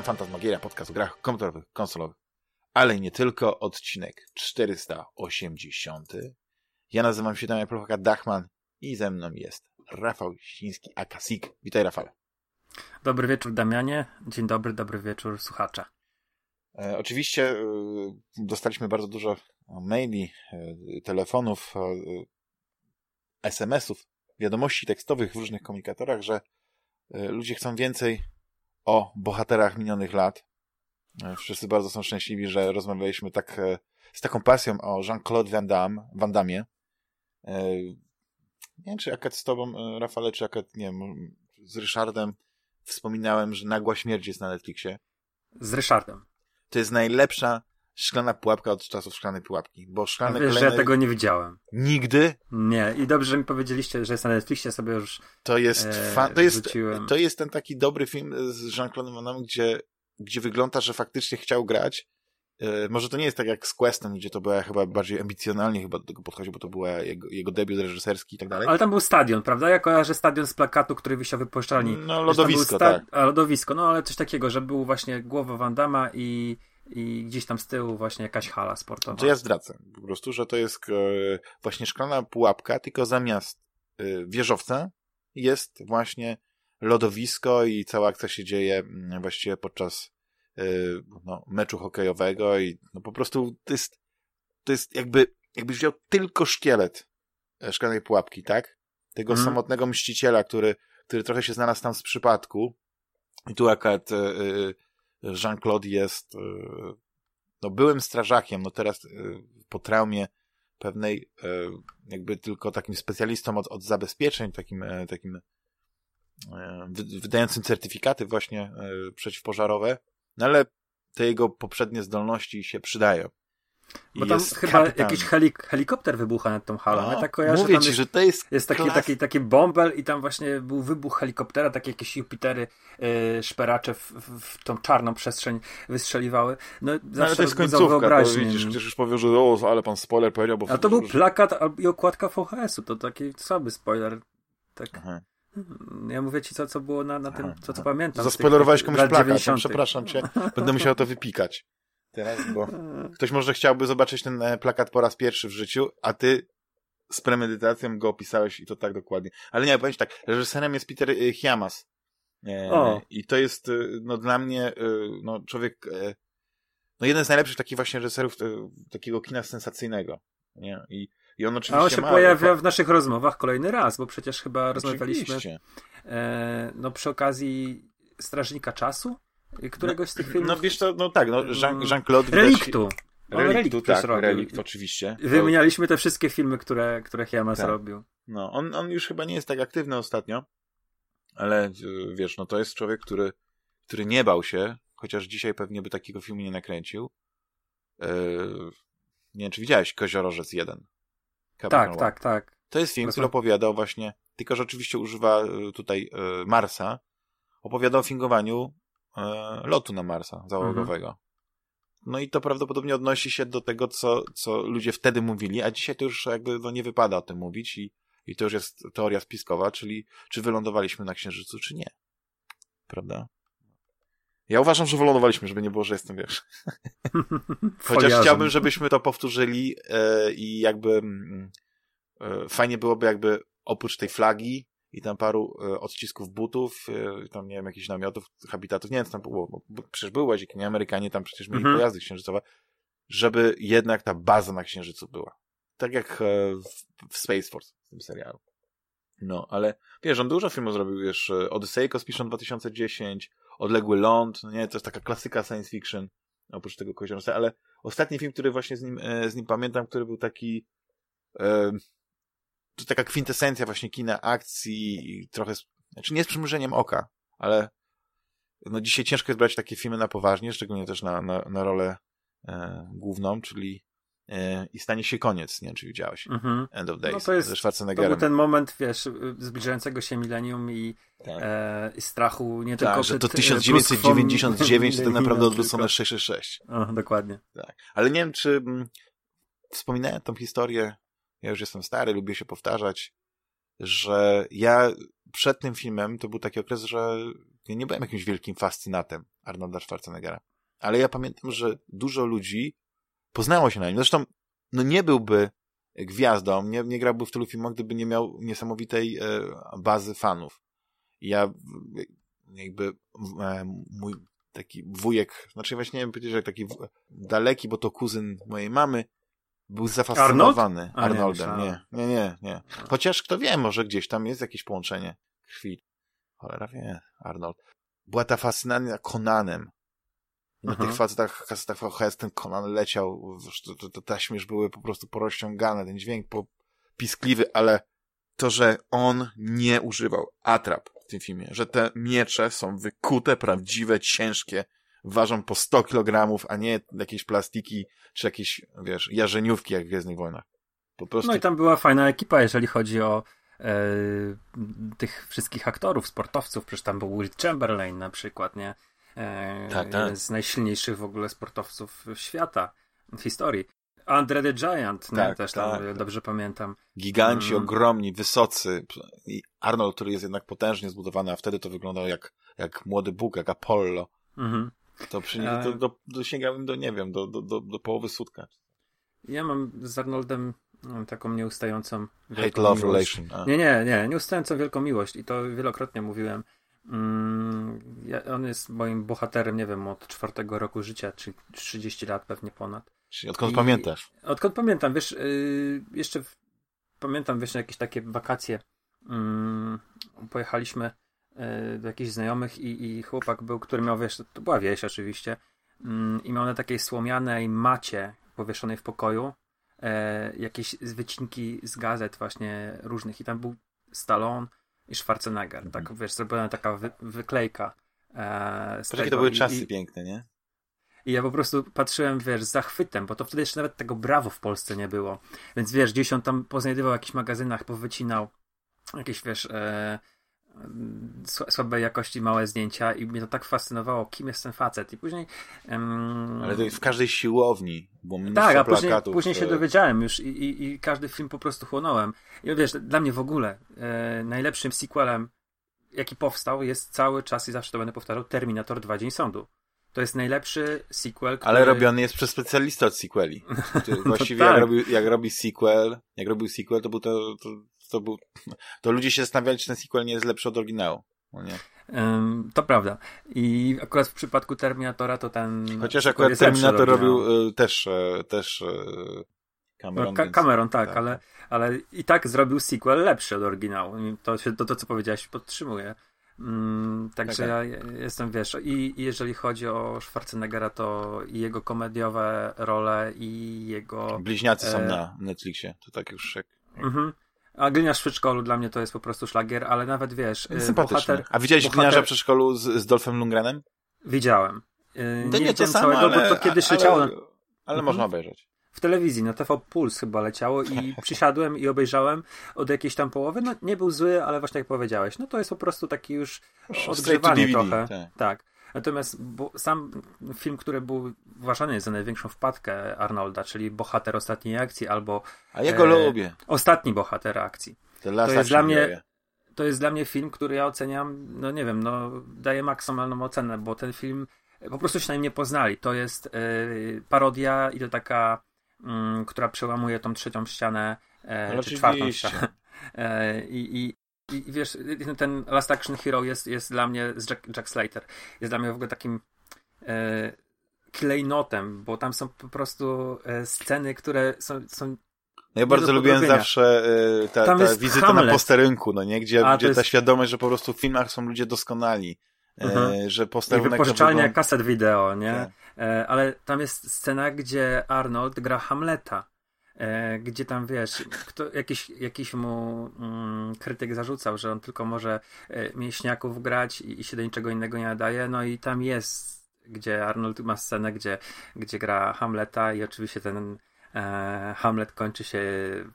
Witam, Fantasmagieria, podcast o grach komputerowych, konsolowych, ale nie tylko, odcinek 480. Ja nazywam się Damian Profaka Dachman i ze mną jest Rafał Siński, Akasik. Witaj, Rafale. Dobry wieczór, Damianie. Dzień dobry, dobry wieczór, słuchacza. E, oczywiście e, dostaliśmy bardzo dużo maili, e, telefonów, e, SMS-ów, wiadomości tekstowych w różnych komunikatorach, że e, ludzie chcą więcej o bohaterach minionych lat. E, Wszyscy bardzo są szczęśliwi, że rozmawialiśmy tak e, z taką pasją o Jean-Claude Van Damme, Van Damme. E, Nie wiem, czy akad z tobą, Rafale, czy akad, nie wiem, z Ryszardem wspominałem, że Nagła Śmierć jest na Netflixie. Z Ryszardem. To jest najlepsza szklana pułapka od czasów szklanej pułapki, bo szklane Wiesz, że kolejne... ja tego nie widziałem. Nigdy Nie, i dobrze, że mi powiedzieliście, że jest na Netflixie, sobie już to jest, e, fa... to jest, to jest ten taki dobry film z Jean-Claude Van Damme, gdzie, gdzie wygląda, że faktycznie chciał grać. E, może to nie jest tak jak z Questem, gdzie to była chyba bardziej ambicjonalnie chyba do tego podchodził, bo to była jego, jego debiut reżyserski i tak dalej. Ale tam był stadion, prawda? Ja kojarzę stadion z plakatu, który wisiał wypuszczalni. No, Że lodowisko, był sta- tak. A, lodowisko, no ale coś takiego, że był właśnie głowa Wandama i, i gdzieś tam z tyłu właśnie jakaś hala sportowa. To ja zdradzę po prostu, że to jest e, właśnie szklana pułapka, tylko zamiast e, wieżowca jest właśnie lodowisko i cała akcja się dzieje mm, właściwie podczas e, no, meczu hokejowego i no, po prostu to jest, to jest jakby, jakbyś wziął tylko szkielet szklanej pułapki, tak? Tego Mhm. samotnego mściciela, który, który trochę się znalazł tam z przypadku i tu akurat Jean-Claude jest e, no byłym strażakiem, no teraz e, po traumie pewnej e, jakby tylko takim specjalistą od, od zabezpieczeń, takim, e, takim e, wy- wydającym certyfikaty właśnie e, przeciwpożarowe, no ale te jego poprzednie zdolności się przydają. Bo tam chyba kapitan. jakiś helik- helikopter wybucha nad tą halą. No, ja tak kojarzę, mówię ci, jest, że to jest jest taki, klas- taki, taki bąbel i tam właśnie był wybuch helikoptera, takie jakieś Jupitery, yy, szperacze w, w, tą czarną przestrzeń wystrzeliwały. No, No, ale to jest końcówka, to widzisz, ktoś już powie, że o, ale pan spoiler powiedział, bo... A to był plakat i okładka VHS-u, to taki słaby spoiler. Tak. Aha. Ja mówię ci, co, co było na, na tym, co, co pamiętam. Zaspoilerowałeś komuś plakat, no, 90.. przepraszam cię, będę musiał to wypikać. Teraz, bo ktoś może chciałby zobaczyć ten e, plakat po raz pierwszy w życiu, a ty z premedytacją go opisałeś i to tak dokładnie. Ale nie, powiem tak, reżyserem jest Peter e, Chiamas. E, O. I to jest, e, no dla mnie, no człowiek, no jeden z najlepszych takich właśnie reżyserów takiego kina sensacyjnego. Nie? I, I on oczywiście A on się ma... pojawia w naszych rozmowach kolejny raz, bo przecież chyba rozmawialiśmy e, no przy okazji Strażnika Czasu, któregoś z tych filmów. No wiesz co, no tak, no Jean- Mm. Jean-Claude... widać- Reliktu. Reliktu, Relikt przecież tak, robił. Relikt oczywiście. Wymienialiśmy te wszystkie filmy, które, które Chiamas Tak. robił. No, on, on już chyba nie jest tak aktywny ostatnio, ale y, wiesz, no to jest człowiek, który, który nie bał się, chociaż dzisiaj pewnie by takiego filmu nie nakręcił. Yy, nie wiem, czy widziałeś Koziorożec 1? Tak, Capricorn One. tak, tak. To jest film, który Rozumiem. opowiadał właśnie, tylko że oczywiście używa y, tutaj Marsa, opowiadał o fingowaniu lotu na Marsa załogowego. Mhm. No i to prawdopodobnie odnosi się do tego, co, co ludzie wtedy mówili, a dzisiaj to już jakby no, nie wypada o tym mówić i, i to już jest teoria spiskowa, czyli czy wylądowaliśmy na Księżycu, czy nie. Prawda? Ja uważam, że wylądowaliśmy, żeby nie było, że jestem, wiesz. Chociaż chciałbym, żebyśmy to powtórzyli e, i jakby e, fajnie byłoby jakby oprócz tej flagi i tam paru e, odcisków butów, e, tam nie wiem, jakichś namiotów, habitatów, nie wiem, co tam było, bo, przecież były łazik, nie? Amerykanie tam przecież mieli Mhm. pojazdy księżycowe, żeby jednak ta baza na Księżycu była. Tak jak e, w, Space Force, w tym serialu. No, ale wiesz, on dużo filmów zrobił, wiesz, Odyssey Kosmiczną 2010, Odległy Ląd, no nie, to jest taka klasyka science fiction, oprócz tego Koziorza, ale ostatni film, który właśnie z nim, z nim pamiętam, który był taki e, to taka kwintesencja właśnie kina akcji i trochę, znaczy nie z przymrużeniem oka, ale no dzisiaj ciężko jest brać takie filmy na poważnie, szczególnie też na, na, na rolę e, główną, czyli e, i stanie się koniec, nie wiem czy widziałeś, Mhm. End of Days, No to jest- ze To Schwarzeneggerem. był ten moment, wiesz, zbliżającego się milenium i, Tak. e, i strachu nie tak, tylko że to przed, e, 1999 to tak naprawdę odwrócone tylko- 666. O, dokładnie. Tak. Ale nie wiem, czy mm, wspominałem tą historię, ja już jestem stary, lubię się powtarzać, że ja przed tym filmem to był taki okres, że ja nie byłem jakimś wielkim fascynatem Arnolda Schwarzeneggera. Ale ja pamiętam, że dużo ludzi poznało się na nim. Zresztą, no nie byłby gwiazdą, nie, nie grałby w tylu filmach, gdyby nie miał niesamowitej e, bazy fanów. Ja jakby e, mój taki wujek, znaczy właśnie nie wiem powiedzieć, że taki daleki, bo to kuzyn mojej mamy, był zafascynowany Arnold? Arnoldem. Nie, nie, nie, nie. Chociaż kto wie, może gdzieś tam jest jakieś połączenie krwi. Cholera wie, Arnold. Była ta fascynacja Conanem. Na tych facetach, VHS ten Conan leciał, to, to, to taśmy już były po prostu porozciągane, ten dźwięk po, piskliwy, ale to, że on nie używał atrap w tym filmie, że te miecze są wykute, prawdziwe, ciężkie, ważą po 100 kg, a nie jakieś plastiki, czy jakieś, wiesz, jarzeniówki jak w Gwiezdnych Wojnach. Po prostu... No i tam była fajna ekipa, jeżeli chodzi o e, tych wszystkich aktorów, sportowców, przecież tam był Will Chamberlain na przykład, nie? E, tak, tak. Jeden z najsilniejszych w ogóle sportowców świata, w historii. Andre the Giant, tak, nie? też tam tak. dobrze pamiętam. Giganci, mm. ogromni, wysocy. I Arnold, który jest jednak potężnie zbudowany, a wtedy to wyglądał jak, jak młody Bóg, jak Apollo. -hmm. To, przy, to, do, dosięgałem do, nie wiem, do, do, do, do połowy sutka. Ja mam z Arnoldem taką nieustającą Hate love miłość. relation. A. Nie, nie, nie, nieustającą wielką miłość i to wielokrotnie mówiłem. Mm, ja, on jest moim bohaterem, nie wiem, od czwartego roku życia, czy 30 lat pewnie ponad. Czyli odkąd I, pamiętasz? Odkąd pamiętam, wiesz, yy, jeszcze w, pamiętam, wiesz, jakieś takie wakacje. Yy, pojechaliśmy do jakichś znajomych i, i, chłopak był, który miał, wiesz, to była wieś oczywiście, mm, i miał na takiej słomianej macie powieszonej w pokoju e, jakieś wycinki z gazet właśnie różnych i tam był Stallone, i Schwarzenegger. Tak, mhm. wiesz, zrobiona taka wy, wyklejka. E, Jakie to były czasy i, piękne, nie? I ja po prostu patrzyłem, wiesz, z zachwytem, bo to wtedy jeszcze nawet tego brawo w Polsce nie było. Więc wiesz, gdzieś on tam poznajdywał w jakichś magazynach, powycinał jakieś, wiesz, e, słabej jakości małe zdjęcia i mnie to tak fascynowało, kim jest ten facet. I później... Um... Ale to w każdej siłowni było mnóstwo Tak, a później, później się dowiedziałem już i, i, i, każdy film po prostu chłonąłem. I wiesz, dla mnie w ogóle e, najlepszym sequelem, jaki powstał, jest cały czas i zawsze to będę powtarzał, Terminator 2 Dzień Sądu. To jest najlepszy sequel, który... Ale robiony jest przez specjalistę od sequeli. Właściwie no tak. jak, robił, jak robi sequel, jak robił sequel, to był to, to to był, to ludzie się zastanawiali, czy ten sequel nie jest lepszy od oryginału. No nie? To prawda. I akurat w przypadku Terminatora to ten. Chociaż akurat Terminator robił y, też, y, też y, Cameron. No, Cameron, tak, tak, Ale, ale i tak zrobił sequel lepszy od oryginału. To, to, to co powiedziałeś, podtrzymuje. Mm, także tak, tak. ja jestem, wiesz, i, i, jeżeli chodzi o Schwarzeneggera, to i jego komediowe role, i jego... Bliźniacy e... są na Netflixie, to tak już jak... Mhm. A Gliniarz w przedszkolu dla mnie to jest po prostu szlagier, ale nawet wiesz... Y, bohater, A widziałeś bohater... Gliniarza w przedszkolu z, z Dolphem Lundgrenem? Widziałem. To nie, nie to samo, całego, ale, bo to kiedyś ale, leciało... Na... Ale mhm. można obejrzeć. W telewizji, na TV Puls chyba leciało i przysiadłem i obejrzałem od jakiejś tam połowy. No nie był zły, ale właśnie jak powiedziałeś, no to jest po prostu taki już odgrzewanie trochę. Tak. tak. Natomiast sam film, który był uważany za największą wpadkę Arnolda, czyli Bohater Ostatniej Akcji albo... A ja go e, lubię. Ostatni Bohater Akcji. To jest dla mnie... To jest dla mnie film, który ja oceniam, no nie wiem, no daję maksymalną ocenę, bo ten film po prostu się na nim nie poznali. To jest e, parodia i to taka, mm, która przełamuje tą trzecią ścianę, e, no czy czwartą ścianę. E, I, i, i wiesz, ten Last Action Hero jest, jest dla mnie, z Jack, Jack Slater, jest dla mnie w ogóle takim e, klejnotem, bo tam są po prostu e, sceny, które są, są no ja bardzo lubiłem zawsze e, ta, ta wizyta Hamlet. na posterynku, no nie? Gdzie, A, gdzie jest... ta świadomość, że po prostu w filmach są ludzie doskonali. E, mhm. że posterunek... Wypożyczalnia kaset wideo, nie? Tak. E, ale tam jest scena, gdzie Arnold gra Hamleta E, gdzie tam wiesz, kto, jakiś, jakiś mu mm, krytyk zarzucał, że on tylko może e, mięśniaków grać i, i się do niczego innego nie nadaje. No i tam jest, gdzie Arnold ma scenę, gdzie, gdzie gra Hamleta i oczywiście ten e, Hamlet kończy się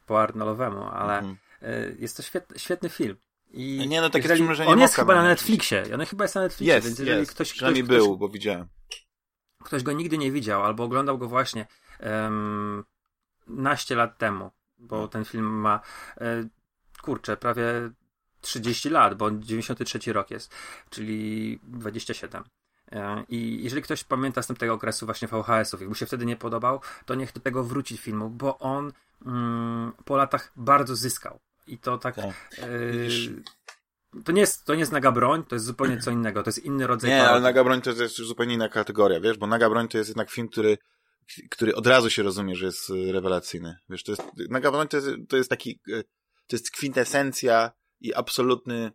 po Arnoldowemu, ale mhm. e, jest to świetny, świetny film. I nie, no tak jeżeli, jest, że nie On jest chyba na Netflixie. On chyba jest na Netflixie, jest, więc jeżeli jest. ktoś. Przynajmniej ktoś, był, bo widziałem. Ktoś go nigdy nie widział, albo oglądał go właśnie um, naście lat temu, bo no. ten film ma e, kurczę, prawie 30 lat, bo 93 rok jest, czyli 27. E, I jeżeli ktoś pamięta z tego okresu właśnie VHS-ów, jakby się wtedy nie podobał, to niech do tego wróci filmu, bo on mm, po latach bardzo zyskał. I to tak. tak. Yy, to nie, jest, to nie jest naga broń, to jest zupełnie co innego, to jest inny rodzaj Nie, ale naga broń to jest zupełnie inna kategoria, wiesz, bo naga broń to jest jednak film, który, który od razu się rozumie, że jest y, rewelacyjny. Wiesz, to jest, naga broń to jest, to jest taki, y, to jest kwintesencja i absolutny,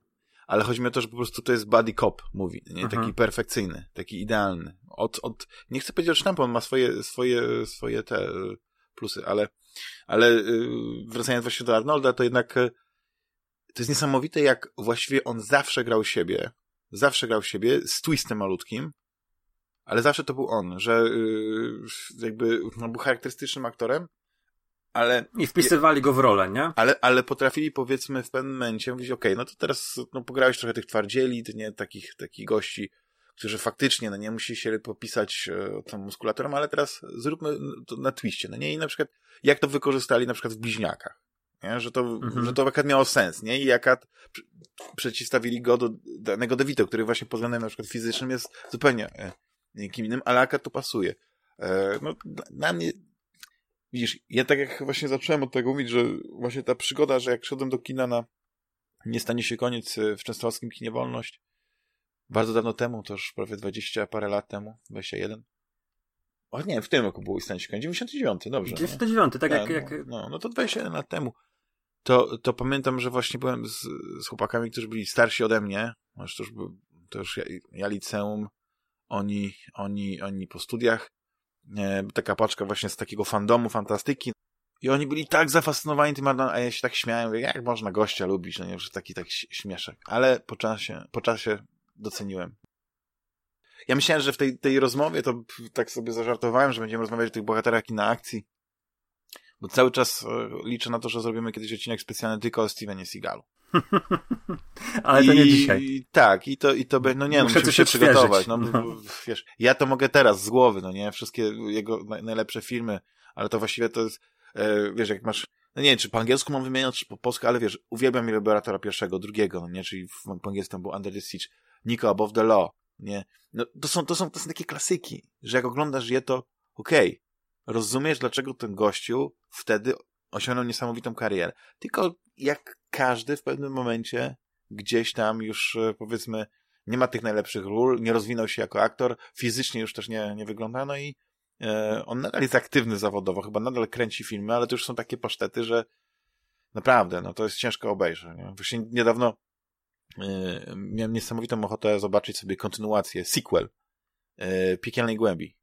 ale chodzi mi o to, że po prostu to jest buddy cop movie, nie? Taki mhm. perfekcyjny, taki idealny. Od, od, nie chcę powiedzieć o sztampu, on ma swoje, swoje, swoje te y, plusy, ale, ale wracając właśnie do Arnolda, to jednak to jest niesamowite, jak właściwie on zawsze grał siebie, zawsze grał siebie z twistem malutkim, ale zawsze to był on, że yy, jakby no, był charakterystycznym aktorem, ale... I wpisywali go w rolę, nie? Ale, ale potrafili powiedzmy w pewnym momencie mówić, okej, okay, no to teraz no, pograłeś trochę tych twardzieli, nie, takich, takich gości, którzy faktycznie, no nie musi się popisać e, tą muskulaturą, ale teraz zróbmy to na twiście, no nie? I na przykład, jak to wykorzystali na przykład w Bliźniakach nie? Że, to, mhm. że to akurat miało sens, nie? I akurat przeciwstawili go do danego DeVito, który właśnie pod względem na przykład fizycznym jest zupełnie e, kim innym, ale akurat to pasuje. E, no, na mnie widzisz, ja tak jak właśnie zacząłem od tego mówić, że właśnie ta przygoda, że jak szedłem do kina na Nie stanie się koniec e, w częstochowskim kinie Wolność, bardzo dawno temu, to już prawie 20 parę lat temu, 21, o nie, w tym roku było Stanie się koniec, 99, dobrze. 99, tak, tak jak, no, jak... No, no to 21 lat temu to, to pamiętam, że właśnie byłem z, z chłopakami, którzy byli starsi ode mnie, może to już, to już ja, ja liceum, oni, oni, oni po studiach, e, taka paczka właśnie z takiego fandomu, fantastyki, i oni byli tak zafascynowani tym Arnoldem, a ja się tak śmiałem, mówię, jak można gościa lubić, no nie, że taki, taki śmieszek. Ale po czasie, po czasie doceniłem. Ja myślałem, że w tej, tej rozmowie to tak sobie zażartowałem, że będziemy rozmawiać o tych bohaterach i na akcji, bo cały czas e, liczę na to, że zrobimy kiedyś odcinek specjalny tylko o Stevenie Seagalu. Ale I, to nie dzisiaj. Tak, i to, i to no nie, no, musimy się przygotować. No, no, wiesz, ja to mogę teraz z głowy, no nie, wszystkie jego najlepsze filmy, ale to właściwie to jest, e, wiesz, jak masz, no nie wiem, czy po angielsku mam wymieniać, czy po polsku, ale wiesz, uwielbiam Liberatora pierwszego, drugiego, no nie, czyli w, po angielsku był Under the Siege, Nico Above the Law, nie, no to są, to są, to są takie klasyki, że jak oglądasz je, to okej, okay, rozumiesz, dlaczego ten gościu wtedy osiągnął niesamowitą karierę. Tylko jak każdy w pewnym momencie gdzieś tam już e, powiedzmy nie ma tych najlepszych ról, nie rozwinął się jako aktor, fizycznie już też nie, nie wygląda, no i e, on nadal jest aktywny zawodowo, chyba nadal kręci filmy, ale to już są takie pasztety, że naprawdę, no to jest ciężko obejrzeć. Nie? Właśnie niedawno e, miałem niesamowitą ochotę zobaczyć sobie kontynuację, sequel e, Piekielnej Głębi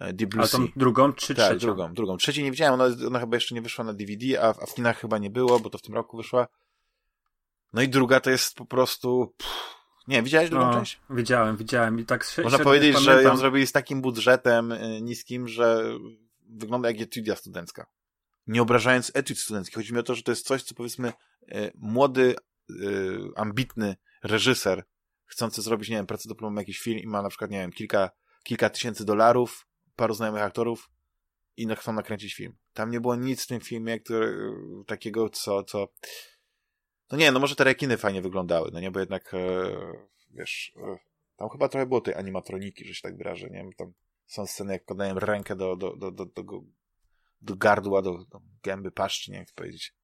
E, Deep Blue Sea. drugą czy tak, trzecią? drugą, drugą. Trzeciej nie widziałem, ona, ona chyba jeszcze nie wyszła na DVD, a, a w kinach chyba nie było, bo to w tym roku wyszła. No i druga to jest po prostu... Pff, nie, widziałeś drugą no, część? Widziałem, widziałem i tak Można powiedzieć, pamiętam. że ją zrobili z takim budżetem y, niskim, że wygląda jak etudia studencka. Nie obrażając etuid studenckich. Chodzi mi o to, że to jest coś, co powiedzmy y, młody, y, ambitny reżyser chcący zrobić, nie wiem, pracę dyplomową, jakiś film i ma na przykład, nie wiem, kilka, kilka tysięcy dolarów, paru znajomych aktorów i chcą nakręcić film. Tam nie było nic w tym filmie, który, takiego, co, co... No nie, no może te rekiny fajnie wyglądały, no nie, bo jednak, e, wiesz, e, tam chyba trochę było tej animatroniki, że się tak wyrażę, nie wiem, tam są sceny, jak podają rękę do, do, do, do, do, do gardła, do, do gęby, paszczy, nie jak to powiedzieć,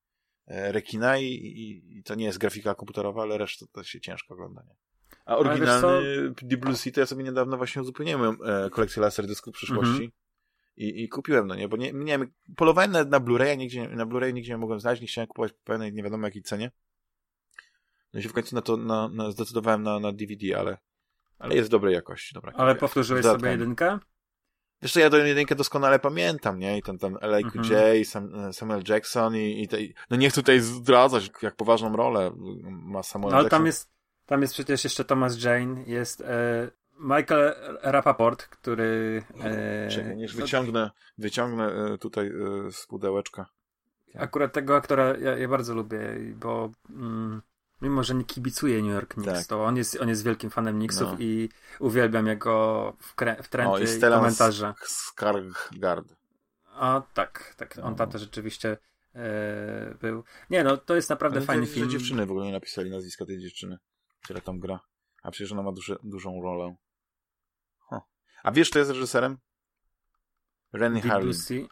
e, rekina i, i, i, to nie jest grafika komputerowa, ale reszta to się ciężko ogląda, nie? A oryginalny Deep Blue Sea to ja sobie niedawno właśnie uzupełniłem e, kolekcję laserdysków przyszłości. Mm -hmm. I, I kupiłem, no nie, bo nie, nie wiem, polowałem na, na Blu-raya, nigdzie, na Blu-ray nigdzie nie mogłem znaleźć, nie chciałem kupować po pewnej nie wiadomo jakiej cenie. No i się w końcu na to na, na zdecydowałem na, na DVD, ale, ale jest dobrej jakości. Dobra, ale powtórzyłeś sobie jedynkę? Wiesz co, ja tę jedynkę doskonale pamiętam, nie? I ten, ten L.A.Q. J, mm -hmm. Samuel Jackson i, i te, no niech tutaj zdradzać, jak poważną rolę ma Samuel no, ale Jackson. tam jest tam jest przecież jeszcze Thomas Jane, jest e, Michael Rapaport, który... E, Czekaj, niż wyciągnę, wyciągnę e, tutaj e, z pudełeczka. Akurat tego aktora ja, ja bardzo lubię, bo mm, mimo, że nie kibicuję New York Knicks, tak. to on jest, on jest wielkim fanem Knicksów no. i uwielbiam jego wtręty o, i, i komentarze. Skargard. A tak, tak. On no. tam też rzeczywiście e, był. Nie no, to jest naprawdę Ale fajny film. dziewczyny w ogóle nie napisali nazwiska tej dziewczyny która tam gra. A przecież ona ma duże, dużą rolę. A wiesz, kto jest reżyserem? Renny Harlin.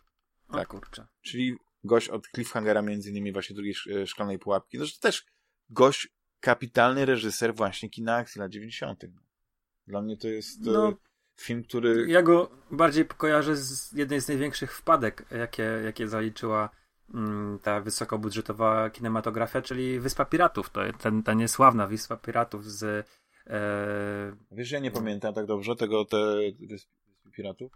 O tak. kurczę. Czyli gość od Cliffhangera, między innymi właśnie drugiej szklanej pułapki. No, to też gość, kapitalny reżyser właśnie kina akcji lat 90. Dla mnie to jest e, no, film, który... Ja go bardziej kojarzę z jednej z największych wpadek, jakie, jakie zaliczyła mm, ta wysokobudżetowa kinematografia, czyli Wyspa Piratów. To ten, ta niesławna Wyspa Piratów z... E... Wiesz, ja nie pamiętam tak dobrze tego te Wyspy Piratów.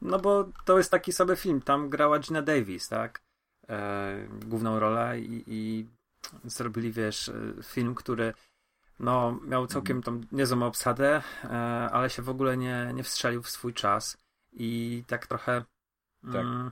No bo to jest taki sobie film. Tam grała Gina Davis, tak? E, główną rolę i, i zrobili, wiesz, e, film, który no, miał całkiem tą niezłą obsadę, e, ale się w ogóle nie, nie wstrzelił w swój czas i tak trochę tak. Mm,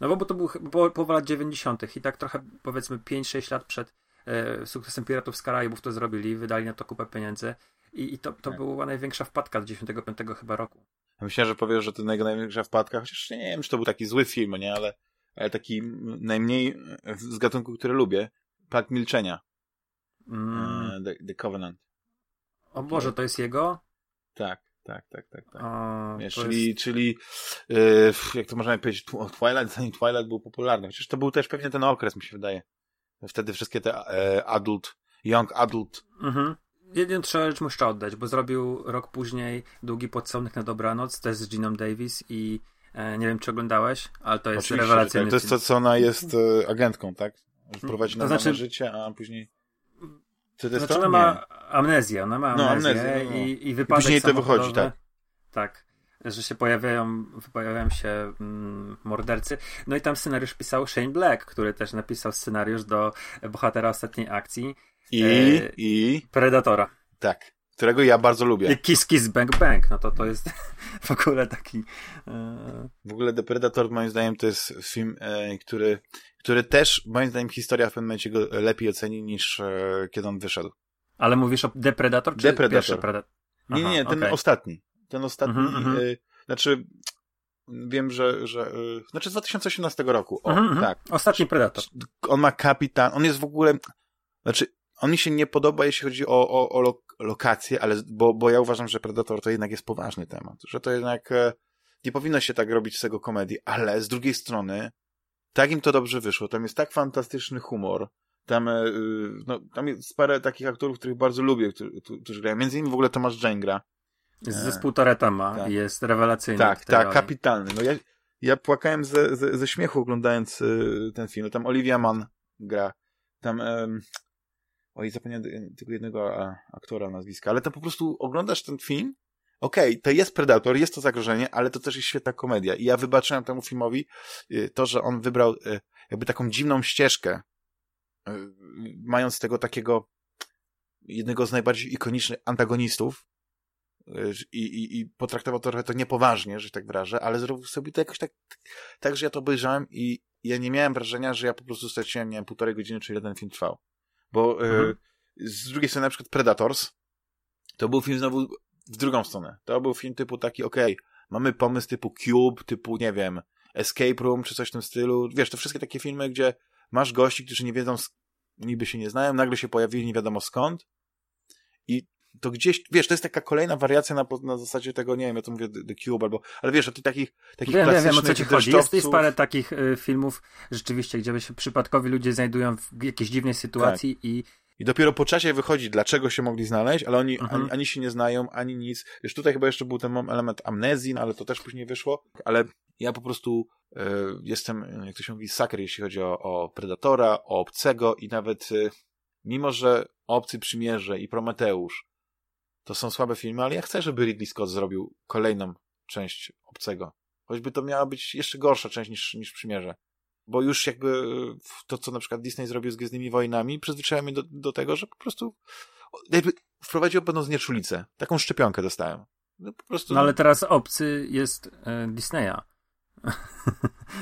no bo to był po, połowa lat 90. i tak trochę powiedzmy 5-6 lat przed e, sukcesem Piratów z Karaibów to zrobili, wydali na to kupę pieniędzy i, i to, to tak. była największa wpadka z 95 chyba roku. Myślałem, że powiesz, że to największa wpadka, chociaż nie wiem, czy to był taki zły film, nie, ale, ale taki najmniej z gatunku, który lubię. Pakt Milczenia. Mm. The, The, Covenant. O Boże, to jest jego? Tak, tak, tak, tak. tak. O, Wiesz, czyli, jest... czyli yy, jak to można powiedzieć, Twilight, zanim Twilight był popularny. Chociaż to był też pewnie ten okres, mi się wydaje. Wtedy wszystkie te e, adult, young adult mhm. Trzeba rzecz muszę oddać, bo zrobił rok później Długi Pocałunek na Dobranoc, też z Giną Davis i e, nie wiem, czy oglądałeś, ale to jest Oczywiście, rewelacyjny tak. To jest to, co ona jest e, agentką, tak? Prowadzi na to znaczy, życie, a później... Czy to jest znaczy ona ma amnezję, ona ma no, amnezję, no, no. i, i wypadek Później to wychodzi, tak? Tak, że się pojawiają, pojawiają się mm, mordercy. No i tam scenariusz pisał Shane Black, który też napisał scenariusz do bohatera ostatniej akcji. I, e, i... Predatora. Tak, którego ja bardzo lubię. I Kiss Kiss Bang Bang, no to to jest w ogóle taki... E... W ogóle The Predator moim zdaniem to jest film, e, który, który też moim zdaniem historia w pewnym momencie go lepiej oceni niż e, kiedy on wyszedł. Ale mówisz o The Predator czy The Predator. pierwszy Predator? nie, nie, ten okay. ostatni. Ten ostatni, -hmm. znaczy wiem, że, że znaczy z 2018 roku. O, -hmm. tak. Ostatni Predator. On ma kapitan, on jest w ogóle, znaczy on mi się nie podoba, jeśli chodzi o, o, o lo, lokację, ale, bo, bo ja uważam, że Predator to jednak jest poważny temat, że to jednak e, nie powinno się tak robić z tego komedii, ale z drugiej strony tak im to dobrze wyszło, tam jest tak fantastyczny humor, tam, e, no, tam jest parę takich aktorów, których bardzo lubię, którzy, którzy grają, między innymi w ogóle Tomasz Dżęgra. Zespół Toreta ma tak. jest rewelacyjny. Tak, tak, roli. kapitalny. No ja, ja płakałem ze, ze, ze śmiechu oglądając y, ten film. No, tam Olivia Mann gra. Tam Oj, zapomniałem tego jednego aktora nazwiska, ale to po prostu oglądasz ten film, okej, okay, to jest Predator, jest to zagrożenie, ale to też jest świetna komedia. I ja wybaczyłem temu filmowi y, to, że on wybrał y, jakby taką dziwną ścieżkę, y, mając tego takiego jednego z najbardziej ikonicznych antagonistów i, i, i potraktował to trochę to niepoważnie, że tak wyrażę, ale zrobił sobie to jakoś tak, tak, że ja to obejrzałem i ja nie miałem wrażenia, że ja po prostu straciłem, nie wiem, półtorej godziny, czy jeden film trwał. Bo e, mhm. z drugiej strony na przykład Predators to był film znowu w drugą stronę. To był film typu taki, okej, okay, mamy pomysł typu Cube, typu, nie wiem, Escape Room, czy coś w tym stylu. Wiesz, to wszystkie takie filmy, gdzie masz gości, którzy nie wiedzą, niby się nie znają, nagle się pojawili nie wiadomo skąd i to gdzieś, wiesz, to jest taka kolejna wariacja na, na zasadzie tego, nie wiem, ja to mówię The Cube albo, ale wiesz, o tych takich, takich wiem, klasycznych wiem, o co ci chodzi. Jest, jest parę takich y, filmów rzeczywiście, gdzie się przypadkowi ludzie znajdują w jakiejś dziwnej sytuacji tak. i i dopiero po czasie wychodzi, dlaczego się mogli znaleźć, ale oni mhm. ani, ani, się nie znają, ani nic. Wiesz, tutaj chyba jeszcze był ten element amnezji, no, ale to też później wyszło. Ale ja po prostu y, jestem, jak to się mówi, saker, jeśli chodzi o, o Predatora, o Obcego i nawet y, mimo, że Obcy Przymierze i Prometeusz to są słabe filmy, ale ja chcę, żeby Ridley Scott zrobił kolejną część Obcego. Choćby to miała być jeszcze gorsza część niż, niż Przymierze. Bo już jakby to, co na przykład Disney zrobił z Gwiezdnymi Wojnami, przyzwyczajamy do, do tego, że po prostu jakby wprowadził pewną znieczulicę. Taką szczepionkę dostałem. No, po prostu... no ale teraz Obcy jest e, Disneya.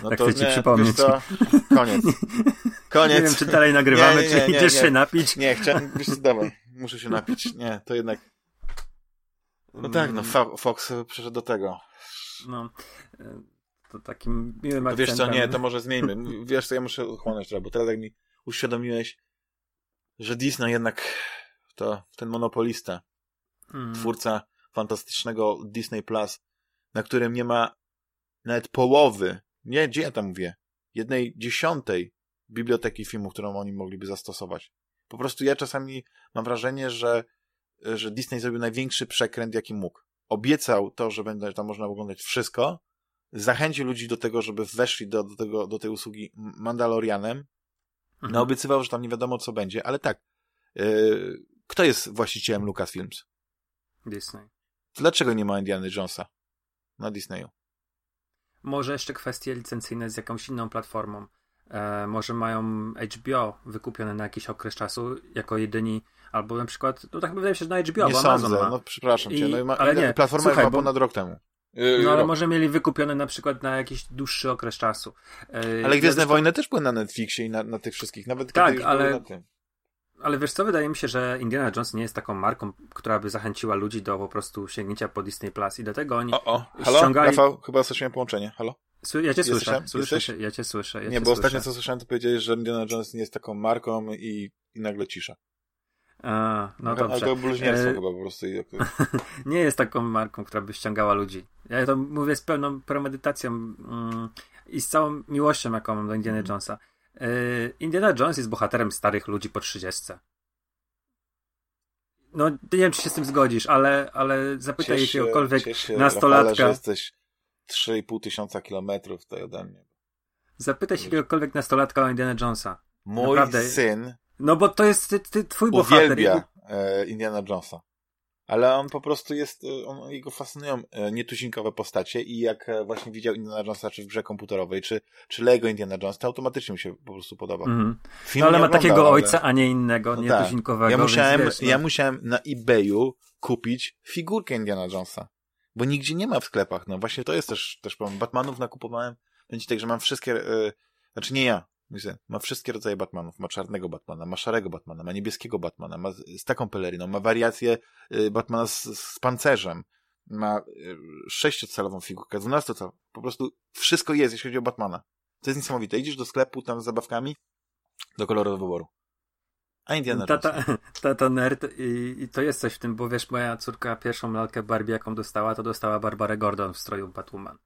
No tak to chcę ci nie, przypomnieć. To... Koniec. Koniec. Nie wiem, czy dalej nagrywamy, nie, nie, czy idziesz się napić. Nie, chciałem, wiesz, dawaj, muszę się napić. Nie, to jednak no tak, no mm. Fox przeszedł do tego. No, e, to takim miłym akcentem. Wiesz co, nie, to może zmieńmy. Wiesz co, ja muszę chłonąć trochę, bo teraz jak mi uświadomiłeś, że Disney jednak to ten monopolista, mm. twórca fantastycznego Disney Plus, na którym nie ma nawet połowy, nie, gdzie ja tam mówię, jednej dziesiątej biblioteki filmów, którą oni mogliby zastosować. Po prostu ja czasami mam wrażenie, że, że Disney zrobił największy przekręt, jaki mógł. Obiecał to, że będzie tam można oglądać wszystko, zachęcił ludzi do tego, żeby weszli do, do, tego, do tej usługi Mandalorianem, mhm. no obiecywał, że tam nie wiadomo co będzie, ale tak, yy, kto jest właścicielem Lucasfilms? Disney. Dlaczego nie ma Indiana Jonesa na Disneyu? Może jeszcze kwestie licencyjne z jakąś inną platformą. E, może mają HBO wykupione na jakiś okres czasu jako jedyni, albo na przykład, no tak wydaje mi się, że na HBO, nie bo sądzę, Amazon ma. no przepraszam I, cię, no, ma, ale nie, platforma słuchaj, chyba bo, ponad rok temu. No ale może mieli wykupione na przykład na jakiś dłuższy okres czasu. E, ale Gwiezdne Wojny też były na Netflixie i na, na tych wszystkich, nawet tak, kiedy ale, na tym. Ale wiesz co, wydaje mi się, że Indiana Jones nie jest taką marką, która by zachęciła ludzi do po prostu sięgnięcia po Disney Plus i dlatego oni o, o. Halo? ściągali... Rafał, chyba straciłem połączenie. Halo? Ja cię słyszę, słyszę ja cię słyszę. Ja nie, cię bo ostatnio co słyszałem, to powiedziałeś, że Indiana Jones nie jest taką marką i, i nagle cisza. A, no dobrze. Ale to bluźnierstwo e... chyba po prostu. nie jest taką marką, która by ściągała ludzi. Ja to mówię z pełną premedytacją mm, i z całą miłością, jaką mam do Indiana mm. Jonesa. E... Indiana Jones jest bohaterem starych ludzi po 30. No, nie wiem, czy się z tym zgodzisz, ale, ale zapytaj cieszę, jakiegokolwiek się, nastolatka. Rafale, że jesteś 3,5 tysiąca kilometrów tutaj ode mnie. Zapytaj się jakiegokolwiek nastolatka o Indiana Jonesa. Mój Naprawdę. syn no bo to jest ty, ty, twój bohater. Uwielbia e, Indiana Jonesa. Ale on po prostu jest, e, on, jego fascynują e, nietuzinkowe postacie i jak właśnie widział Indiana Jonesa czy w grze komputerowej, czy, czy Lego Indiana Jones, to automatycznie mi się po prostu podoba. Mm. no ale ma takiego ale... ojca, a nie innego, no tak. nietuzinkowego. Ja musiałem, wiesz, no. ja musiałem na eBayu kupić figurkę Indiana Jonesa, bo nigdzie nie ma w sklepach. No właśnie to jest też, też problem. Batmanów nakupowałem, będzie tak, że mam wszystkie, yy, znaczy nie ja, ma wszystkie rodzaje Batmanów. Ma czarnego Batmana, ma szarego Batmana, ma niebieskiego Batmana, ma z taką peleryną, ma wariację y, Batmana z, z pancerzem, ma y, sześciocalową figurkę, dwunastocalową. Po prostu wszystko jest, jeśli chodzi o Batmana. To jest niesamowite. Idziesz do sklepu tam z zabawkami, do koloru wyboru. A Indiana tata, tata nerd i, i, to jest coś w tym, bo wiesz, moja córka pierwszą lalkę Barbie, jaką dostała, to dostała Barbarę Gordon w stroju Batwoman.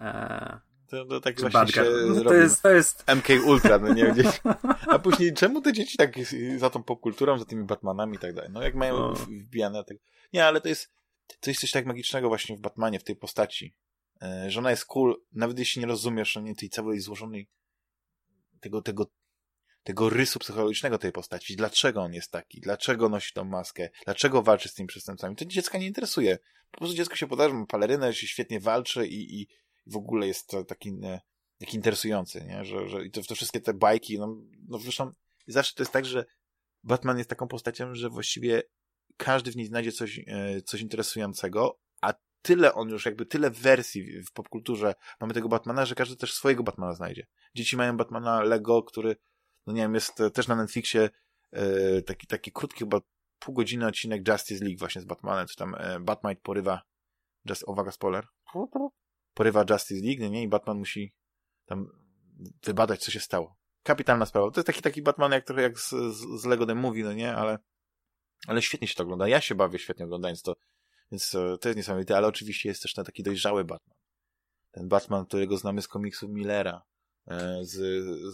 Eee, to, to tak właśnie się no, to jest, to jest... MK Ultra, no nie gdzieś. A później, czemu te dzieci tak za tą popkulturą, za tymi Batmanami i tak dalej? No jak mają no. wbijane tak. Nie, ale to jest, to jest coś tak magicznego właśnie w Batmanie, w tej postaci. E, że ona jest cool, nawet jeśli nie rozumiesz nie, tej całej złożonej tego, tego, tego rysu psychologicznego tej postaci. Dlaczego on jest taki? Dlaczego nosi tą maskę? Dlaczego walczy z tymi przestępcami? To dziecka nie interesuje. Po prostu dziecko się podaje, ma palerynę, się świetnie walczy i, i, w ogóle jest to taki, e, taki interesujący, nie? Że, że i to, to wszystkie te bajki, no, no zresztą zawsze to jest tak, że Batman jest taką postacią, że właściwie każdy w niej znajdzie coś, e, coś interesującego, a tyle on już, jakby tyle wersji w popkulturze mamy tego Batmana, że każdy też swojego Batmana znajdzie. Dzieci mają Batmana Lego, który, no nie wiem, jest e, też na Netflixie taki, taki krótki, chyba pół godziny odcinek Justice League właśnie z Batmanem, czy tam Batmite porywa, just, uwaga, spoiler, porywa Justice League, nie? I Batman musi tam wybadać, co się stało. Kapitalna sprawa. To jest taki, taki Batman jak trochę jak z, z, z Lego The Movie, no nie? Ale, ale świetnie się to ogląda. Ja się bawię świetnie oglądając to. Więc e, to jest niesamowite, ale oczywiście jest też ten taki dojrzały Batman. Ten Batman, którego znamy z komiksu Millera. E, z,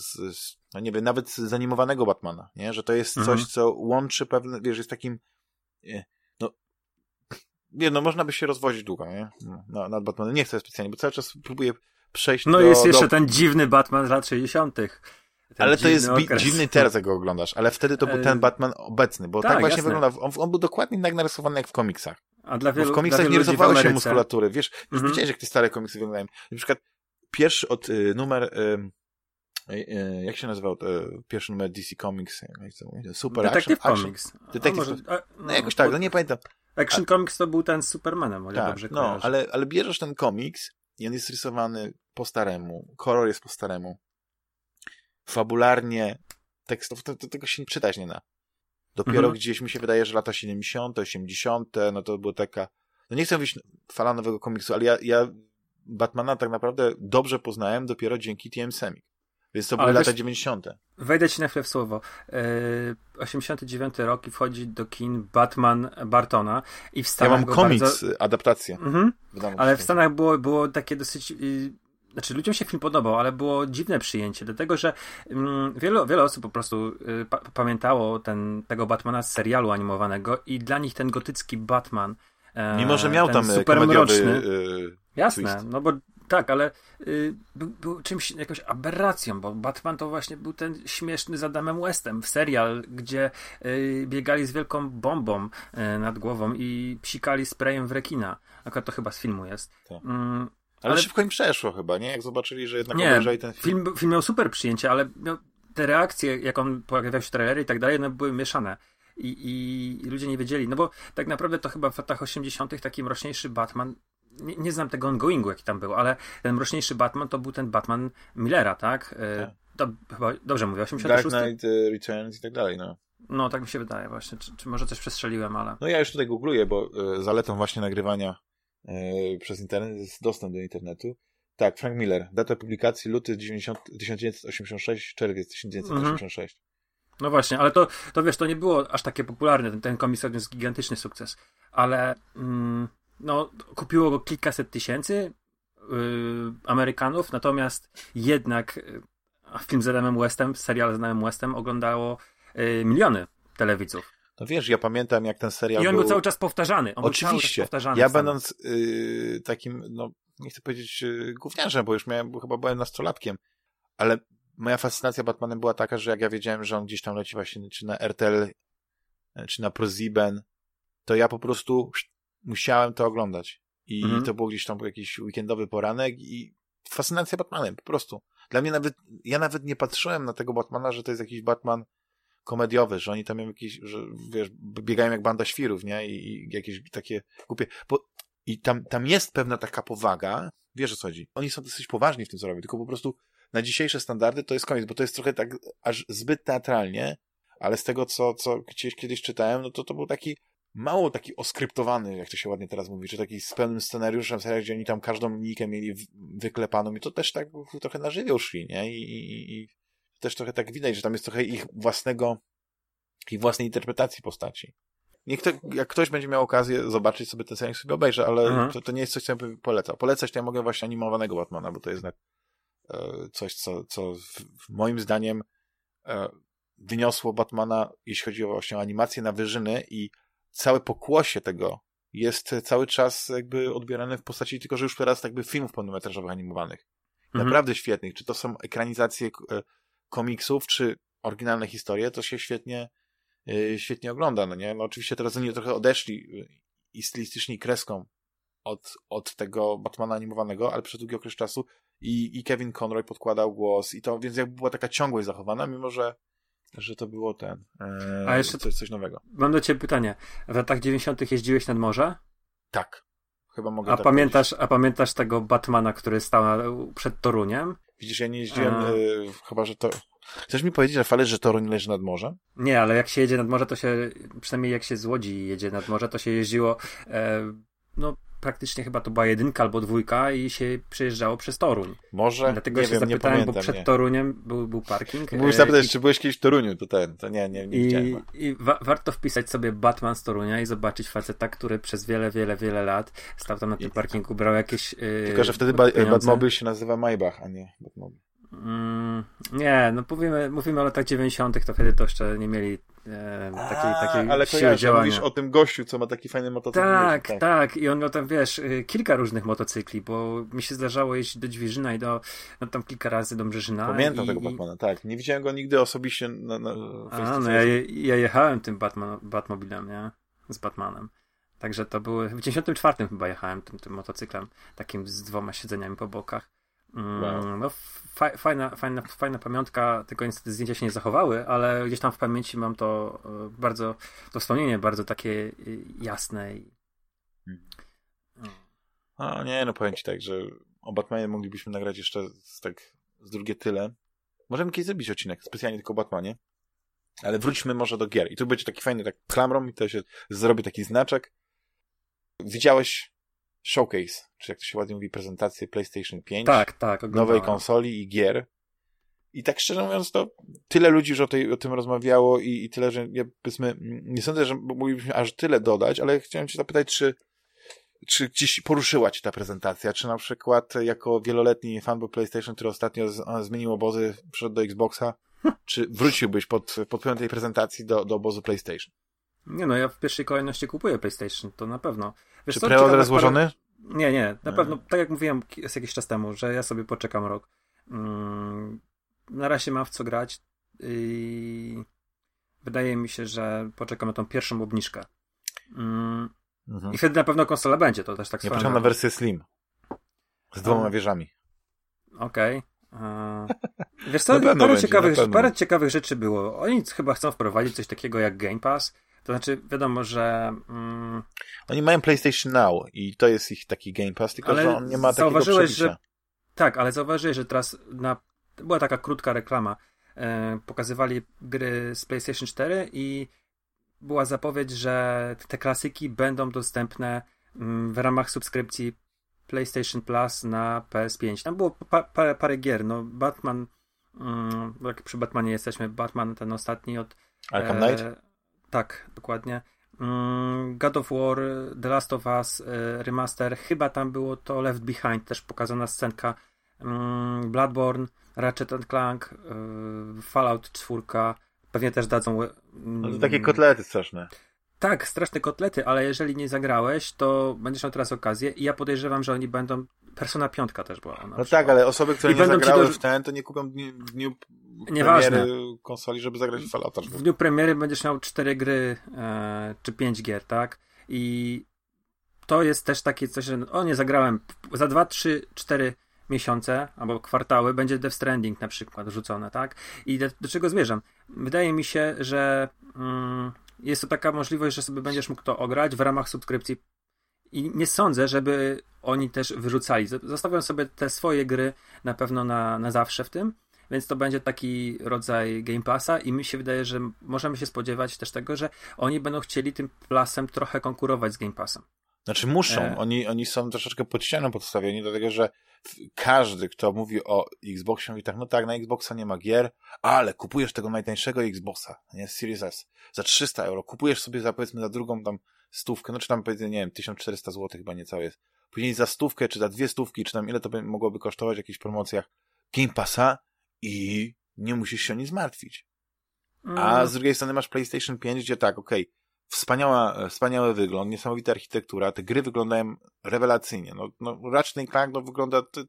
z, z, no nie wiem, nawet z animowanego Batmana, nie? Że to jest mhm. coś, co łączy pewne, wiesz, jest takim e, nie, no można by się rozwozić długo, nie? No, nad Batmanem. Nie chcę specjalnie, bo cały czas próbuję przejść No do, jest jeszcze do... ten dziwny Batman z lat 60. ale to jest okres. dziwny teraz, jak go oglądasz, ale wtedy to był ten Batman obecny, bo tak, tak właśnie jasne. wygląda. On, on, był dokładnie tak narysowany jak w komiksach. A dla wielu, bo w komiksach nie rysowały się muskulatury, wiesz, już mhm. widziałeś, jak te stare komiksy wyglądają. Na przykład pierwszy od y, numer, y, y, jak się nazywał pierwszy numer DC Comics? Super Detective Action, Comics. Detective, może, a, no, no, jakoś tak, no nie pamiętam. Action Comics to był ten z Supermanem, o tak, dobrze No, ale, ale bierzesz ten komiks i on jest rysowany po staremu, kolor jest po staremu. Fabularnie tekstów, to, to, tego się nie czytać nie da. Dopiero mhm. gdzieś mi się wydaje, że lata 70., 80., no to było taka. No nie chcę mówić fala nowego komiksu, ale ja, ja Batmana tak naprawdę dobrze poznałem dopiero dzięki TM Semik. Więc to były Ale lata wiesz, 90. Wejdę ci na chwilę w słowo. Yy, e, 89 rok i wchodzi do kin Batman Bartona i w Stanach Ja mam komiks, bardzo... adaptację. Mhm. Ale w Stanach było, było takie dosyć... Yy, znaczy ludziom się film podobał, ale było dziwne przyjęcie, dlatego że mm, wiele, wiele osób po prostu y, pa pamiętało ten, tego Batmana z serialu animowanego i dla nich ten gotycki Batman e, Mimo, że miał tam super komediowy y, Jasne, twist. no bo tak, ale y, był, był, czymś, jakąś aberracją, bo Batman to właśnie był ten śmieszny z Adamem Westem w serial, gdzie y, biegali z wielką bombą y, nad głową i psikali sprayem w rekina. Akurat to chyba z filmu jest. Tak. Mm, ale, ale, szybko im przeszło chyba, nie? Jak zobaczyli, że jednak nie, obejrzeli ten film. film. Film miał super przyjęcie, ale miał, te reakcje, jak on pojawiał się trailery i tak dalej, one były mieszane. I, i, I, ludzie nie wiedzieli, no bo tak naprawdę to chyba w latach 80. taki mroczniejszy Batman nie, nie, znam tego ongoingu, jaki tam był, ale ten mroczniejszy Batman to był ten Batman Millera, tak? E, tak. Chyba, dobrze mówię, 86? Dark Knight e, Returns i tak dalej, no. No, tak mi się wydaje właśnie. Czy, czy może coś przestrzeliłem, ale... No ja już tutaj googluję, bo y, zaletą właśnie nagrywania y, przez internet jest dostęp do internetu. Tak, Frank Miller. Data publikacji luty 90, 1986, czerwiec 1986. Mhm. No właśnie, ale to, to wiesz, to nie było aż takie popularne. Ten, ten komiks odniósł gigantyczny sukces. Ale mm, no, kupiło go kilkaset tysięcy yy, Amerykanów, natomiast jednak yy, film z Adamem Westem, serial z Adamem Westem oglądało yy, miliony telewidzów. No wiesz, ja pamiętam jak ten serial I on był... był cały czas powtarzany. On Oczywiście. powtarzany ja będąc yy, takim, no nie chcę powiedzieć yy, gówniarzem, bo już miałem, bo chyba byłem nastolatkiem, ale moja fascynacja Batmanem była taka, że jak ja wiedziałem, że on gdzieś tam leci właśnie czy na RTL, czy na ProSieben, to ja po prostu musiałem to oglądać. I mhm. to był gdzieś tam jakiś weekendowy poranek i fascynacja Batmanem, po prostu. Dla mnie nawet, ja nawet nie patrzyłem na tego Batmana, że to jest jakiś Batman komediowy, że oni tam mają jakieś, że wiesz, biegają jak banda świrów, nie? I, i jakieś takie głupie, bo i tam, tam jest pewna taka powaga, wiesz o co chodzi. Oni są dosyć poważni w tym, co robią, tylko po prostu na dzisiejsze standardy to jest koniec, bo to jest trochę tak aż zbyt teatralnie, ale z tego, co, co gdzieś kiedyś czytałem, no to to był taki mało taki oskryptowany, jak to się ładnie teraz mówi, czy taki z pełnym scenariuszem, serial, gdzie oni tam każdą nikę mieli wyklepaną i to też tak trochę na żywioł szli, nie? I, i, I też trochę tak widać, że tam jest trochę ich własnego, ich własnej interpretacji postaci. Niech to, jak ktoś będzie miał okazję zobaczyć sobie ten serial, sobie obejrzy, ale mhm. to, to nie jest coś, co ja bym polecał. Polecać to ja mogę właśnie animowanego Batmana, bo to jest jednak e, coś, co, co w, w moim zdaniem e, wyniosło Batmana, jeśli chodzi o właśnie animację na wyżyny i całe pokłosie tego jest cały czas jakby odbierane w postaci tylko, że już teraz jakby filmów pełnometrażowych animowanych. Mhm. Naprawdę świetnych. Czy to są ekranizacje e, komiksów, czy oryginalne historie, to się świetnie e, świetnie ogląda, no nie? No oczywiście teraz oni trochę odeszli e, i stylistycznie kreską od, od tego Batmana animowanego, ale przez długi okres czasu i, i Kevin Conroy podkładał głos i to, więc jakby była taka ciągłość zachowana, mimo że że to było ten. E, A jeszcze coś, coś nowego. Mam do ciebie pytanie. W latach 90. jeździłeś nad morze? Tak. Chyba mogę a tak pamiętasz, A pamiętasz tego Batmana, który stał przed Toruniem? Widzisz, ja nie jeździłem, a... y, chyba, że to... Chcesz mi powiedzieć, że fale, że Toruń leży nad morzem? Nie, ale jak się jedzie nad morze, to się, przynajmniej jak się z Łodzi jedzie nad morze, to się jeździło, e, no praktycznie chyba to była jedynka albo dwójka i się przejeżdżało przez Toruń. Może? Dlatego nie się wiem, zapytałem, nie bo przed nie. Toruniem był, był parking. Musisz zapytać, I... czy byłeś kiedyś w Toruniu, to ten, to nie, nie, nie I, widziałem. I wa warto wpisać sobie Batman z Torunia i zobaczyć faceta, który przez wiele, wiele, wiele lat stał tam na tym parkingu, brał jakieś yy, Tylko, że wtedy ba Batmobile się nazywa Maybach, a nie Batmobile. Mm, nie, no mówimy, mówimy o latach 90., to wtedy to jeszcze nie mieli e, takiej, takiej ale siły działania. mówisz o tym gościu, co ma taki fajny motocykl. Tak, tak, tak. I on miał tam, wiesz, y, kilka różnych motocykli, bo mi się zdarzało jeździć do Dźwierzyna i do, no tam kilka razy do Brzeżyna. Pamiętam i, tego Batmana, tak. Nie widziałem go nigdy osobiście na, na A, no ja, ja jechałem tym Batman, Batmobilem, nie? Z Batmanem. Także to były, w 94 chyba jechałem tym, tym motocyklem, takim z dwoma siedzeniami po bokach. Mm, wow. No, fajna, fajna, fajna pamiątka, tylko niestety zdjęcia się nie zachowały, ale gdzieś tam w pamięci mam to e, bardzo, to wspomnienie bardzo takie e, jasne. I... A nie, no powiem ci tak, że o Batmanie moglibyśmy nagrać jeszcze z, tak z drugie tyle. Możemy kiedyś zrobić odcinek specjalnie tylko o Batmanie, ale wróćmy może do gier. I tu będzie taki fajny tak klamrą i to się zrobi taki znaczek. Widziałeś showcase, czy jak to się ładnie mówi, prezentację PlayStation 5. Tak, tak. Nowej konsoli i gier. I tak szczerze mówiąc, to tyle ludzi już o, tej, o tym rozmawiało i, i tyle, że ja powiedzmy, nie sądzę, że moglibyśmy aż tyle dodać, ale chciałem cię zapytać, czy, czy gdzieś poruszyła cię ta prezentacja, czy na przykład jako wieloletni fanboy PlayStation, który ostatnio z, zmienił obozy, przyszedł do Xboxa, czy wróciłbyś pod, pod wpływem tej prezentacji do, do obozu PlayStation? Nie no, ja w pierwszej kolejności kupuję PlayStation, to na pewno. Wiesz, czy preorder złożony? Parę... Nie, nie, na pewno, tak jak mówiłem jakiś czas temu, że ja sobie poczekam rok. Mm, na razie mam w co grać i wydaje mi się, że poczekam na tą pierwszą obniżkę. Mm, mhm. I wtedy na pewno konsola będzie, to też tak Nie poczekam na wersję Slim. Z dwoma wieżami. Okej. Okay. Wiesz co, parę, będzie, ciekawych, parę ciekawych rzeczy było. Oni chyba chcą wprowadzić coś takiego jak Game Pass. To znaczy, wiadomo, że. Mm... Oni mają PlayStation Now i to jest ich taki Game Pass, tylko że on nie ma takiego zauważyłeś, że Tak, ale zauważyłeś, że teraz na... była taka krótka reklama. E, pokazywali gry z PlayStation 4 i była zapowiedź, że te klasyki będą dostępne mm, w ramach subskrypcji PlayStation Plus na PS5. Tam było pa, pa, parę gier, no Batman, mm, jak przy Batmanie jesteśmy, Batman ten ostatni od... Arkham Knight? E, tak, dokładnie. Mm, God of War, The Last of Us, e, remaster, chyba tam było to Left Behind, też pokazana scenka, mm, Bloodborne, Ratchet and Clank, e, Fallout 4, pewnie też dadzą... No to takie kotlety straszne. Tak, straszne kotlety, ale jeżeli nie zagrałeś, to będziesz miał teraz okazję i ja podejrzewam, że oni będą Persona 5 też była. No przykład. tak, ale osoby, które I nie zagrały do... w ten, to nie kupią w dniu Nieważne. konsoli, żeby zagrać w Fallouta. W dniu premiery będziesz miał 4 gry e, czy 5 gier, tak? I to jest też takie coś, że o nie zagrałem za 2, 3, 4 miesiące albo kwartały będzie Death Stranding na przykład rzucone, tak? I do, do czego zmierzam? Wydaje mi się, że mm, jest to taka możliwość, że sobie będziesz mógł to ograć w ramach subskrypcji i nie sądzę, żeby oni też wyrzucali. Zostawiam sobie te swoje gry na pewno na, na zawsze w tym, więc to będzie taki rodzaj Game Passa i mi się wydaje, że możemy się spodziewać też tego, że oni będą chcieli tym plusem trochę konkurować z Game Passem. Znaczy muszą, e... oni, oni są troszeczkę pod ścianą podstawieni, dlatego że każdy, kto mówi o Xboxie, mówi tak, no tak, na Xboxa nie ma gier, ale kupujesz tego najtańszego Xboxa, nie, Series S, za 300 euro, kupujesz sobie za, powiedzmy, za drugą tam stówkę, no czy tam powiedzmy, nie wiem, 1400 zł chyba niecałe jest, później za stówkę, czy za dwie stówki, czy tam ile to by mogłoby kosztować w jakichś promocjach Game Passa i nie musisz się o nic martwić. A mm. z drugiej strony masz PlayStation 5, gdzie tak, okej, okay, Wspaniała, wspaniały wygląd, niesamowita architektura, te gry wyglądają rewelacyjnie. No, no Ratchet Clank no, wygląda, to,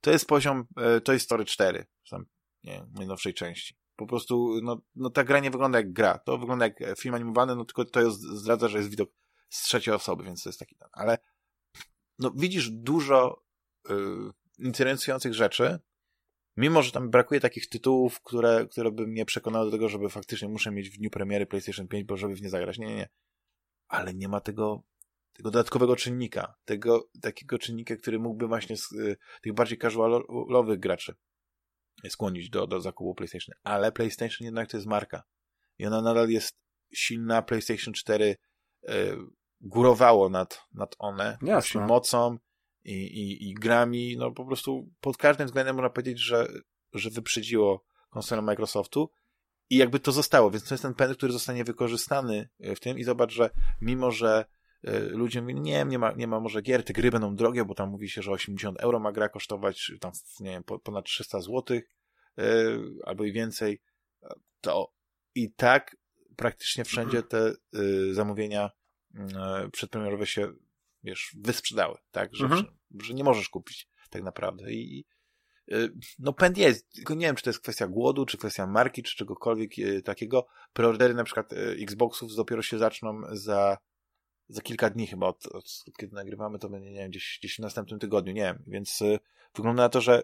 to jest poziom e, Toy Story 4, tam, nie najnowszej części. Po prostu, no, no ta gra nie wygląda jak gra, to wygląda jak film animowany, no tylko to jest, zdradza, że jest widok z trzeciej osoby, więc to jest taki, ale no widzisz dużo y, interesujących rzeczy, Mimo, że tam brakuje takich tytułów, które, które by mnie przekonały do tego, żeby faktycznie muszę mieć w dniu premiery PlayStation 5, bo żeby w nie zagrać. Nie, nie, nie. Ale nie ma tego, tego dodatkowego czynnika, tego takiego czynnika, który mógłby właśnie z, y, tych bardziej casualowych graczy skłonić do, do zakupu PlayStation. Ale PlayStation jednak to jest marka. I ona nadal jest silna. PlayStation 4 y, górowało nad, nad one. Jasne. Mocą, i, i, i grami, no po prostu pod każdym względem można powiedzieć, że, że wyprzedziło konsolę Microsoftu i jakby to zostało, więc to jest ten pęd, który zostanie wykorzystany w tym i zobacz, że mimo, że e, ludzie mówią, nie, nie ma, nie ma może gier, te gry będą drogie, bo tam mówi się, że 80 euro ma gra kosztować, tam, nie wiem, ponad 300 zł, yy, albo i więcej, to i tak praktycznie wszędzie te zamówienia yy, przedpremierowe się wiesz, wysprzedały, tak, że, mhm. że, że, nie możesz kupić tak naprawdę i y, no pęd jest, tylko nie wiem, czy to jest kwestia głodu, czy kwestia marki, czy czegokolwiek y, takiego. Preordery na przykład y, Xboxów dopiero się zaczną za, za kilka dni chyba, od, od, od kiedy nagrywamy, to będzie, nie wiem, gdzieś, gdzieś w następnym tygodniu, nie wiem, więc wygląda na to, że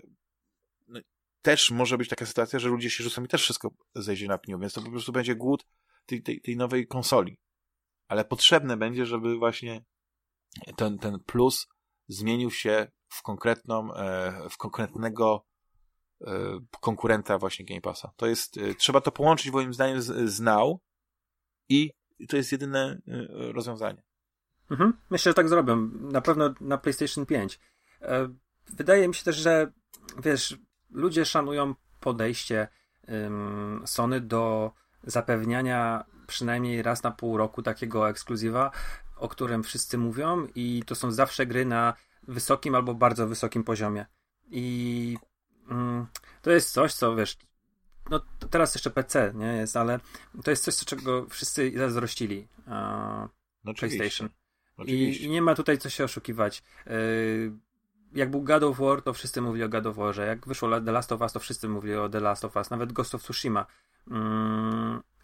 no, też może być taka sytuacja, że ludzie się rzucą i też wszystko zejdzie na pniu, więc to po prostu będzie głód tej, tej, tej nowej konsoli. Ale potrzebne będzie, żeby właśnie ten, ten plus zmienił się w konkretną, e, w konkretnego e, konkurenta właśnie Game Passa. To jest, e, trzeba to połączyć moim zdaniem z, i to jest jedyne rozwiązanie. Mhm. Myślę, że tak zrobią. Na pewno na PlayStation 5. Wydaje mi się też, że wiesz, ludzie szanują podejście Sony do zapewniania przynajmniej raz na pół roku takiego ekskluzywa, o którym wszyscy mówią i to są zawsze gry na wysokim albo bardzo wysokim poziomie. I mm, to jest coś, co wiesz, no teraz jeszcze PC nie jest, ale to jest coś, czego wszyscy zazdrościli uh, no, PlayStation. I, I, nie ma tutaj co się oszukiwać. Yy, jak był God of War, to wszyscy mówili o God of Warze. Jak wyszło The Last of Us, to wszyscy mówili o The Last of Us. Nawet Ghost of Tsushima. Yy,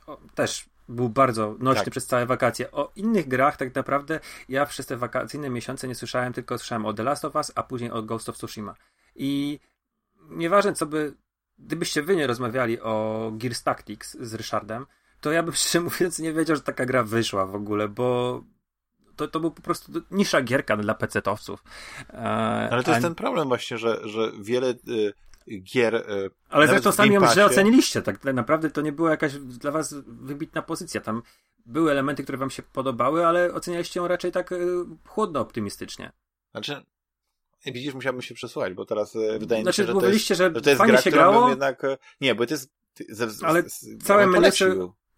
o, też był bardzo nośny tak. przez całe wakacje. O innych grach tak naprawdę ja przez te wakacyjne miesiące nie słyszałem, tylko słyszałem o The Last of Us, a później o Ghost of Tsushima. I nieważne co by, gdybyście wy nie rozmawiali o Gears Tactics z Ryszardem, to ja bym szczerze mówiąc nie wiedział, że taka gra wyszła w ogóle, bo to, to był po prostu nisza gierka dla pecetowców. E, Ale to jest ten problem właśnie, że, że wiele y, gier. Y, Ale zresztą sami ją źle oceniliście. Tak naprawdę to nie była jakaś dla was wybitna pozycja. Tam były elementy, które wam się podobały, ale ocenialiście ją raczej tak y, chłodno optymistycznie. Znaczy, widzisz, musiałbym się przesłuchać, bo teraz wydaje znaczy, mi się, że to jest, że, że to jest gra, się grało. Jednak, nie, bo to jest ze, ale całe menu,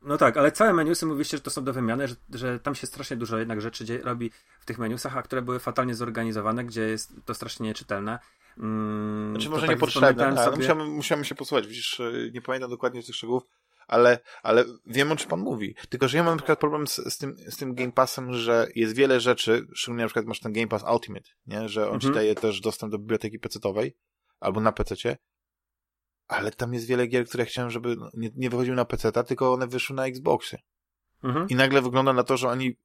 no tak, ale całe menusy mówiliście, że to są do wymiany, że, że tam się strasznie dużo jednak rzeczy robi w tych menusach, a które były fatalnie zorganizowane, gdzie jest to strasznie nieczytelne. Mm, znaczy może tak niepotrzebne, ale sobie... musiałem, musiałem się posłuchać, widzisz, e, nie pamiętam dokładnie tych szczegółów, ale, ale wiem o czym pan mówi. Tylko, że ja mam na przykład problem z, z, tym, z tym Game Passem, że jest wiele rzeczy, szczególnie na przykład masz ten Game Pass Ultimate, nie? że on mhm. ci daje też dostęp do biblioteki PC-owej albo na PC-cie ale tam jest wiele gier, które chciałem, żeby nie, nie wychodziły na PC, tylko one wyszły na Xboxy. Mhm. I nagle wygląda na to, że oni,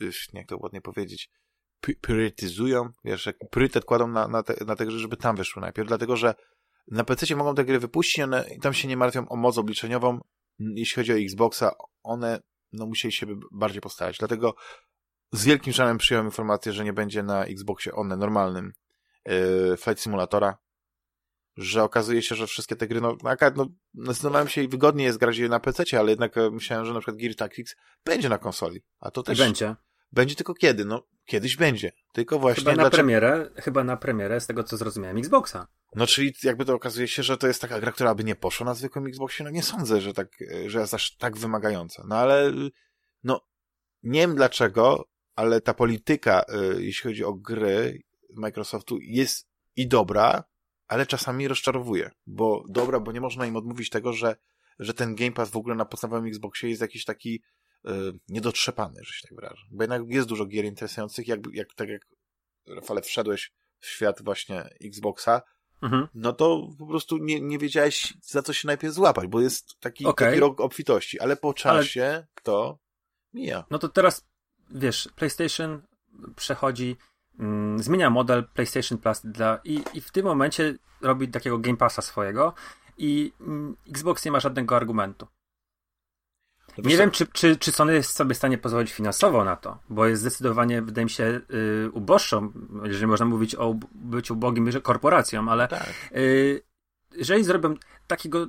nie jak to ładnie powiedzieć, priorytetyzują, wiesz, jak priorytet kładą na, na, te, na te gry, żeby tam wyszły najpierw, dlatego że na PC mogą te gry wypuścić, one tam się nie martwią o moc obliczeniową. Jeśli chodzi o Xboxa, one no, musieli się bardziej postarać. Dlatego z wielkim żalem przyjąłem informację, że nie będzie na Xboxie one normalnym yy, Flight Simulatora, że okazuje się, że wszystkie te gry, no, no, zdecydowałem się i wygodnie jest grać je na PC, ale jednak e, myślałem, że na przykład Gear Tactics będzie na konsoli. A to też. Będzie. Będzie tylko kiedy? No, kiedyś będzie. Tylko właśnie. Chyba na dlaczego... premierę, chyba na premierę, z tego co zrozumiałem, Xboxa. No, czyli jakby to okazuje się, że to jest taka gra, która by nie poszła na zwykłym Xboxie. No nie sądzę, że tak, że jest aż tak wymagająca. No ale, no, nie wiem dlaczego, ale ta polityka, y, jeśli chodzi o gry Microsoftu jest i dobra, ale czasami rozczarowuje, bo dobra, bo nie można im odmówić tego, że, że ten Game Pass w ogóle na podstawowym Xboxie jest jakiś taki niedotrzepany, że się tak wyrażę. Bo jednak jest dużo gier interesujących, jak, jak tak jak Rafale wszedłeś w świat właśnie Xboxa, mhm. no to po prostu nie, nie wiedziałeś za co się najpierw złapać, bo jest taki, okay. taki rok obfitości, ale po czasie ale... to mija. No to teraz, wiesz, PlayStation przechodzi mm, zmienia model PlayStation Plus dla, i, i w tym momencie robi takiego Game Passa swojego i mm, Xbox nie ma żadnego argumentu. No nie wiem, czy, czy, czy Sony jest sobie w stanie pozwolić finansowo na to, bo jest zdecydowanie, wydaje mi się, yy, uboższą, jeżeli można mówić o byciu ubogim korporacją, ale tak. yy, jeżeli zrobią takiego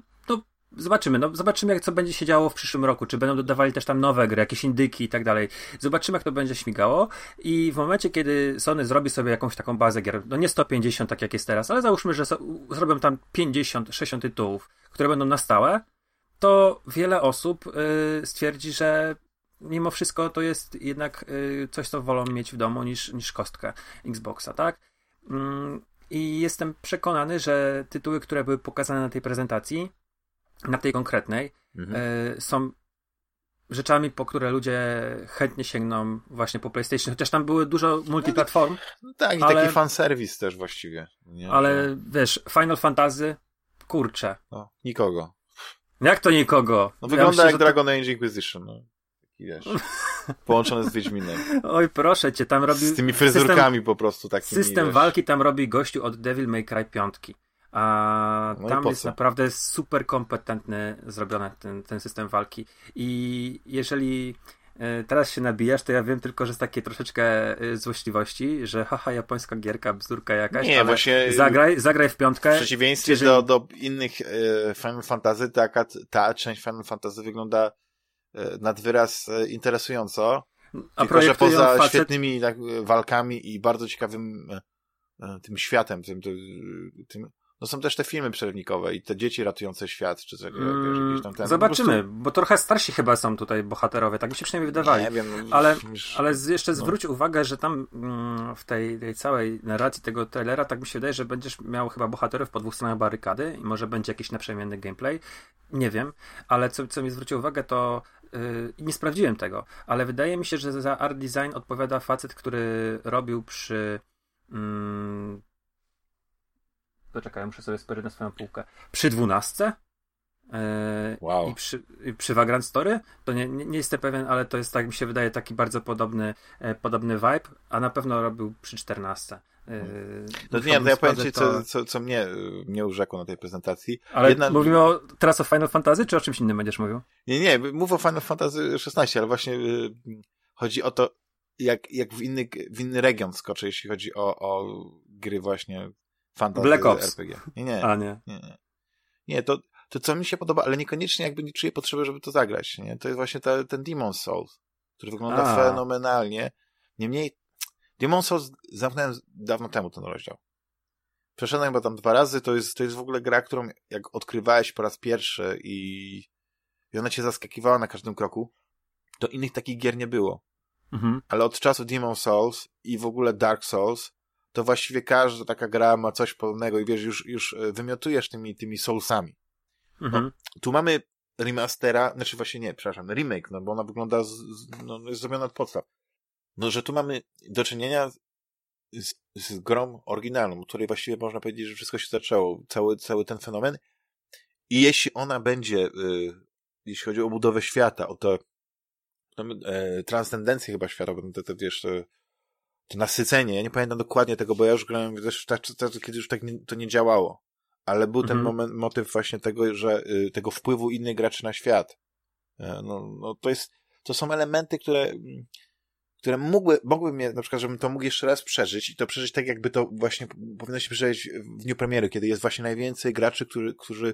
Zobaczymy, no zobaczymy jak co będzie się działo w przyszłym roku, czy będą dodawali też tam nowe gry, jakieś indyki i tak dalej. Zobaczymy jak to będzie śmigało i w momencie kiedy Sony zrobi sobie jakąś taką bazę gier, no nie 150 tak jak jest teraz, ale załóżmy, że so, zrobią tam 50, 60 tytułów, które będą na stałe, to wiele osób y, stwierdzi, że mimo wszystko to jest jednak y, coś, co wolą mieć w domu niż, niż kostkę Xboxa, tak? Mm, I jestem przekonany, że tytuły, które były pokazane na tej prezentacji, na tej konkretnej, mhm. y, są rzeczami, po które ludzie chętnie sięgną właśnie po PlayStation, chociaż tam były dużo multiplatform. No, tak, i ale, taki fanserwis też właściwie. Nie? Ale wiesz, Final Fantasy, kurczę. No, nikogo. Jak to nikogo? No wygląda ja myślę, jak Dragon to... Age Inquisition, no. Wiesz, połączone z Wiedźminem. Oj, proszę cię, tam robi... Z tymi fryzurkami system, po prostu takimi, System wiesz. walki tam robi gościu od Devil May Cry 5. A no tam jest naprawdę super kompetentny zrobiony ten, ten system walki. I jeżeli teraz się nabijasz, to ja wiem tylko, że z takiej troszeczkę e, złośliwości, że haha, japońska gierka, bzdurka jakaś, Nie, właśnie zagraj, zagraj w piątkę. W przeciwieństwie jeżeli... do, do innych e, Final Fantasy, taka, ta część Final Fantasy wygląda e, nad wyraz e, interesująco. A tylko, że poza facet... świetnymi tak, walkami i bardzo ciekawym e, tym światem, tym, tym no są też te filmy przerywnikowe i te dzieci ratujące świat, czy coś, mm, tam ten, Zobaczymy, prostu... bo trochę starsi chyba są tutaj bohaterowie, tak mi się przynajmniej wydawali. Nie wiem. Ale, ale jeszcze no. zwróć uwagę, że tam mm, w tej, tej całej narracji tego trailera tak mi się wydaje, że będziesz miał chyba bohaterów po dwóch stronach barykady i może będzie jakiś naprzemienny gameplay. Nie wiem, ale co, co mi zwrócił uwagę, to yy, nie sprawdziłem tego, ale wydaje mi się, że za art design odpowiada facet, który robił przy. Yy, Poczekaj, muszę sobie spojrzeć na swoją półkę. Przy dwunastce? Yy, wow. I przy, i przy Vagrant Story? To nie, nie, nie, jestem pewien, ale to jest, tak mi się wydaje, taki bardzo podobny, e, podobny vibe, a na pewno robił przy czternastce. Yy, no nie, no ja powiem ci, co, co, co mnie, mnie urzekło na tej prezentacji. Ale Jedna... mówimy o, teraz o Final Fantasy, czy o czymś innym będziesz mówił? Nie, nie, mówię o Final Fantasy 16, ale właśnie y, chodzi o to, jak, jak w, inny, w inny region skoczę, jeśli chodzi o, o gry właśnie fantasy Black Ops. RPG. Nie, nie. A, nie. Nie, nie. nie to, to co mi się podoba, ale niekoniecznie jakby nie czuję potrzeby, żeby to zagrać, nie? To jest właśnie ta, ten Demon Souls, który wygląda A. fenomenalnie. Niemniej Demon Souls zamknąłem dawno temu ten rozdział. Przeszedłem chyba tam dwa razy, to jest, to jest w ogóle gra, którą jak odkrywałeś po raz pierwszy i, i ona cię zaskakiwała na każdym kroku, to innych takich gier nie było. Mhm. Ale od czasu Demon Souls i w ogóle Dark Souls, to właściwie każda taka gra ma coś podobnego i wiesz, już, już e, wymiotujesz tymi, tymi Soulsami. Mhm. No, tu mamy remastera, znaczy właśnie nie, przepraszam, remake, no bo ona wygląda, z, no, jest zrobiona od podstaw no, że tu mamy do czynienia z, z grą oryginalną, której właściwie można powiedzieć, że wszystko się zaczęło, cały, cały ten fenomen. I jeśli ona będzie, y, jeśli chodzi o budowę świata, o to, to e, transcendencję chyba świata, bo to, to wiesz, to, to nasycenie, ja nie pamiętam dokładnie tego, bo ja już grałem też tak, kiedy już tak nie, to nie działało. Ale był mhm. ten moment, motyw właśnie tego, że y, tego wpływu innych graczy na świat. E, no, no to jest, to są elementy, które które mógłby, mogły mnie, na przykład, żebym to mógł jeszcze raz przeżyć i to przeżyć tak, jakby to właśnie powinno się przeżyć w dniu premiery, kiedy jest właśnie najwięcej graczy, którzy e,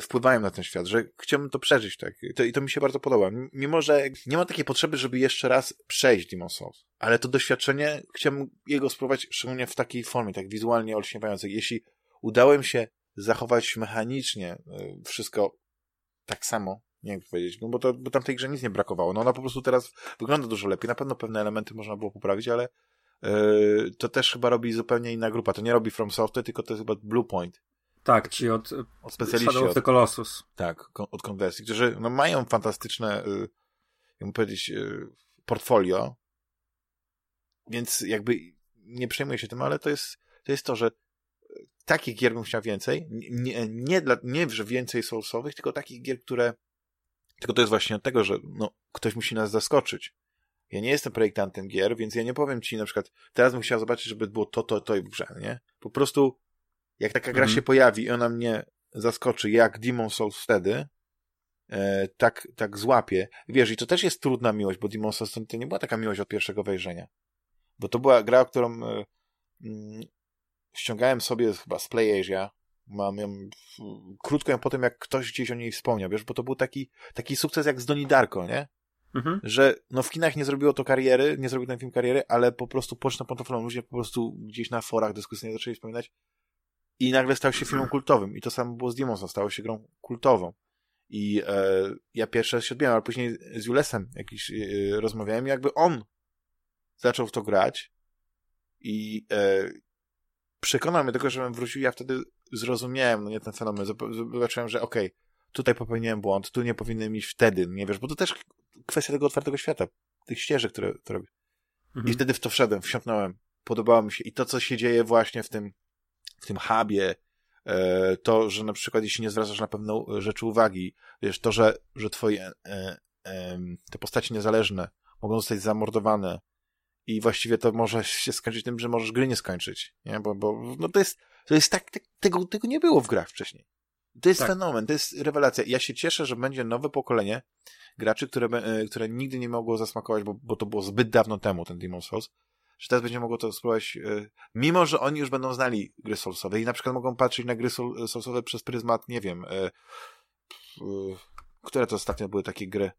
wpływają na ten świat, że chciałbym to przeżyć, tak. I to, I to mi się bardzo podoba. Mimo, że nie ma takiej potrzeby, żeby jeszcze raz przejść Demon Souls, ale to doświadczenie chciałbym jego spróbować szczególnie w takiej formie, tak wizualnie olśniewającej. Jeśli udało mi się zachować mechanicznie e, wszystko tak samo, nie wiem jak powiedzieć, no bo, to, bo tam tej grze nic nie brakowało. No ona po prostu teraz wygląda dużo lepiej. Na pewno pewne elementy można było poprawić, ale yy, to też chyba robi zupełnie inna grupa. To nie robi From Software, tylko to jest chyba Bluepoint. Tak, ci od, od specjaliści Shadow of the Colossus. tak, od konwersji, którzy no, mają fantastyczne, yy, jak powiedzieć, yy, portfolio, więc jakby nie przejmuję się tym, ale to jest to, jest to że takich gier bym chciał więcej. Nie, nie, dla, nie że więcej soulsowych, tylko takich gier, które tylko to jest właśnie od tego, że no, ktoś musi nas zaskoczyć. Ja nie jestem projektantem gier, więc ja nie powiem ci na przykład, teraz bym chciał zobaczyć, żeby było to, to, to i w grze, nie? Po prostu, jak taka gra mm. się pojawi i ona mnie zaskoczy, jak Demon Souls wtedy, e, tak, tak złapie. Wiesz, i to też jest trudna miłość, bo Demon Souls to nie była taka miłość od pierwszego wejrzenia. Bo to była gra, którą e, mm, ściągałem sobie chyba z PlayAsia, Mam ją krótko ją po tym, jak ktoś gdzieś o niej wspomniał, wiesz, bo to był taki, taki sukces jak z Doni Darko, nie? Mhm. Że no w kinach nie zrobiło to kariery, nie zrobił ten film kariery, ale po prostu pocztą pantoflą ludzie po prostu gdzieś na forach dyskusyjnych zaczęli wspominać i nagle stał się filmem kultowym. I to samo było z Demonsa, stało się grą kultową. I e, ja pierwszy raz się odbiłem, ale później z Julesem jakiś e, rozmawiałem i jakby on zaczął w to grać i e, przekonał mnie tego, żebym wrócił. Ja wtedy zrozumiałem, no nie ten fenomen. Zobaczyłem, że okej, okay, tutaj popełniłem błąd, tu nie powinienem iść wtedy, nie wiesz, bo to też kwestia tego otwartego świata, tych ścieżek, które to robi. Mhm. I wtedy w to wszedłem, wsiąknąłem, podobało mi się. I to, co się dzieje właśnie w tym, w tym hubie, e, to, że na przykład jeśli nie zwracasz na pewną rzecz uwagi, wiesz, to, że, że twoje e, e, te postaci niezależne mogą zostać zamordowane, i właściwie to może się skończyć tym, że możesz gry nie skończyć, nie? Bo, bo no to jest, to jest tak, tak tego, tego nie było w grach wcześniej. To jest tak. fenomen, to jest rewelacja. Ja się cieszę, że będzie nowe pokolenie graczy, które, e, które nigdy nie mogło zasmakować, bo, bo to było zbyt dawno temu, ten Demon Souls, że teraz będzie mogło to spróbować, e, mimo że oni już będą znali gry Soulsowe i na przykład mogą patrzeć na gry Soulsowe przez pryzmat, nie wiem, e, które to ostatnio były takie gry,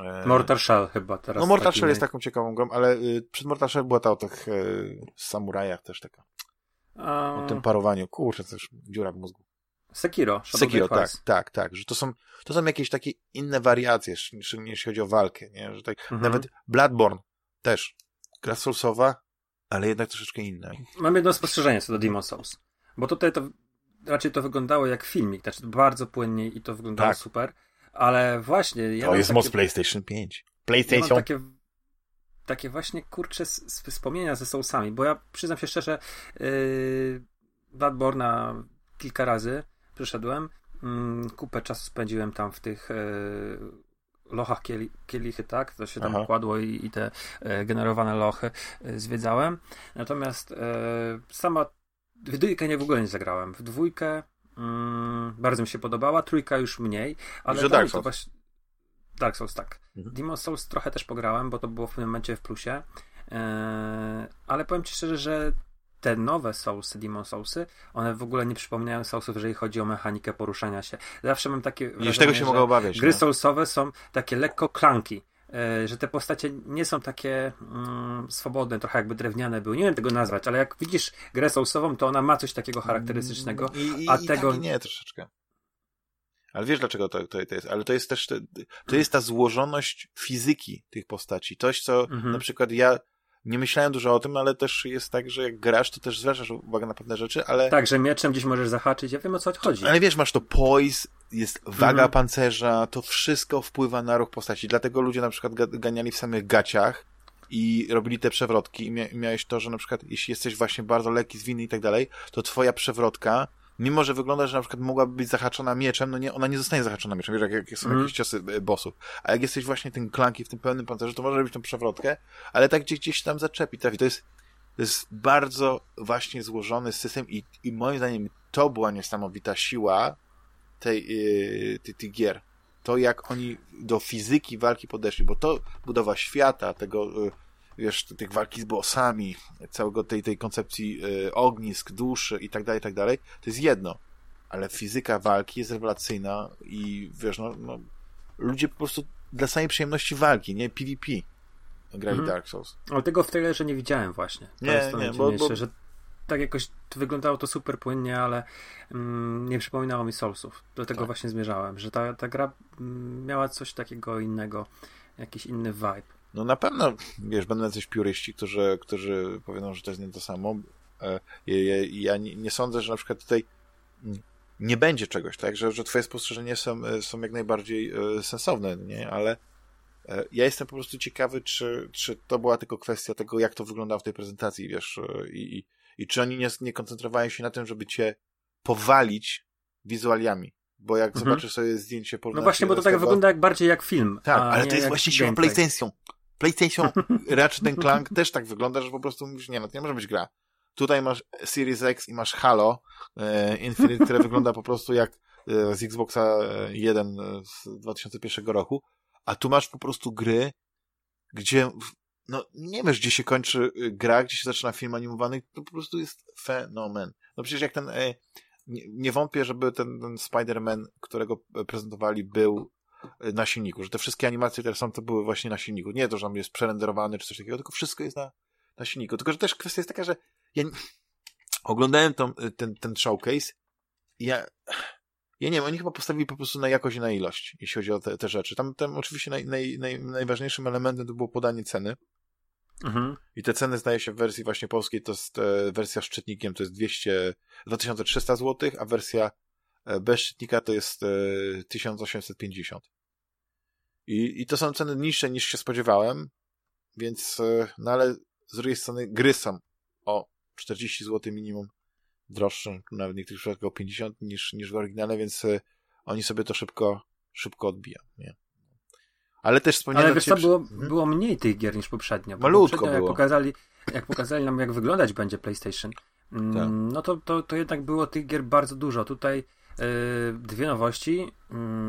E, Mortal Shell chyba teraz. No Mortal Shell jest taką ciekawą grą, ale przed Mortal Shell była ta o tych samurajach też taka. A... O tym parowaniu. Kurczę, już dziura w mózgu. Sekiro. Sekiro, tak, tak, tak. Że to są, to są jakieś takie inne wariacje, jeśli chodzi o walkę, nie? Że tak, mhm. Nawet Bloodborne też. Gra Soulsowa, ale jednak troszeczkę inna. Mam jedno spostrzeżenie co do Demon Souls. Bo tutaj to raczej to wyglądało jak filmik, znaczy bardzo płynnie i to wyglądało tak. super, ale właśnie... Ja to jest takie, moc PlayStation 5. PlayStation... Ja takie, takie właśnie, kurcze wspomnienia ze Soulsami, bo ja przyznam się szczerze, yy, Bloodborne'a kilka razy przeszedłem, yy, kupę czasu spędziłem tam w tych... Lochach kieli, kielichy, tak? To się tam Aha. kładło i, i te e, generowane lochy e, zwiedzałem. Natomiast e, sama w dwójkę nie w ogóle nie zagrałem. W dwójkę mm, bardzo mi się podobała, trójka już mniej, ale Dark Souls. Właśnie... Dark Souls, tak. Mhm. Demon Souls trochę też pograłem, bo to było w tym momencie w plusie. E, ale powiem ci szczerze, że te nowe Soulsy, Demon Soulsy, one w ogóle nie przypominają Soulsów, jeżeli chodzi o mechanikę poruszania się. Zawsze mam takie wrażenie, tego się mogę obawiać. Gry no. Soulsowe są takie lekko klanki, e, że te postacie nie są takie mm, swobodne, trochę jakby drewniane były. Nie wiem tego nazwać, ale jak widzisz grę Soulsową, to ona ma coś takiego charakterystycznego, I, i, a i tego... Tak, nie, troszeczkę. Ale wiesz dlaczego to, to, to jest? Ale to jest też te, to jest ta złożoność fizyki tych postaci. Coś, co mhm. na przykład ja nie myślałem dużo o tym, ale też jest tak, że jak grasz, to też zwracasz uwagę na pewne rzeczy, ale... Tak, że mieczem gdzieś możesz zahaczyć, ja wiem o co chodzi. Ale wiesz, masz to poise, jest waga mhm. pancerza, to wszystko wpływa na ruch postaci, dlatego ludzie na przykład ganiali w samych gaciach i robili te przewrotki i miałeś to, że na przykład jeśli jesteś właśnie bardzo lekki, zwinny i tak dalej, to twoja przewrotka mimo że wygląda, że na przykład mogłaby być zahaczona mieczem, no nie, ona nie zostanie zahaczona mieczem, wiesz, jak, jak są mm. jakieś ciosy e, bossów. A jak jesteś właśnie tym klanki w tym pełnym pancerzu, to może robić tą przewrotkę, ale tak gdzieś, gdzieś tam zaczepi, trafi. To jest, to jest bardzo właśnie złożony system i, i moim zdaniem to była niesamowita siła tej, yy, tej, tej gier. To, jak oni do fizyki walki podeszli, bo to budowa świata, tego yy, wiesz, tych walki z bossami, całego tej, tej koncepcji y, ognisk, duszy i tak dalej, tak dalej, to jest jedno. Ale fizyka walki jest rewelacyjna i wiesz, no, no ludzie po prostu dla samej przyjemności walki, nie PvP grali mhm. Dark Souls. Ale tego w trailerze nie widziałem właśnie. To nie, jest to nie, bo, bo... że tak jakoś wyglądało to super płynnie, ale mm, nie przypominało mi Soulsów. Do tego tak. właśnie zmierzałem, że ta, ta gra mm, miała coś takiego innego, jakiś inny vibe. No na pewno, wiesz, będą jacyś piuryści, którzy, którzy powiedzą, że to jest nie to samo. Ja, e, ja nie, nie, sądzę, że na przykład tutaj nie będzie czegoś, tak, że, że twoje spostrzeżenia są, e, są jak najbardziej e, sensowne, nie, ale ja jestem po prostu ciekawy, czy, czy to była tylko kwestia tego, jak to wyglądało w tej prezentacji, wiesz, i, i, i czy oni nie, nie koncentrowali się na tym, żeby cię powalić wizualiami, bo jak mhm. zobaczysz sobie zdjęcie No właśnie, bo to tak wygląda jak bardziej jak film. Tak, ale to jest właśnie siła PlayStation. PlayStation Ratchet Clank też tak wygląda, że po prostu mówisz, nie no, to nie może być gra. Tutaj masz Series X i masz Halo e, Infinite, które wygląda po prostu jak e, z Xboxa 1 e, z 2001 roku, a tu masz po prostu gry, gdzie no nie wiesz, gdzie się kończy e, gra, gdzie się zaczyna film animowany, to po prostu jest fenomen. No przecież jak ten, e, nie, nie wątpię, żeby ten, ten Spider-Man, którego prezentowali, był na silniku, że te wszystkie animacje, które są, to były właśnie na silniku. Nie to, że on jest przerenderowany czy coś takiego, tylko wszystko jest na, na silniku. Tylko, że też kwestia jest taka, że ja oglądałem tą, ten, ten showcase i ja, ja nie wiem, oni chyba postawili po prostu na jakość i na ilość, jeśli chodzi o te, te rzeczy. Tam, tam oczywiście naj, naj, naj, najważniejszym elementem to było podanie ceny. Mhm. I te ceny zdaje się w wersji właśnie polskiej to jest e, wersja szczytnikiem to jest 200, 2300 zł, a wersja bez szczytnika to jest e, 1850. I, I to są ceny niższe niż się spodziewałem, więc, e, no ale z drugiej strony gry są o 40 zł minimum droższe, nawet w niektórych przypadkach o 50 niż, niż w oryginale, więc e, oni sobie to szybko, szybko odbiją, nie? Ale też wspomniałem... Ale wiesz co, było, hmm? było mniej tych gier niż poprzednio. Malutko poprzednio, było. Jak pokazali, jak pokazali nam, jak wyglądać będzie PlayStation, mm, tak. no to, to, to jednak było tych gier bardzo dużo. Tutaj dwie nowości.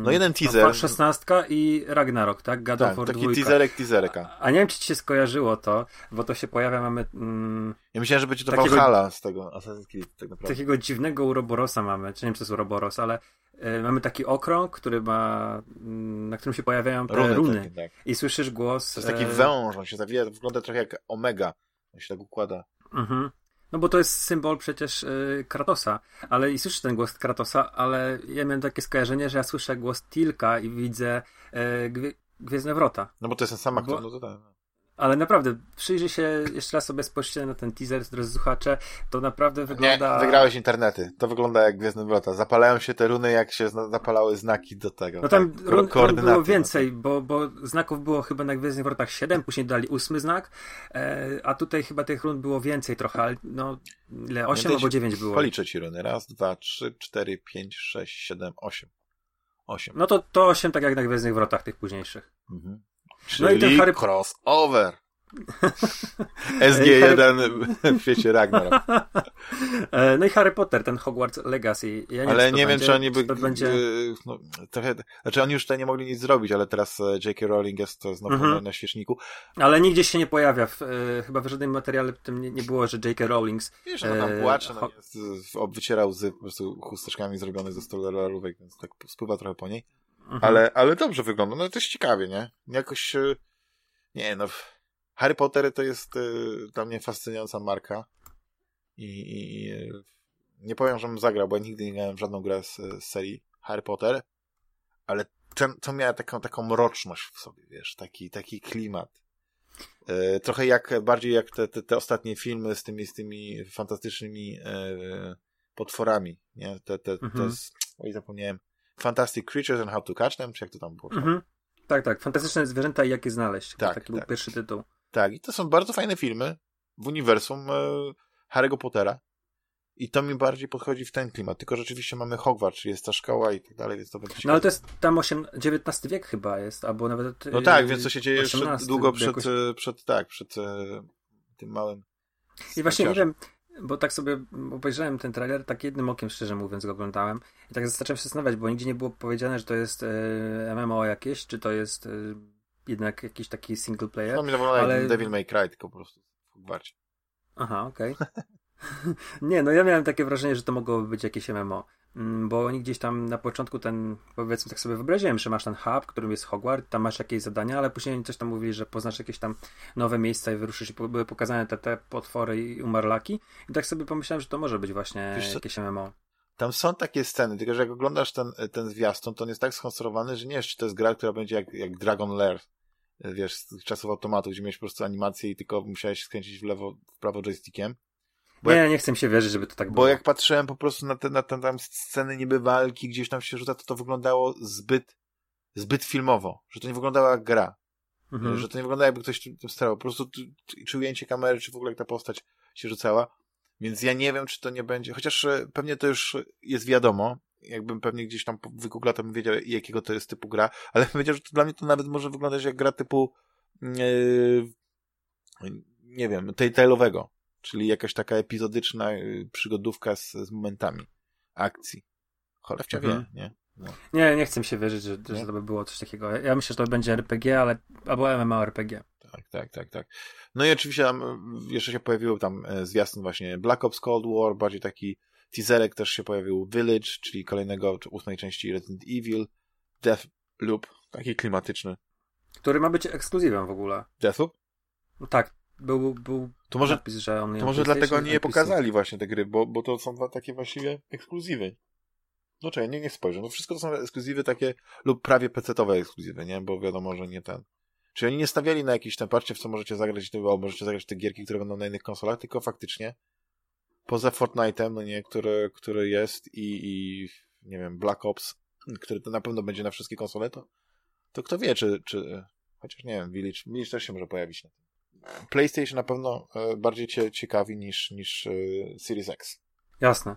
no jeden teaser. Szesnastka i Ragnarok, tak? God tak, taki dwójka. teaserek, teaserka. A, a, nie wiem, czy ci się skojarzyło to, bo to się pojawia, mamy... Mm, ja myślałem, że będzie to takiego, Valhalla z tego Assassin's Creed, tak naprawdę. Takiego dziwnego Uroborosa mamy, czy nie wiem, czy to jest Uroboros, ale y, mamy taki okrąg, który ma, mm, na którym się pojawiają te runy. runy. Takie, tak. I słyszysz głos... To jest taki e... węż, on się zawija, wygląda trochę jak Omega. On się tak układa. Mhm. No bo to jest symbol przecież y, Kratosa, ale i słyszę ten głos Kratosa, ale ja miałem takie skojarzenie, że ja słyszę głos Tilka i widzę y, gwie, Gwiezdne Wrota. No bo to jest ten sam aktor, no to tak. No. Ale naprawdę, przyjrzyj się jeszcze raz sobie spojrzcie na ten teaser, drodzy słuchacze, to naprawdę wygląda... Nie, wygrałeś internety. To wygląda jak Gwiezdne Wrota. Zapalają się te runy, jak się zapalały znaki do tego. No tam tak, run, run było więcej, bo, bo znaków było chyba na Gwiezdnych Wrotach 7, później dali ósmy znak, e, a tutaj chyba tych run było więcej trochę, ale no ile, 8 albo 9 było. Policzę ci runy. Raz, dwa, trzy, cztery, pięć, sześć, siedem, osiem. Osiem. No to, to 8 tak jak na Gwiezdnych Wrotach tych późniejszych. Mhm. Czyli no i ten Harry... crossover. SG1 w świecie Ragnarok. E, no i Harry Potter, ten Hogwarts Legacy. Ja nie ale wiem, nie wiem, będzie, czy oni by... Będzie... No, trochę, znaczy oni już tutaj nie mogli nic zrobić, ale teraz e, J.K. Rowling jest to znowu -hmm. na, na świeczniku. Ale nigdzie się nie pojawia. W, e, chyba w żadnym materiale tym nie, nie było, że J.K. Rowling... Wiesz, no tam płacze, no, jest, wyciera łzy po prostu chusteczkami zrobione ze stolarówek, więc tak spływa trochę po niej. -hmm. Ale, ale dobrze wygląda. No to jest ciekawie, nie? Jakoś... Nie, no Harry Potter to jest y, dla mnie fascynująca marka i, i nie powiem, żebym zagrał, bo ja nigdy nie grałem w żadną grę z, z serii Harry Potter, ale ten, to miała taką, taką mroczność w sobie, wiesz, taki, taki klimat. Trochę jak, bardziej jak te, te, te, ostatnie filmy z tymi, z tymi fantastycznymi y, potworami, nie? Te, te, mhm. To jest, oj, zapomniałem, Fantastic Creatures and How to Catch Them, czy jak to tam było? Mhm. Tak, tak. Fantastyczne zwierzęta i jak je znaleźć. Tak, taki tak. był pierwszy tytuł. Tak, i to są bardzo fajne filmy w uniwersum e, Harry'ego Pottera. I to mi bardziej podchodzi w ten klimat. Tylko rzeczywiście mamy Hogwarts, czyli jest ta szkoła i tak dalej, więc to będzie No ale to jest tam 8, XIX wiek chyba jest, albo nawet. No tak, więc to się dzieje przed, długo przed, jakoś... Przed, tak, przed e, tym małym. I właśnie nie wiem, bo tak sobie obejrzałem ten trailer, tak jednym okiem szczerze mówiąc go oglądałem i tak zacząłem się zastanawiać, bo nigdzie nie było powiedziane, że to jest e, MMO jakieś, czy to jest e, jednak jakiś taki single player. No mi ale... Devil May Cry, tylko po prostu bardziej. Aha, okej. Okay. nie, no ja miałem takie wrażenie, że to mogłoby być jakieś MMO. Mm, bo oni gdzieś tam na początku ten, powiedzmy tak sobie wyobraziłem, że masz ten hub, którym jest Hogwarts, tam masz jakieś zadania, ale później coś tam mówili, że poznasz jakieś tam nowe miejsca i wyruszysz. Były pokazane te, te potwory i umarlaki. I tak sobie pomyślałem, że to może być właśnie Wiesz jakieś MMO. Tam są takie sceny, tylko że jak oglądasz ten, ten zwiastun, to on jest tak skonstruowany, że nie wiesz, czy to jest gra, która będzie jak, jak Dragon Lair, wiesz, z czasów automatu, gdzie miałeś po prostu animację i tylko musiałeś skręcić w lewo, w prawo joystickiem. Bo nie, jak, nie chcę się wierzyć, żeby to tak było. Bo jak patrzyłem po prostu na te, na te tam sceny niby walki, gdzieś tam się rzuca, to to wyglądało zbyt, zbyt filmowo, że to nie wyglądało jak gra. Mhm. Że to nie wyglądało jakby ktoś tym starał. Po prostu czy ujęcie kamery, czy w ogóle jak ta postać się rzucała. Więc ja nie wiem, czy to nie będzie, chociaż e, pewnie to już jest wiadomo, jakbym pewnie gdzieś tam wygooglał, to bym wiedział, jakiego to jest typu gra, ale bym wiedział, że to dla mnie to nawet może wyglądać jak gra typu yy, nie wiem, telltale'owego, czyli jakaś taka epizodyczna yy, przygodówka z, z momentami akcji. Cholewcia mhm. wie, nie? No. Nie, nie chcę się wierzyć, że, że to by było coś takiego. Ja myślę, że to będzie RPG, ale albo MMORPG. Tak, tak, tak, tak. No i oczywiście tam jeszcze się pojawiły tam e, zwiastun właśnie Black Ops Cold War, bardziej taki teaserek też się pojawił Village, czyli kolejnego ósmej części Resident Evil, Deathloop, taki klimatyczny. Który ma być ekskluzywem w ogóle. Deathloop? No tak, był, był to może, napis, że on To może dlatego nie pokazali właśnie te gry, bo, bo to są dwa takie właściwie ekskluzywy. No czekaj, nie, nie spojrzę. No wszystko to są ekskluzywy takie lub prawie pecetowe ekskluzywy, nie? Bo wiadomo, że nie ten. Czyli oni nie stawiali na jakiś ten, patrzcie w co możecie zagrać, to możecie zagrać te gierki, które będą na innych konsolach, tylko faktycznie poza Fortnite'em, no nie, który, który jest i, i nie wiem, Black Ops, który to na pewno będzie na wszystkie konsole, to, to kto wie, czy, czy chociaż nie wiem, Village, Village też się może pojawić na tym. PlayStation na pewno e, bardziej cię ciekawi niż, niż e, Series X. Jasne.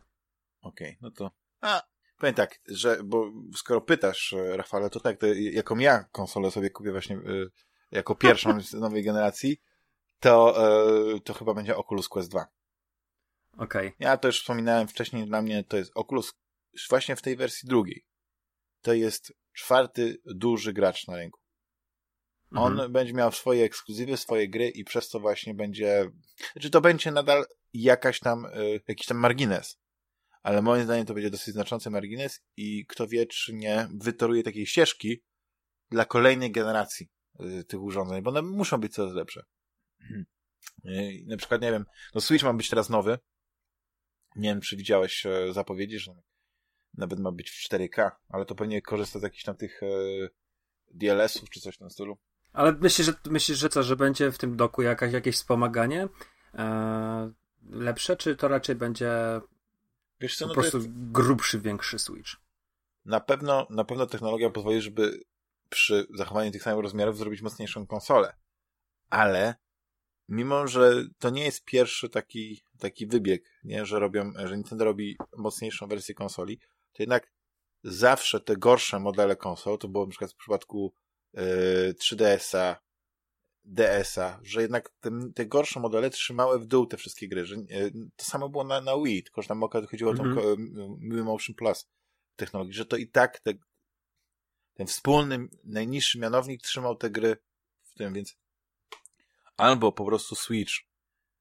Okej, okay, no to... A, powiem tak, że, bo skoro pytasz, e, Rafale, to tak, to jaką ja konsolę sobie kupię właśnie jako pierwszą z nowej generacji, to, to chyba będzie Oculus Quest 2. Okej. Okay. Ja to już wspominałem wcześniej, dla mnie to jest Oculus właśnie w tej wersji drugiej. To jest czwarty duży gracz na rynku. On mhm. będzie miał swoje ekskluzywy, swoje gry i przez to właśnie będzie, znaczy to będzie nadal jakaś tam, y, jakiś tam margines. Ale moim zdaniem to będzie dosyć znaczący margines i kto wie, czy nie wytoruje takiej ścieżki dla kolejnej generacji y, tych urządzeń, bo one muszą być coraz lepsze. Na przykład, nie wiem, no Switch ma być teraz nowy. Nie wiem, czy widziałeś e, zapowiedzi, że nawet ma być w 4K, ale to pewnie korzysta z jakichś tam tych e, DLS-ów czy coś w tym stylu. Ale myślisz, że, myślisz, że co, że będzie w tym doku jakaś, jakieś wspomaganie e, lepsze, czy to raczej będzie Wiesz co, po no prostu jest... grubszy, większy Switch? Na pewno, na pewno technologia pozwoli, żeby przy zachowaniu tych samych rozmiarów zrobić mocniejszą konsolę. Ale mimo, że to nie jest pierwszy taki, taki wybieg, nie, że robią, że Nintendo robi mocniejszą wersję konsoli, to jednak zawsze te gorsze modele konsol, to było na przykład w przypadku 3DS-a, DS-a, że jednak te, te, gorsze modele trzymały w dół te wszystkie gry. Że, yy, to samo było na, na Wii, tylko że tam chodziło mm -hmm. o tą mm-hmm. Motion Plus technologię, że to i tak te, ten wspólny, najniższy mianownik trzymał te gry w tym, więc albo po prostu Switch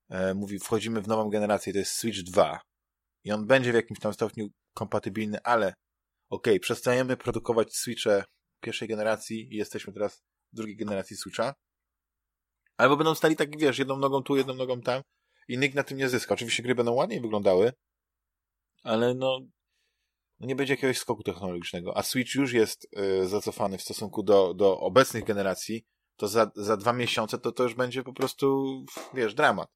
e, mówi, wchodzimy w nową generację, to jest Switch 2 i on będzie w jakimś tam stopniu kompatybilny, ale okej, okay, przestajemy produkować Switche pierwszej generacji i jesteśmy teraz w drugiej generacji Switcha, albo będą stali tak, wiesz, jedną nogą tu, jedną nogą tam i nikt na tym nie zyska. Oczywiście gry będą ładniej wyglądały, ale no nie będzie jakiegoś skoku technologicznego, a Switch już jest y, zacofany w stosunku do, do obecnych generacji, to za, za dwa miesiące to, to już będzie po prostu, wiesz, dramat.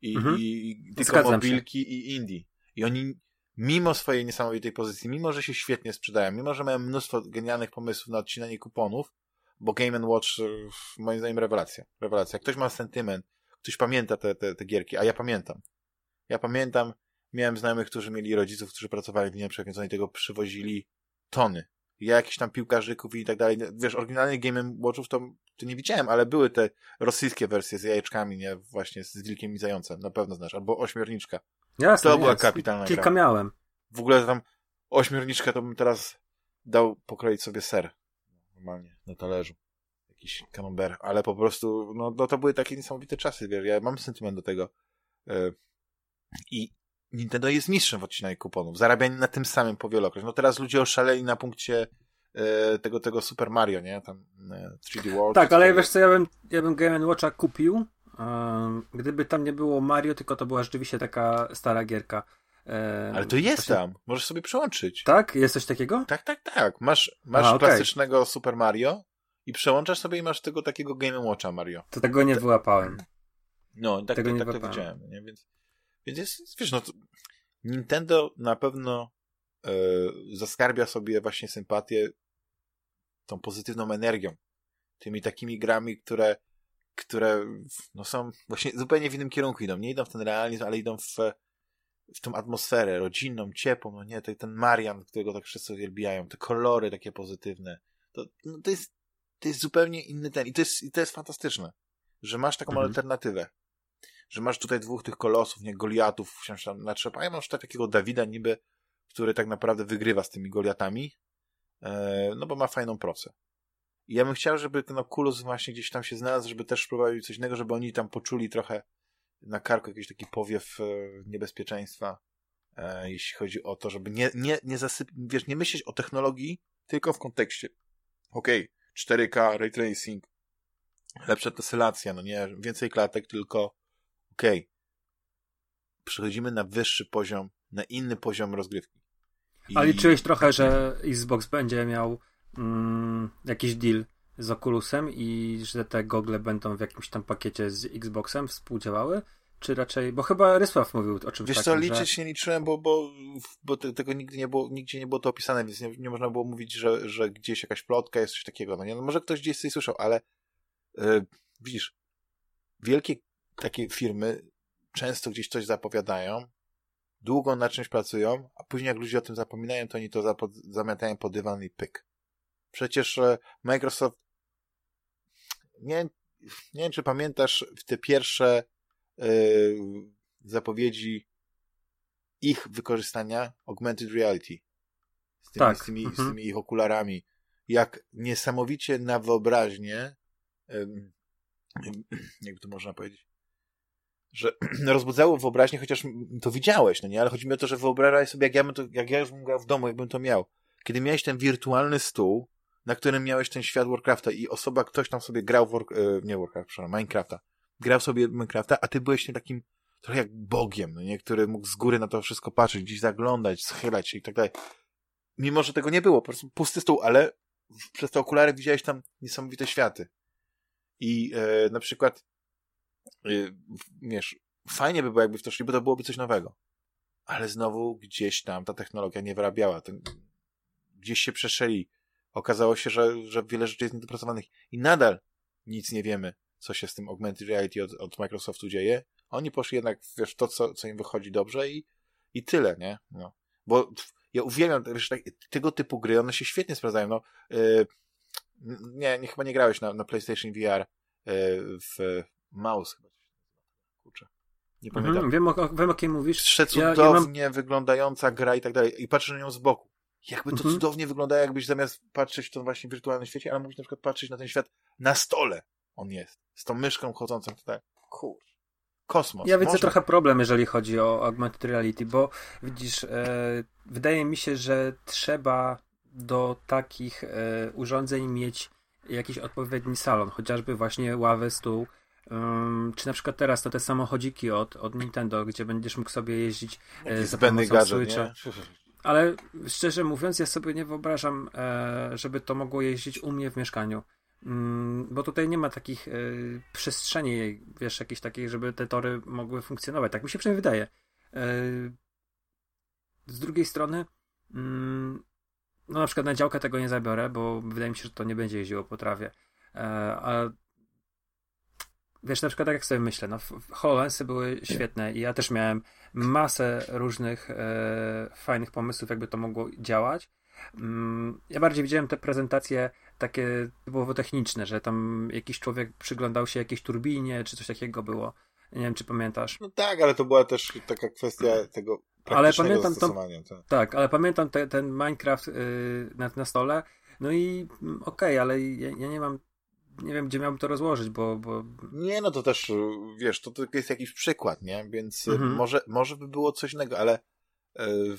I, mhm. i, i tylko Zgadzam mobilki się. i indie. I oni, mimo swojej niesamowitej pozycji, mimo że się świetnie sprzedają, mimo że mają mnóstwo genialnych pomysłów na odcinanie kuponów, bo Game Watch y, moim zdaniem rewelacja. Rewelacja. Ktoś ma sentyment, ktoś pamięta te, te, te gierki, a ja pamiętam. Ja pamiętam, miałem znajomych, którzy mieli rodziców, którzy pracowali w Niemczech, więc oni tego przywozili tony. Ja jakichś tam piłkarzyków i tak dalej. Wiesz, oryginalnych Game Watchów to, to nie widziałem, ale były te rosyjskie wersje z jajeczkami, nie? Właśnie z wilkiem i zającem. Na pewno znasz. Albo ośmiorniczka. Jasne, to była kapitalna Kilka gra. miałem. W ogóle tam ośmiorniczkę to bym teraz dał pokroić sobie ser. Normalnie, na talerzu. Jakiś camembert. Ale po prostu, no, no to były takie niesamowite czasy, wiesz. Ja mam sentyment do tego. Yy. I Nintendo jest mistrzem w odcinaniu kuponów. Zarabianie na tym samym powielokroć. No teraz ludzie oszaleli na punkcie e, tego, tego Super Mario, nie? Tam e, 3D World. Tak, ale wiesz co, ja bym, ja bym Game Watcha kupił, e, gdyby tam nie było Mario, tylko to była rzeczywiście taka stara gierka. Ale to jest tam. Możesz sobie przełączyć. Tak? Jest coś takiego? Tak, tak, tak. Masz, masz A, okay. klasycznego Super Mario i przełączasz sobie i masz tego takiego Game Watcha Mario. To tego nie wyłapałem. No, tak, tego tak, tak to widziałem. Nie? Więc więc jest, wiesz, no Nintendo na pewno e, zaskarbia sobie właśnie sympatię tą pozytywną energią. Tymi takimi grami, które, które no są właśnie zupełnie w innym kierunku idą. Nie idą w ten realizm, ale idą w, w tą atmosferę rodzinną, ciepłą, no nie, ten Marian, którego tak wszyscy uwielbiają, te kolory takie pozytywne. To, no to jest, to jest zupełnie inny ten. I to jest, i to jest fantastyczne, że masz taką mhm. alternatywę że masz tutaj dwóch tych kolosów, nie, Goliatów wciąż tam natrzepają, masz tutaj takiego Dawida niby, który tak naprawdę wygrywa z tymi Goliatami, e, no bo ma fajną procę. I ja bym chciał, żeby no, Kulus właśnie gdzieś tam się znalazł, żeby też spróbował coś innego, żeby oni tam poczuli trochę na karku jakiś taki powiew e, niebezpieczeństwa, e, jeśli chodzi o to, żeby nie, nie, nie zasyp... wiesz, nie myśleć o technologii, tylko w kontekście okej, okay, 4K, ray tracing, lepsza tesylacja, no nie, więcej klatek, tylko okej, okay, przechodzimy na wyższy poziom, na inny poziom rozgrywki. I... A liczyłeś trochę, że Xbox będzie miał mm, jakiś deal z Oculusem i że te gogle będą w jakimś tam pakiecie z Xboxem współdziałały? Czy raczej, bo chyba Rysław mówił o czymś Wiesz takim, co, liczyć że... nie liczyłem, bo, bo, bo tego nigdy nie było, nigdzie nie było to opisane, więc nie, nie można było mówić, że, że gdzieś jakaś plotka jest coś takiego. No nie, no może ktoś gdzieś coś słyszał, ale yy, widzisz, wielkie takie firmy często gdzieś coś zapowiadają, długo na czymś pracują, a później jak ludzie o tym zapominają, to oni to zamiatają pod dywan i pyk. Przecież e, Microsoft nie, nie wiem, czy pamiętasz w te pierwsze yy, zapowiedzi ich wykorzystania augmented reality z tymi, tak. z tymi, mhm. z tymi ich okularami. Jak niesamowicie na wyobraźnię yy, jakby to można powiedzieć że rozbudzało wyobraźnię, chociaż to widziałeś, no nie? Ale chodzi mi o to, że wyobrażaj sobie, jak ja, bym to, jak ja już bym grał w domu, jakbym to miał. Kiedy miałeś ten wirtualny stół, na którym miałeś ten świat Warcrafta i osoba, ktoś tam sobie grał w War, e, nie Warcraft, przepraszam, Minecrafta. grał sobie Minecrafta, a ty byłeś nie takim trochę jak Bogiem, no nie? który mógł z góry na to wszystko patrzeć, gdzieś zaglądać, schylać się i tak dalej. Mimo, że tego nie było, po prostu pusty stół, ale przez te okulary widziałeś tam niesamowite światy. I e, na przykład e, wiesz, fajnie by było, jakby w to szli, bo to byłoby coś nowego. Ale znowu gdzieś tam ta technologia nie wyrabiała. Ten, gdzieś się przeszeli. Okazało się, że, że wiele rzeczy jest niedopracowanych i nadal nic nie wiemy, co się z tym augmented reality od, od Microsoftu dzieje. Oni poszli jednak, wiesz, to, co, co im wychodzi dobrze i, i tyle, nie? No. Bo ja uwielbiam wiesz, tak, tego typu gry, one się świetnie sprawdzają. No, yy, nie, nie, chyba nie grałeś na, na PlayStation VR yy, w Mouse chyba. Kurczę. Nie mhm, pamiętam. wiem, o, wiem, o kim mówisz. Przecudownie ja, ja mam... wyglądająca gra i tak dalej. I patrzę na nią z boku. Jakby to mhm. cudownie wygląda, jakbyś zamiast patrzeć w tym właśnie wirtualnym świecie, ale mógłbyś na przykład patrzeć na ten świat na stole. On jest. Z tą myszką chodzącą tutaj. Kurczę kosmos. Ja widzę Można... trochę problem, jeżeli chodzi o augmented reality, bo widzisz, e, wydaje mi się, że trzeba do takich e, urządzeń mieć jakiś odpowiedni salon, chociażby właśnie ławę, stół, um, czy na przykład teraz to te samochodziki od, od Nintendo, gdzie będziesz mógł sobie jeździć e, za pomocą gadżet, Switcha. Ale szczerze mówiąc, ja sobie nie wyobrażam, e, żeby to mogło jeździć u mnie w mieszkaniu. Mm, bo tutaj nie ma takich y, przestrzeni, wiesz, jakiejś takiej, żeby te tory mogły funkcjonować. Tak mi się przynajmniej wydaje. Y, z drugiej strony, y, no na przykład na działkę tego nie zabiorę, bo wydaje mi się, że to nie będzie jeździło po trawie. a wiesz, na przykład tak jak sobie myślę, no HoloLensy były świetne i ja też miałem masę różnych fajnych pomysłów, jakby to mogło działać. Mm, ja bardziej widziałem te prezentacje takie typowo techniczne, że tam jakiś człowiek przyglądał się jakiejś turbinie, czy coś takiego było. Nie wiem, czy pamiętasz. No tak, ale to była też taka kwestia tego ale pamiętam to, tak. tak, ale pamiętam te, ten Minecraft yy, na, na stole. No i mm, okej, okay, ale ja, ja, nie mam nie wiem, gdzie miałbym to rozłożyć, bo, bo... Nie, no to też, wiesz, to, to jest jakiś przykład, nie? Więc mhm. może, może by było coś innego, ale yy,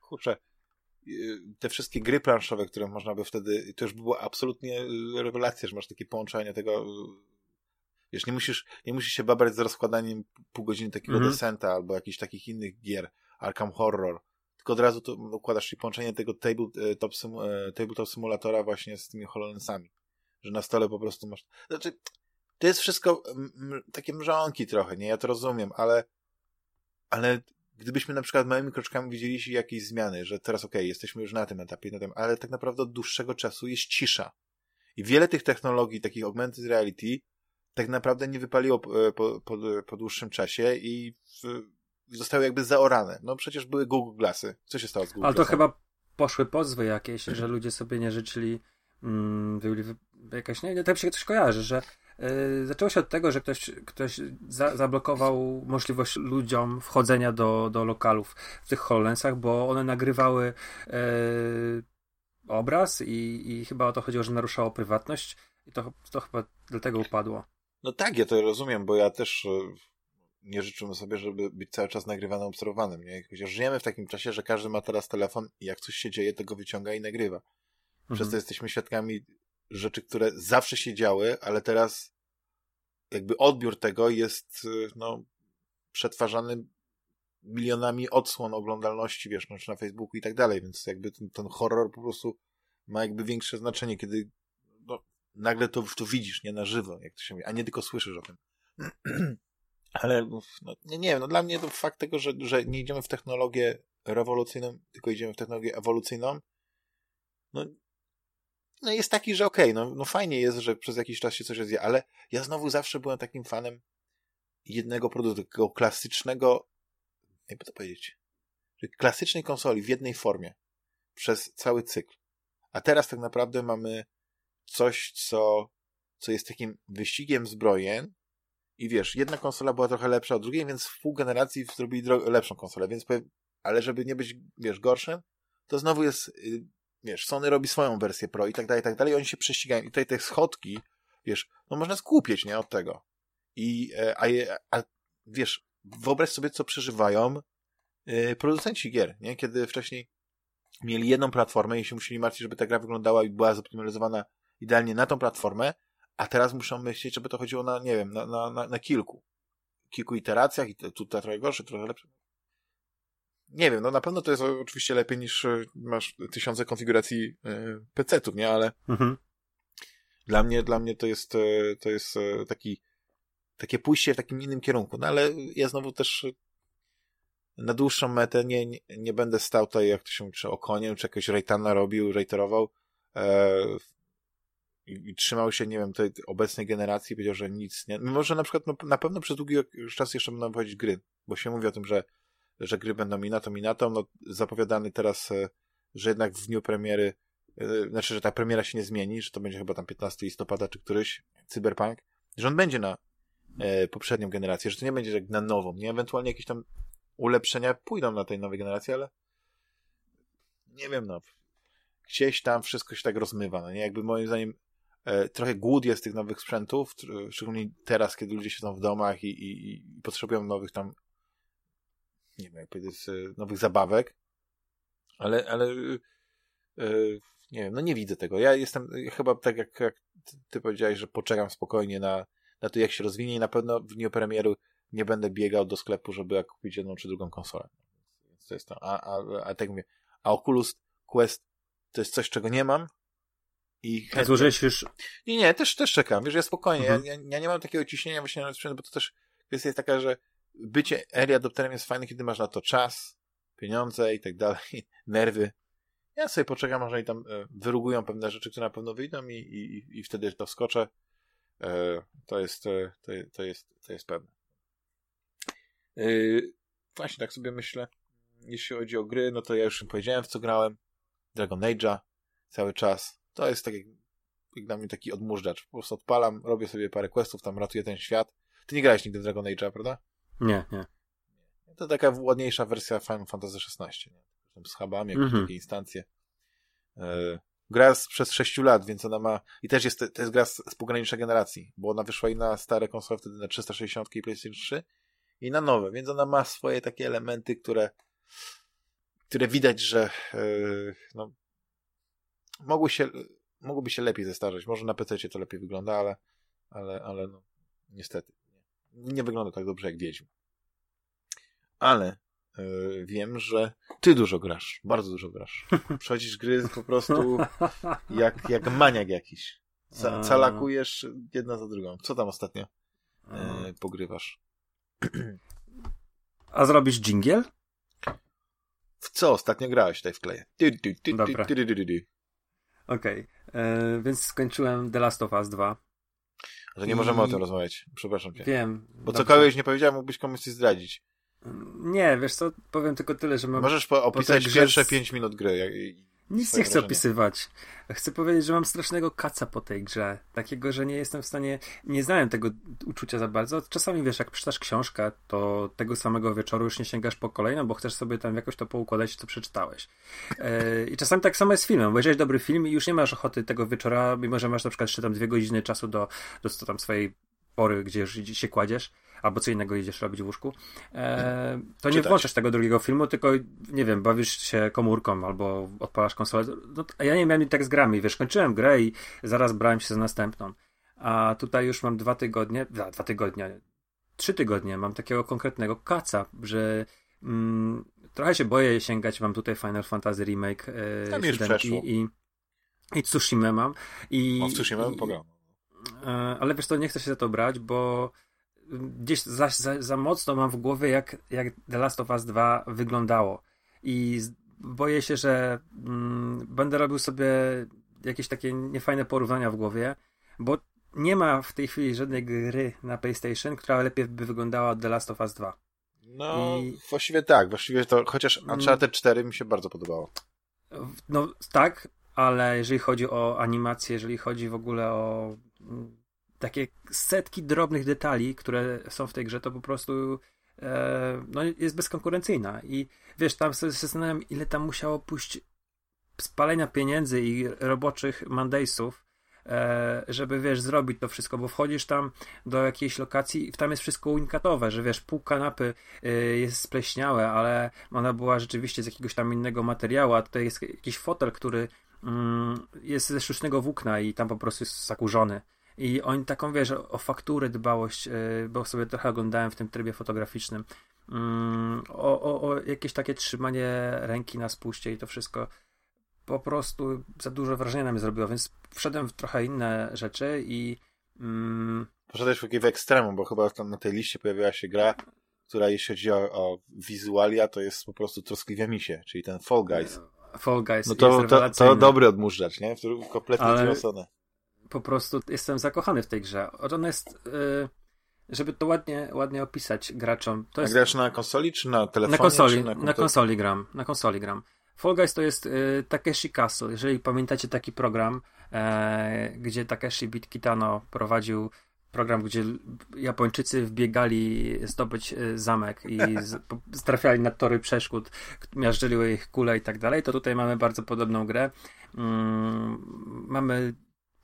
kurczę, te wszystkie gry planszowe, które można by wtedy, to już by była absolutnie y, rewelacja, że masz takie połączenie tego, y, wiesz, nie musisz, nie musisz się babrać z rozkładaniem pół godziny takiego -hmm. Descenta albo jakichś takich innych gier, Arkham Horror, tylko od razu to układasz się połączenie tego tabletop, sim, e, tabletop simulatora właśnie z tymi HoloLensami, że na stole po prostu masz, znaczy, to jest wszystko takie mrzonki trochę, nie, ja to rozumiem, ale ale gdybyśmy na przykład małymi kroczkami widzieli jakieś zmiany, że teraz okej, okay, jesteśmy już na tym etapie, na tym, ale tak naprawdę od dłuższego czasu jest cisza. I wiele tych technologii, takich augmented reality, tak naprawdę nie wypaliło po, po, po, po dłuższym czasie i w, zostały jakby zaorane. No przecież były Google Glassy. Co się stało z Google Ale to chyba poszły pozwy jakieś, że ludzie sobie nie życzyli mm, jakaś, nie, tak mi się coś kojarzy, że Yy, zaczęło się od tego, że ktoś, ktoś za, zablokował możliwość ludziom wchodzenia do, do lokalów w tych HoloLensach, bo one nagrywały yy, obraz i, i chyba o to chodziło, że naruszało prywatność i to, to chyba dlatego upadło. No tak, ja to rozumiem, bo ja też e, nie życzymy sobie, żeby być cały czas nagrywanym, obserwowanym. Nie? Chociaż żyjemy w takim czasie, że każdy ma teraz telefon i jak coś się dzieje, to go wyciąga i nagrywa. Przez mhm. to jesteśmy świadkami rzeczy, które zawsze się działy, ale teraz jakby odbiór tego jest y, no, przetwarzany milionami odsłon oglądalności, wiesz, no, czy na Facebooku i tak dalej, więc jakby ten, ten horror po prostu ma jakby większe znaczenie, kiedy no, nagle to, to widzisz, nie na żywo, jak to się mówi, a nie tylko słyszysz o tym. Ale no, nie, nie wiem, no dla mnie to fakt tego, że, że nie idziemy w technologię rewolucyjną, tylko idziemy w technologię ewolucyjną, no no jest taki, że okej, okay, no, no fajnie jest, że przez jakiś czas się coś rozwija, ale ja znowu zawsze byłem takim fanem jednego produktu, takiego klasycznego, jakby to powiedzieć, klasycznej konsoli w jednej formie przez cały cykl. A teraz tak naprawdę mamy coś, co, co jest takim wyścigiem zbrojen i wiesz, jedna konsola była trochę lepsza od drugiej, więc w pół generacji zrobili lepszą konsolę, więc ale żeby nie być, wiesz, gorszym, to znowu jest y, wiesz, Sony robi swoją wersję Pro i tak dalej, i tak dalej, i oni się prześcigają. I tutaj te schodki, wiesz, no można skupić, nie, od tego. I, e, a, a wiesz, wyobraź sobie, co przeżywają yy, producenci gier, nie, kiedy wcześniej mieli jedną platformę i się musieli martwić, żeby ta gra wyglądała i była zoptymalizowana idealnie na tą platformę, a teraz muszą myśleć, żeby to chodziło na, nie wiem, na, na, na, kilku. Kilku iteracjach i tu trochę gorsze, trochę lepsze. Nie wiem, no na pewno to jest oczywiście lepiej niż e, masz tysiące konfiguracji e, PC-ów, nie? Ale mhm. dla mnie, dla mnie to jest, e, to jest taki, takie pójście w takim innym kierunku. No ale ja znowu też na dłuższą metę nie, nie, nie będę stał tutaj, jak to się czy o koniem, czy jakoś Raytana robił, rejterował e, i, i, trzymał się, nie wiem, tej obecnej generacji, powiedział, że nic nie... Mimo, że na przykład no, na pewno przez długi czas jeszcze będą wychodzić gry, bo się mówi o tym, że, że gry będą minatą, minatą, no zapowiadany teraz, e, że jednak w dniu premiery, e, znaczy, że ta premiera się nie zmieni, że to będzie chyba tam 15 listopada, czy któryś, Cyberpunk, że on będzie na e, poprzednią generację, że to nie będzie jak na nową, nie? Ewentualnie jakieś tam ulepszenia pójdą na tej nowej generacji, ale nie wiem, no. Gdzieś tam wszystko się tak rozmywa, no nie? Jakby moim zdaniem e, trochę głód jest tych nowych sprzętów, szczególnie teraz, kiedy ludzie siedzą w domach i, i, i potrzebują nowych tam nie wiem, jak powiedzieć, e, nowych zabawek, ale, ale e, nie wiem, no nie widzę tego. Ja jestem chyba tak jak, jak ty powiedziałeś, że poczekam spokojnie na, na to, jak się rozwinie i na pewno w dniu premieru nie będę biegał do sklepu, żeby kupić jedną czy drugą konsolę. Więc to jest to. A, a, a tak mówię, a Oculus Quest to jest coś, czego nie mam. I chętnie... Złożyłeś już... Nie, nie, też, też czekam. Wiesz, ja spokojnie. Mhm. Ja, ja, nie mam takiego ciśnienia właśnie na sprzęt, bo to też kwestia jest taka, że bycie early adopterem jest fajne, kiedy masz na to czas, pieniądze i tak dalej, nerwy. Ja sobie poczekam, może i tam e, wyrugują pewne rzeczy, które na pewno wyjdą i, i, i wtedy to wskoczę. E, to jest, e, to, to jest, to jest pewne. Właśnie tak sobie myślę. Jeśli chodzi o gry, no to ja już powiedziałem, w co grałem. Dragon Age'a cały czas. To jest tak jak, jak dla mnie taki odmurzacz. Po prostu odpalam, robię sobie parę questów, tam ratuję ten świat. Ty nie grałeś nigdy w Dragon Age'a, prawda? Nie, nie. To taka ładniejsza wersja Final Fantasy XVI, nie? Z hubami, jakieś mm -hmm. takie instancje. Yy, gra z, przez 6 lat, więc ona ma... I też jest, to jest gra z, z pogranicza generacji, bo ona wyszła i na stare konsole wtedy na 360 i PlayStation 3 i na nowe, więc ona ma swoje takie elementy, które które widać, że yy, no, mogły się, mogłyby się lepiej zestarzeć. Może na PC to lepiej wygląda, ale, ale, ale no, niestety nie, wygląda tak dobrze jak Wiedźm. Ale yy, wiem, że ty dużo grasz, bardzo dużo grasz. Przechodzisz gry po prostu jak, jak maniak jakiś. calakujesz jedna za drugą. Co tam ostatnio yy, pogrywasz? A zrobisz dżingiel? W co ostatnio grałeś tutaj w kleje? Dobra. Okej, okay. więc skończyłem The Last of Us 2. Że nie I... możemy o tym rozmawiać. Przepraszam cię. Wiem. Bo cokolwiek nie powiedziałem, mógłbyś komuś coś zdradzić. Nie, wiesz co, powiem tylko tyle, że mam... Możesz po opisać pierwsze 5 minut gry. Nic nie chcę wrażenie. opisywać. Chcę powiedzieć, że mam strasznego kaca po tej grze. Takiego, że nie jestem w stanie. Nie znałem tego uczucia za bardzo. Czasami wiesz, jak przeczytasz książkę, to tego samego wieczoru już nie sięgasz po kolejną, bo chcesz sobie tam jakoś to poukładać, co przeczytałeś. Yy, I czasami tak samo jest z filmem. Obejrzałeś dobry film i już nie masz ochoty tego wieczora, mimo że masz na przykład jeszcze tam dwie godziny czasu do, do tam swojej pory, gdzie się kładziesz albo co innego idziesz robić w łóżku, e, to nie włączasz tego drugiego filmu, tylko nie wiem, bawisz się komórką albo odpalasz konsolę. No, ja nie miałem tak z grami, wiesz, kończyłem grę i zaraz brałem się za następną. A tutaj już mam dwa tygodnie, dwa, dwa tygodnie, trzy tygodnie mam takiego konkretnego kaca, że mm, trochę się boję sięgać. Mam tutaj Final Fantasy Remake e, 7 i, i, i Tsushima mam. I, o, w Tsushima bym pograł. E, ale wiesz to nie chcę się za to brać, bo gdzieś za, za, za mocno mam w głowie, jak, jak The Last of Us 2 wyglądało. I boję się, że mm, będę robił sobie jakieś takie niefajne porównania w głowie, bo nie ma w tej chwili żadnej gry na PlayStation, która lepiej by wyglądała od The Last of Us 2. No, I... właściwie tak. Właściwie to, chociaż mm. Uncharted 4 mi się bardzo podobało. No, tak, ale jeżeli chodzi o animację, jeżeli chodzi w ogóle o takie setki drobnych detali, które są w tej grze, to po prostu e, no, jest bezkonkurencyjna. I wiesz, tam sobie zastanawiam, ile tam musiało pójść spalenia pieniędzy i roboczych mandaysów, e, żeby wiesz, zrobić to wszystko, bo wchodzisz tam do jakiejś lokacji i tam jest wszystko unikatowe, że wiesz, pół kanapy e, jest spleśniałe, ale ona była rzeczywiście z jakiegoś tam innego materiału, a tutaj jest jakiś fotel, który jest ze sztucznego włókna i tam po prostu jest zakurzony. I oni taką, wiesz, o faktury dbałość, yy, bo sobie trochę oglądałem w tym trybie fotograficznym, yy, o, o, o jakieś takie trzymanie ręki na spuście i to wszystko. Po prostu za dużo wrażenia na mnie zrobiło, więc wszedłem w trochę inne rzeczy i... Mm, Poszedłeś w jakieś ekstremum, bo chyba tam na tej liście pojawiła się gra, która jeśli chodzi o, o wizualia, to jest po prostu troskliwie misie, czyli ten Fall Guys. Fall Guys No to, to, to dobry odmurzacz, nie? Kompletnie Ale po prostu jestem zakochany w tej grze. Ona jest... Yy, żeby to ładnie, ładnie opisać graczom. To jest... A grasz na konsoli czy na telefonie? Na konsoli, na, na, konsoli gram. Na konsoli gram. Fall Guys to jest y, Takeshi Castle. Jeżeli pamiętacie taki program, e, gdzie Takeshi Bitkitano prowadził program, gdzie Japończycy wbiegali zdobyć y, zamek i trafiali na tory przeszkód, miażdżyły ich kule i tak dalej, to tutaj mamy bardzo podobną grę. Mm, mamy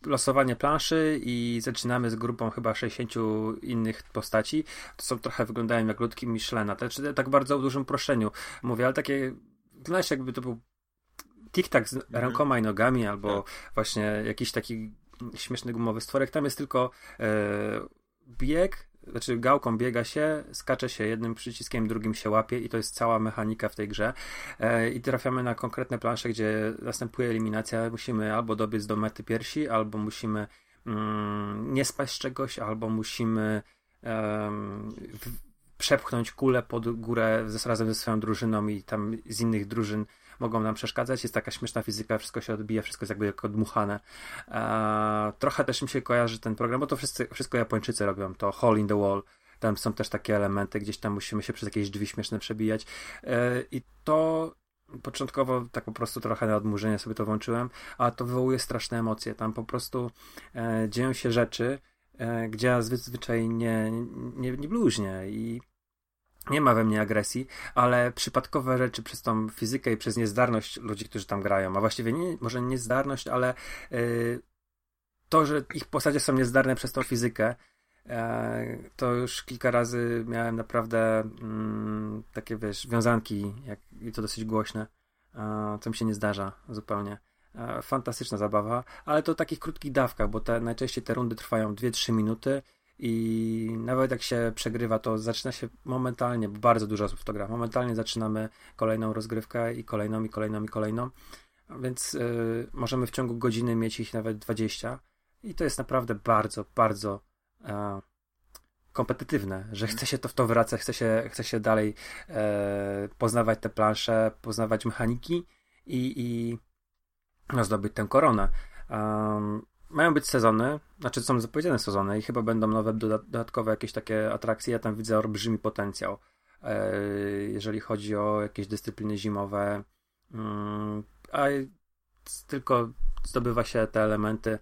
losowanie planszy i zaczynamy z grupą chyba 60 innych postaci. To są trochę wyglądają jak ludki Michelena. To znaczy, tak bardzo w dużym proszeniu mówię, ale takie wygląda jakby to był tik-tak z mhm. rękoma i nogami, albo tak. właśnie jakiś taki śmieszny gumowy stworek. Tam jest tylko e, bieg, znaczy gałką biega się, skacze się jednym przyciskiem, drugim się łapie i to jest cała mechanika w tej grze. E, I trafiamy na konkretne plansze, gdzie następuje eliminacja. Musimy albo dobiec do mety piersi, albo musimy mm, nie spaść z czegoś, albo musimy w, przepchnąć kulę pod górę razem ze swoją drużyną i tam z innych drużyn mogą nam przeszkadzać. Jest taka śmieszna fizyka, wszystko się odbija, wszystko jest jakby jak odmuchane. Eee, trochę też mi się kojarzy ten program, bo to wszyscy, wszystko Japończycy robią, to Hall in the Wall. Tam są też takie elementy, gdzieś tam musimy się przez jakieś drzwi śmieszne przebijać. Eee, I to początkowo tak po prostu trochę na odmurzenie sobie to włączyłem, a to wywołuje straszne emocje. Tam po prostu e, dzieją się rzeczy, e, gdzie ja zazwyczaj nie, nie, nie bluźnię i nie ma we mnie agresji, ale przypadkowe rzeczy przez tą fizykę i przez niezdarność ludzi, którzy tam grają, a właściwie nie, może niezdarność, ale yy, to, że ich postacie są niezdarne przez tą fizykę, yy, to już kilka razy miałem naprawdę yy, takie, wiesz, wiązanki, jak, i to dosyć głośne, co mi się nie zdarza zupełnie. E, fantastyczna zabawa, ale to w takich krótkich dawkach, bo te, najczęściej te rundy trwają 2-3 minuty i nawet jak się przegrywa, to zaczyna się momentalnie, bo bardzo dużo osób w to gra, momentalnie zaczynamy kolejną rozgrywkę i kolejną, i kolejną, i kolejną. Więc yy, możemy w ciągu godziny mieć ich nawet 20 i to jest naprawdę bardzo, bardzo yy, kompetytywne, że chce się to w to wracać, chce się, chce się dalej yy, poznawać te plansze, poznawać mechaniki i, i no, zdobyć tę koronę. Um, mają być sezony, znaczy są zapowiedziane sezony i chyba będą nowe dodatkowe jakieś takie atrakcje. Ja tam widzę olbrzymi potencjał, e, jeżeli chodzi o jakieś dyscypliny zimowe, mm, a tylko zdobywa się te elementy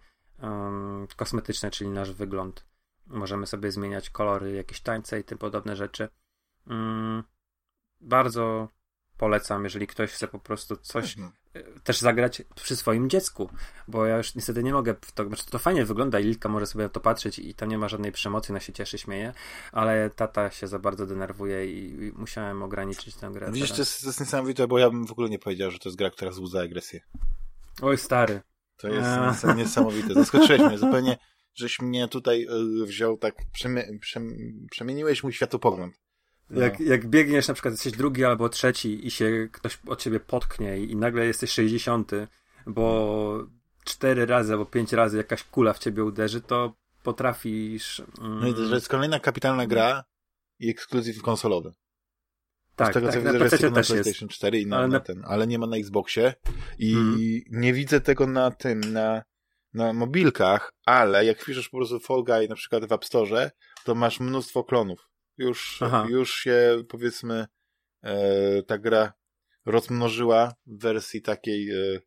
kosmetyczne, czyli nasz wygląd. Możemy sobie zmieniać kolory, jakieś tańce i tym podobne rzeczy. Mm, bardzo polecam, jeżeli ktoś chce po prostu coś też zagrać przy swoim dziecku, bo ja już niestety nie mogę to, znaczy to fajnie wygląda i Lilka może sobie na to patrzeć i tam nie ma żadnej przemocy, na się cieszy, śmieje, ale tata się za bardzo denerwuje i, i musiałem ograniczyć tę grę. Widzisz, to jest, to jest niesamowite, bo ja bym w ogóle nie powiedział, że to jest gra, która wzbudza agresję. Oj, stary. To jest A. niesamowite. Zaskoczyłeś mnie zupełnie, żeś mnie tutaj e, wziął tak, przemieniłeś mój światopogląd. No. Jak, jak biegniesz, na przykład jesteś drugi albo trzeci i się ktoś od ciebie potknie i, nagle jesteś sześćdziesiąty, bo cztery razy albo pięć razy jakaś kula w ciebie uderzy, to potrafisz... Mm... No i to jest kolejna kapitalna gra i ekskluzyw konsolowy. Tak, z tego tak, co widzę, że jest na PlayStation 4 i na, ale, na ten, ale nie ma na Xboxie i hmm. nie widzę tego na tym, na, na mobilkach, ale jak piszesz po prostu Fall Guy na przykład w App Store, to masz mnóstwo klonów. Już, już się powiedzmy e, ta gra rozmnożyła w wersji takiej e,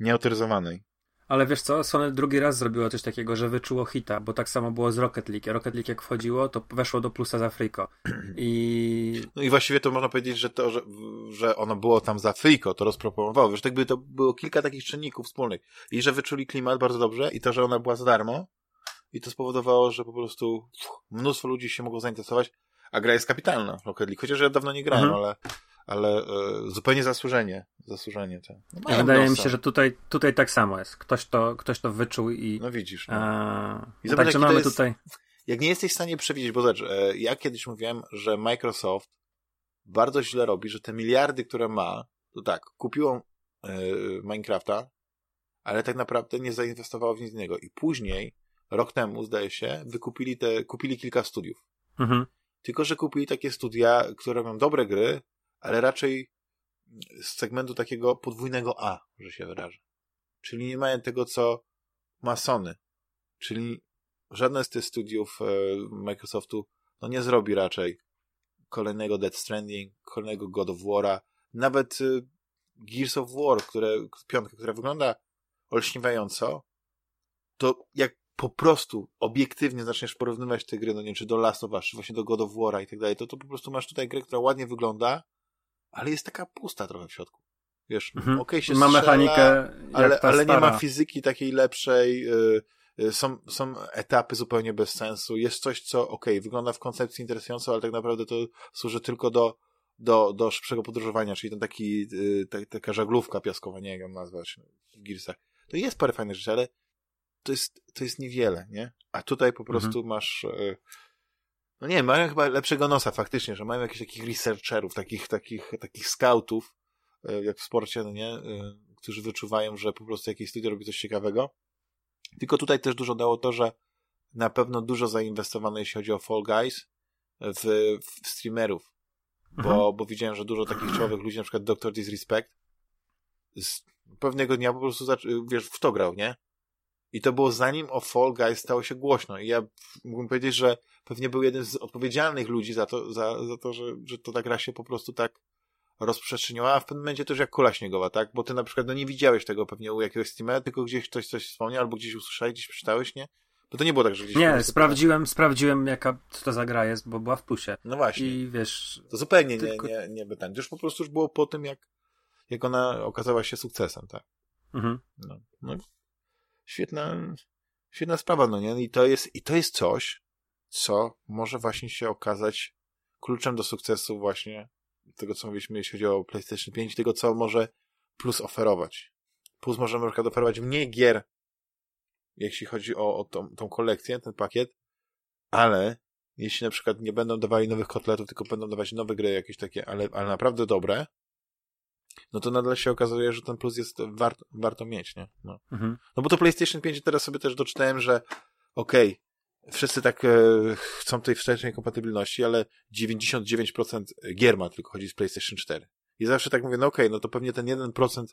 nieautoryzowanej. Ale wiesz co, Sony drugi raz zrobiło coś takiego, że wyczuło hita, bo tak samo było z Rocket League. Rocket League jak wchodziło, to weszło do plusa za Frico. I... No i właściwie to można powiedzieć, że to, że, że ono było tam za Frico, to rozpropagowało. Wiesz, tak by to było kilka takich czynników wspólnych. I że wyczuli klimat bardzo dobrze i to, że ona była za darmo i to spowodowało, że po prostu mnóstwo ludzi się mogło zainteresować, a gra jest kapitalna Rocket League. Chociaż ja dawno nie grałem, mhm. ale, ale e, zupełnie zasłużenie. Zasłużenie to. No Wydaje mi się, że tutaj, tutaj tak samo jest. Ktoś to, ktoś to wyczuł i. No widzisz. No. A, I zobacz, także mamy jest, tutaj. Jak nie jesteś w stanie przewidzieć, bo zobacz, e, ja kiedyś mówiłem, że Microsoft bardzo źle robi, że te miliardy, które ma, to tak, kupiło e, Minecrafta, ale tak naprawdę nie zainwestowało w nic innego. I później, rok temu, zdaje się, wykupili te, kupili kilka studiów. Mhm. Tylko, że kupili takie studia, które mają dobre gry, ale raczej z segmentu takiego podwójnego A, że się wyrażę. Czyli nie mają tego, co ma Sony. Czyli żadne z tych studiów e, Microsoftu no nie zrobi raczej kolejnego Dead Stranding, kolejnego God of War'a, nawet e, Gears of War, które, piątka, która wygląda olśniewająco, to jak po prostu obiektywnie zaczniesz porównywać te gry, no nie czy do Last of Us, czy właśnie do God of War'a i tak dalej, to, to po prostu masz tutaj grę, która ładnie wygląda, ale jest taka pusta trochę w środku. Wiesz, mhm. okej okay, się Ma strzela, mechanikę, ale, ale nie ma fizyki takiej lepszej, yy, yy, są, są etapy zupełnie bez sensu, jest coś, co okej, okay, wygląda w koncepcji interesująco, ale tak naprawdę to służy tylko do, do, do szybszego podróżowania, czyli ten taki, yy, ta, taka żaglówka piaskowa, nie wiem jak ją nazwać w Gearsach. To jest parę fajnych rzeczy, ale to jest, to jest niewiele, nie? A tutaj po prostu mhm. masz yy, no nie, mają chyba lepszego nosa faktycznie, że mają jakichś takich researcherów, takich, takich, takich scoutów, e, jak w sporcie, no nie, e, którzy wyczuwają, że po prostu jakieś studio robi coś ciekawego. Tylko tutaj też dużo dało to, że na pewno dużo zainwestowano, jeśli chodzi o Fall Guys, w, w streamerów. Bo, mhm. bo widziałem, że dużo takich czołowych ludzi, na przykład Dr. Disrespect, z pewnego dnia po prostu, wiesz, w to grał, nie? I to było zanim o Fall Guys stało się głośno. I ja mógłbym powiedzieć, że pewnie był jeden z odpowiedzialnych ludzi za to, za, za to że, że to ta gra się po prostu tak rozprzestrzeniła, a w pewnym momencie też jak kula śniegowa, tak? Bo ty na przykład no nie widziałeś tego pewnie u jakiegoś streamera, tylko gdzieś ktoś coś wspomniał, albo gdzieś usłyszałeś, gdzieś przeczytałeś, nie? Bo to nie było tak, że gdzieś... Nie, sprawdziłem, to... sprawdziłem jaka co to za gra jest, bo była w plusie. No właśnie. I wiesz... To zupełnie tylko... nie, nie, nie by ten. Już po prostu już było po tym, jak, jak ona okazała się sukcesem, tak? Mhm. No, no świetna, świetna sprawa, no nie? I to jest, i to jest coś, co może właśnie się okazać kluczem do sukcesu właśnie tego, co mówiliśmy, jeśli chodzi o PlayStation 5, tego, co może Plus oferować. Plus możemy na przykład oferować mniej gier, jeśli chodzi o, o tą, tą kolekcję, ten pakiet, ale jeśli na przykład nie będą dawali nowych kotletów, tylko będą dawać nowe gry jakieś takie, ale, ale naprawdę dobre, no to nadal się okazuje, że ten plus jest wart, warto mieć, nie? No. Mhm. no bo to PlayStation 5 teraz sobie też doczytałem, że okej, okay, wszyscy tak e, chcą tej wstecznej kompatybilności, ale 99% gier ma tylko chodzi z PlayStation 4. I zawsze tak mówię, no okej, okay, no to pewnie ten 1%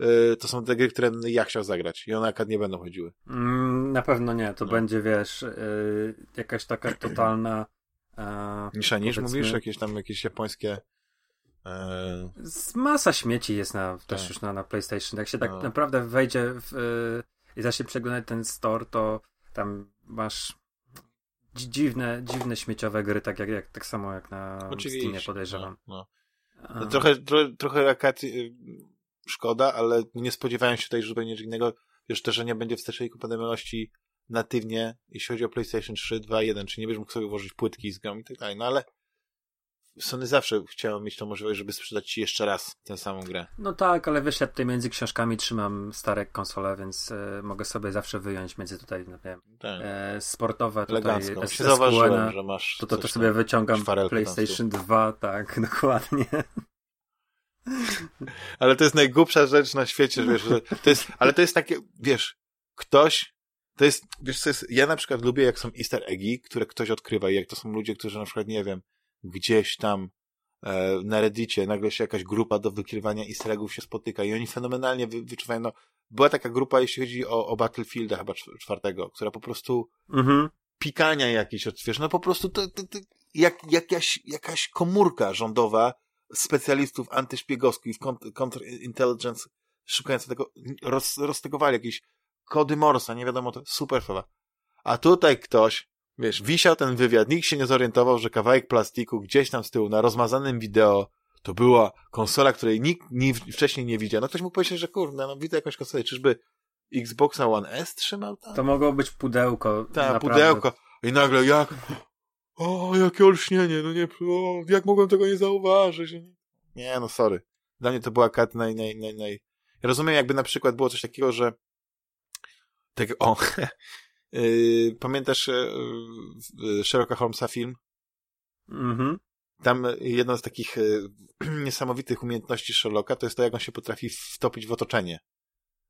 e, to są te gry, które ja chciał zagrać i one akad nie będą chodziły. Mm, na pewno nie, to no. będzie, wiesz, e, jakaś taka totalna e, Nisza niż mówisz? Jakieś tam jakieś japońskie Eee... Masa śmieci jest na, też tak. już na, na PlayStation. Jak się tak no. naprawdę wejdzie w, yy, i zacznie przeglądać ten store, to tam masz dziwne, dziwne śmieciowe gry, tak, jak, jak, tak samo jak na Steamie podejrzewam. No, no. no trochę, tro, trochę y, szkoda, ale nie spodziewałem się tutaj zupełnie innego. Wiesz też, że nie będzie wstecznej kompatybilności natywnie, jeśli chodzi o PlayStation 3, 2, 1, czy nie będziesz mógł sobie włożyć płytki z grą i tak dalej. No ale Sony zawsze chciało mieć tą możliwość, żeby sprzedać ci jeszcze raz tę samą grę. No tak, ale wiesz, ja tutaj między książkami trzymam stare konsole, więc e, mogę sobie zawsze wyjąć między tutaj, no wiem, tak. e, sportowe tutaj się zauważyłem, że masz to, to, to sobie wyciągam PlayStation 2, tak, dokładnie. Ale to jest najgłupsza rzecz na świecie, wiesz, że to jest, ale to jest takie, wiesz, ktoś, to jest, wiesz co jest, ja na przykład lubię jak są easter eggi, które ktoś odkrywa i jak to są ludzie, którzy na przykład, nie wiem, gdzieś tam e, na Reddicie nagle się jakaś grupa do wykrywania easter eggów się spotyka i oni fenomenalnie wy, wyczuwają, no, była taka grupa, jeśli chodzi o, o Battlefielda chyba czwartego, która po prostu mhm. pikania jakieś, wiesz, no po prostu to, to, to jak, jakaś, jakaś komórka rządowa specjalistów antyszpiegowskich, counterintelligence szukając tego, roz, roztegowali jakieś kody Morsa, nie wiadomo, to super sprawa. A tutaj ktoś Wiesz, wisiał ten wywiad, nikt się nie zorientował, że kawałek plastiku gdzieś tam z tyłu na rozmazanym wideo to była konsola, której nikt nie, wcześniej nie widział. No ktoś mógł powiedzieć, że kurde, no widzę jakąś konsolę, czyżby Xboxa One S trzymał tam? To mogło być pudełko. Tak, pudełko. I nagle jak, o, jakie olśnienie, no nie, o, jak mogłem tego nie zauważyć? Nie, no sorry. Dla mnie to była kat naj, naj, naj, naj... Rozumiem, jakby na przykład było coś takiego, że tak, o, pamiętasz yy, Sherlocka Holmesa film? Mhm. Tam jedną z takich yy, niesamowitych umiejętności Sherlocka to jest to, jak on się potrafi wtopić w otoczenie.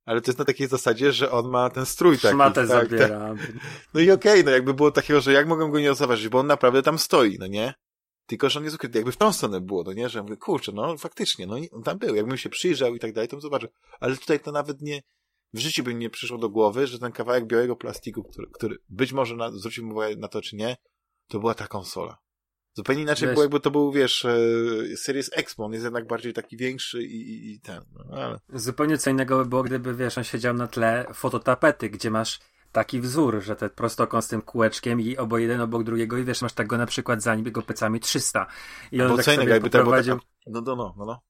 Ale to jest na takiej zasadzie, że on ma ten strój taki. Szmatę tak, zabiera. Tak. No i okej, okay, no jakby było takiego, że jak mogłem go nie zauważyć, bo on naprawdę tam stoi, no nie? Tylko, że on jest ukryty. Jakby w tą stronę było, no nie? Że ja mówię, kurczę, no faktycznie, no on tam był. Jakbym się przyjrzał i tak dalej, to bym zobaczył. Ale tutaj to nawet nie, w życiu by mi nie przyszło do głowy, że ten kawałek białego plastiku, który, który być może na, zwrócił uwagę na to, czy nie, to była ta konsola. Zupełnie inaczej było, jakby to był, wiesz, e, Series X, bo on jest jednak bardziej taki większy i, i, i ten. No, ale... Zupełnie co innego by było, gdyby, wiesz, on siedział na tle fototapety, gdzie masz taki wzór, że te prostokąt z tym kółeczkiem i obo jeden obok drugiego i wiesz, masz tak go na przykład za nim, go pecami 300. I on bo tak co innego, jakby poprowadził... to było No, no, no, no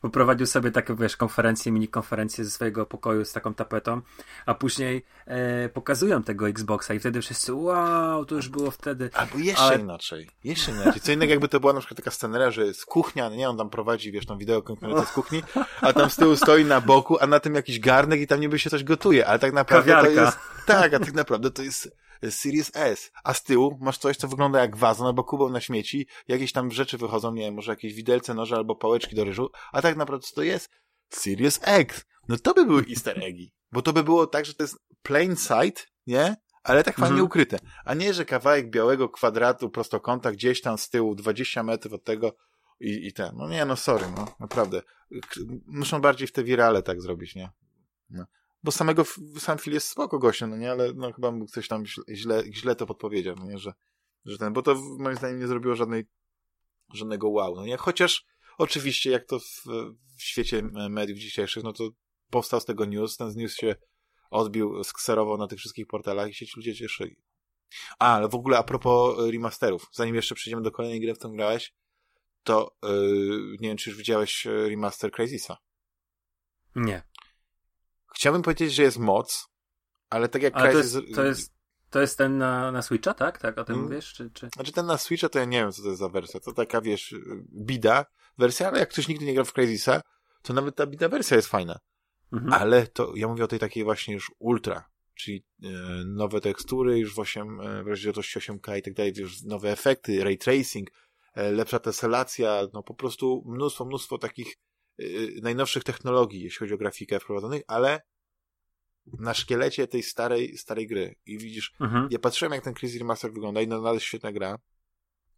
poprowadził sobie taką, wiesz, konferencję, mini konferencję ze swojego pokoju z taką tapetą, a później e, pokazują tego Xboxa i wtedy wszyscy, wow, to już było wtedy. Albo jeszcze Ale... inaczej, jeszcze inaczej. Co innego jakby to była na przykład taka sceneria, że jest kuchnia, nie, on tam prowadzi, wiesz, tą wideokonferencję z kuchni, a tam z tyłu stoi na boku, a na tym jakiś garnek i tam niby się coś gotuje, ale tak naprawdę Kawiarka. to jest, tak, a tak naprawdę to jest Series S, a z tyłu masz coś, co wygląda jak wazon albo kubą na śmieci, jakieś tam rzeczy wychodzą, nie wiem, może jakieś widelce, noże albo pałeczki do ryżu, a tak naprawdę to jest Series X. No to by były easter eggi, bo to by było tak, że to jest plain sight, nie? Ale tak fajnie mhm. ukryte. A nie, że kawałek białego kwadratu prostokąta gdzieś tam z tyłu, 20 metrów od tego i, i ten. No nie, no sorry, no naprawdę. Muszą bardziej w te wirale tak zrobić, nie? No bo samego, sam film jest spoko gościem, no nie, ale no chyba ktoś tam źle, źle to podpowiedział, no nie, że, że ten, bo to moim zdaniem nie zrobiło żadnej, żadnego wow, no nie, chociaż oczywiście jak to w, w świecie mediów dzisiejszych, no to powstał z tego news, ten news się odbił, skserował na tych wszystkich portalach i się ci ludzie cieszyli. A, ale w ogóle a propos remasterów, zanim jeszcze przejdziemy do kolejnej gry, w którą grałeś, to yy, nie wiem, czy już widziałeś remaster Crazysa. Nie. Chciałbym powiedzieć, że jest moc, ale tak jak ale. To jest, to jest, to jest ten na, na Switcha, tak? Tak o tym hmm. wiesz? Czy, czy... Znaczy ten na Switcha to ja nie wiem, co to jest za wersja. To taka, wiesz, bida wersja, ale jak ktoś nigdy nie grał w Crysisa, to nawet ta bida wersja jest fajna. Mhm. Ale to, ja mówię o tej takiej właśnie już ultra, czyli e, nowe tekstury już w 8, e, w rozdzielczości 8K i tak dalej, już nowe efekty, ray tracing, e, lepsza teselacja, no po prostu mnóstwo, mnóstwo takich najnowszych technologii, jeśli chodzi o grafikę wprowadzonych, ale na szkielecie tej starej, starej gry. I widzisz, mhm. ja patrzyłem jak ten Crazy Remaster wygląda i no, nadal świetna gra.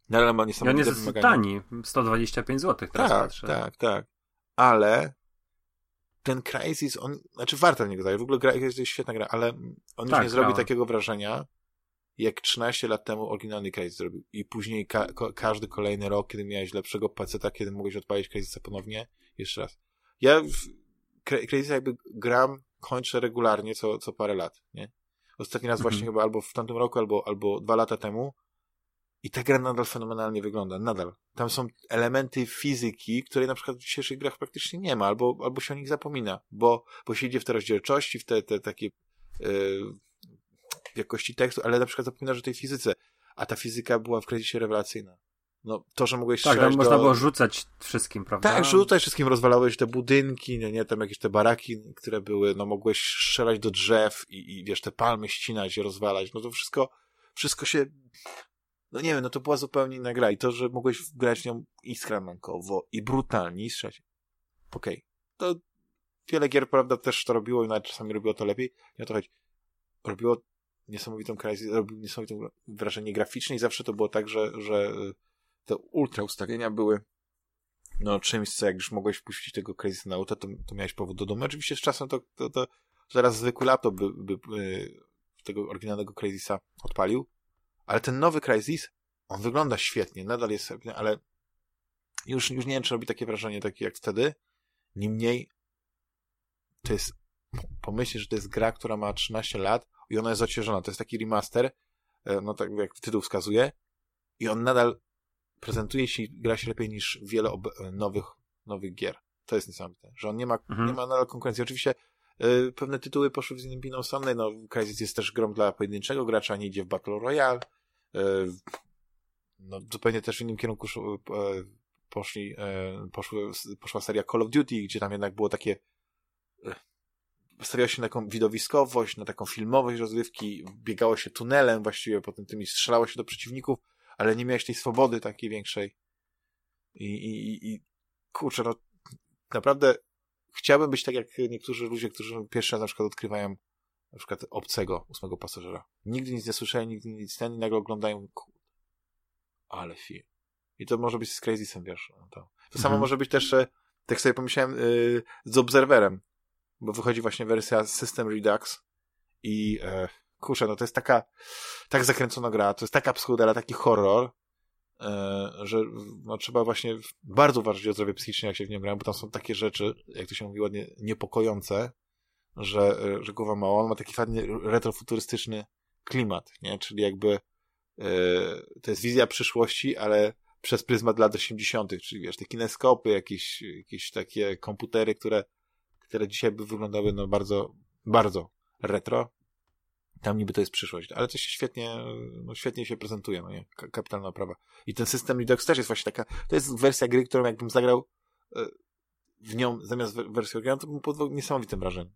Nadal ma niesamowite On jest tani, 125 zł teraz tak, patrzę. Tak, tak, Ale ten Crysis, on, znaczy warto w niego w ogóle gra, jest świetna gra, ale on tak, już nie zrobi takiego wrażenia, jak 13 lat temu oryginalny Crysis zrobił. I później ka każdy kolejny rok, kiedy miałeś lepszego paceta, kiedy mogłeś odpalić Crysisa ponownie, jeszcze raz. Ja w Crysis jakby gram, kończę regularnie co, co parę lat, nie? Ostatni raz właśnie mhm. chyba albo w tamtym roku, albo, albo dwa lata temu. I ta gra nadal fenomenalnie wygląda, nadal. Tam są elementy fizyki, której na przykład w dzisiejszych grach praktycznie nie ma, albo, albo się o nich zapomina, bo, bo się idzie w te rozdzielczości, w te, te takie yy, jakości tekstu, ale na przykład zapomina, że tej fizyce, a ta fizyka była w kredycie rewelacyjna. No, to, że mogłeś Tak, tam do... można było rzucać wszystkim, prawda? Tak, rzucać wszystkim, rozwalałeś te budynki, nie, nie, tam jakieś te baraki, które były, no mogłeś strzelać do drzew i, i wiesz, te palmy ścinać i rozwalać, no to wszystko, wszystko się, no nie wiem, no to była zupełnie inna gra i to, że mogłeś grać nią i skramankowo, i brutalnie, i strzelać. Okej. Okay. To wiele gier, prawda, też to robiło i nawet czasami robiło to lepiej, nie o to chodzi. Robiło niesamowitą robił niesamowitą wrażenie graficzne i zawsze to było tak, że, że te ultra ustawienia były no czymś, co jak już mogłeś puścić tego Crazy na auto, to, to miałeś powód do domu. Oczywiście z czasem to, to, to zaraz zwykły laptop by, by, by tego oryginalnego Crazysa odpalił, ale ten nowy Crazys, on wygląda świetnie, nadal jest ale już, już nie wiem, czy robi takie wrażenie takie jak wtedy. Niemniej to jest pomyśleć, że to jest gra, która ma 13 lat i ona jest odświeżona. To jest taki remaster, e, no tak jak tytuł wskazuje i on nadal prezentuje się i gra się lepiej niż wiele nowych, nowych gier. To jest niesamowite, że on nie ma, mhm. nie ma nadal konkurencji. Oczywiście y, pewne tytuły poszły w inną stronę, no Crysis jest też grą dla pojedynczego gracza, nie idzie w Battle Royale, y, no zupełnie też w innym kierunku y, poszli, e, poszły, poszła seria Call of Duty, gdzie tam jednak było takie e, stawiało się na taką widowiskowość, na taką filmowość rozrywki, biegało się tunelem właściwie, potem tymi strzelało się do przeciwników, ale nie miałeś tej swobody takiej większej. I, i, i kurczę, no naprawdę chciałbym być tak jak niektórzy ludzie, którzy pierwszy raz na przykład odkrywają na przykład obcego ósmego pasażera. Nigdy nic nie słyszeli, nigdy nic ten i nagle oglądają kurde, ale film. I to może być z Crazysem, wiesz. No to, to mhm. samo może być też, e, tak sobie pomyślałem, yy, z Observerem, bo wychodzi właśnie wersja System Redux i e, kurczę, no to jest taka tak zakręcona gra, to jest taka psychodela, taki horror, e, że no, trzeba właśnie bardzo uważać o zdrowie psychiczne, jak się w nią gra, bo tam są takie rzeczy, jak to się mówi ładnie, niepokojące, że, e, że głowa mała. On ma taki fajny retrofuturystyczny klimat, nie? Czyli jakby e, to jest wizja przyszłości, ale przez pryzmat lat 80., czyli wiesz, te kineskopy, jakieś, jakieś takie komputery, które które dzisiaj by wyglądały no bardzo, bardzo retro. Tam niby to jest przyszłość, ale to się świetnie, no świetnie się prezentuje, no nie? Kapitalna oprawa. I ten system Redux też jest właśnie taka, to jest wersja gry, którą jakbym zagrał e, w nią zamiast wersji oryginalnej, to bym podwał niesamowitym wrażeniem.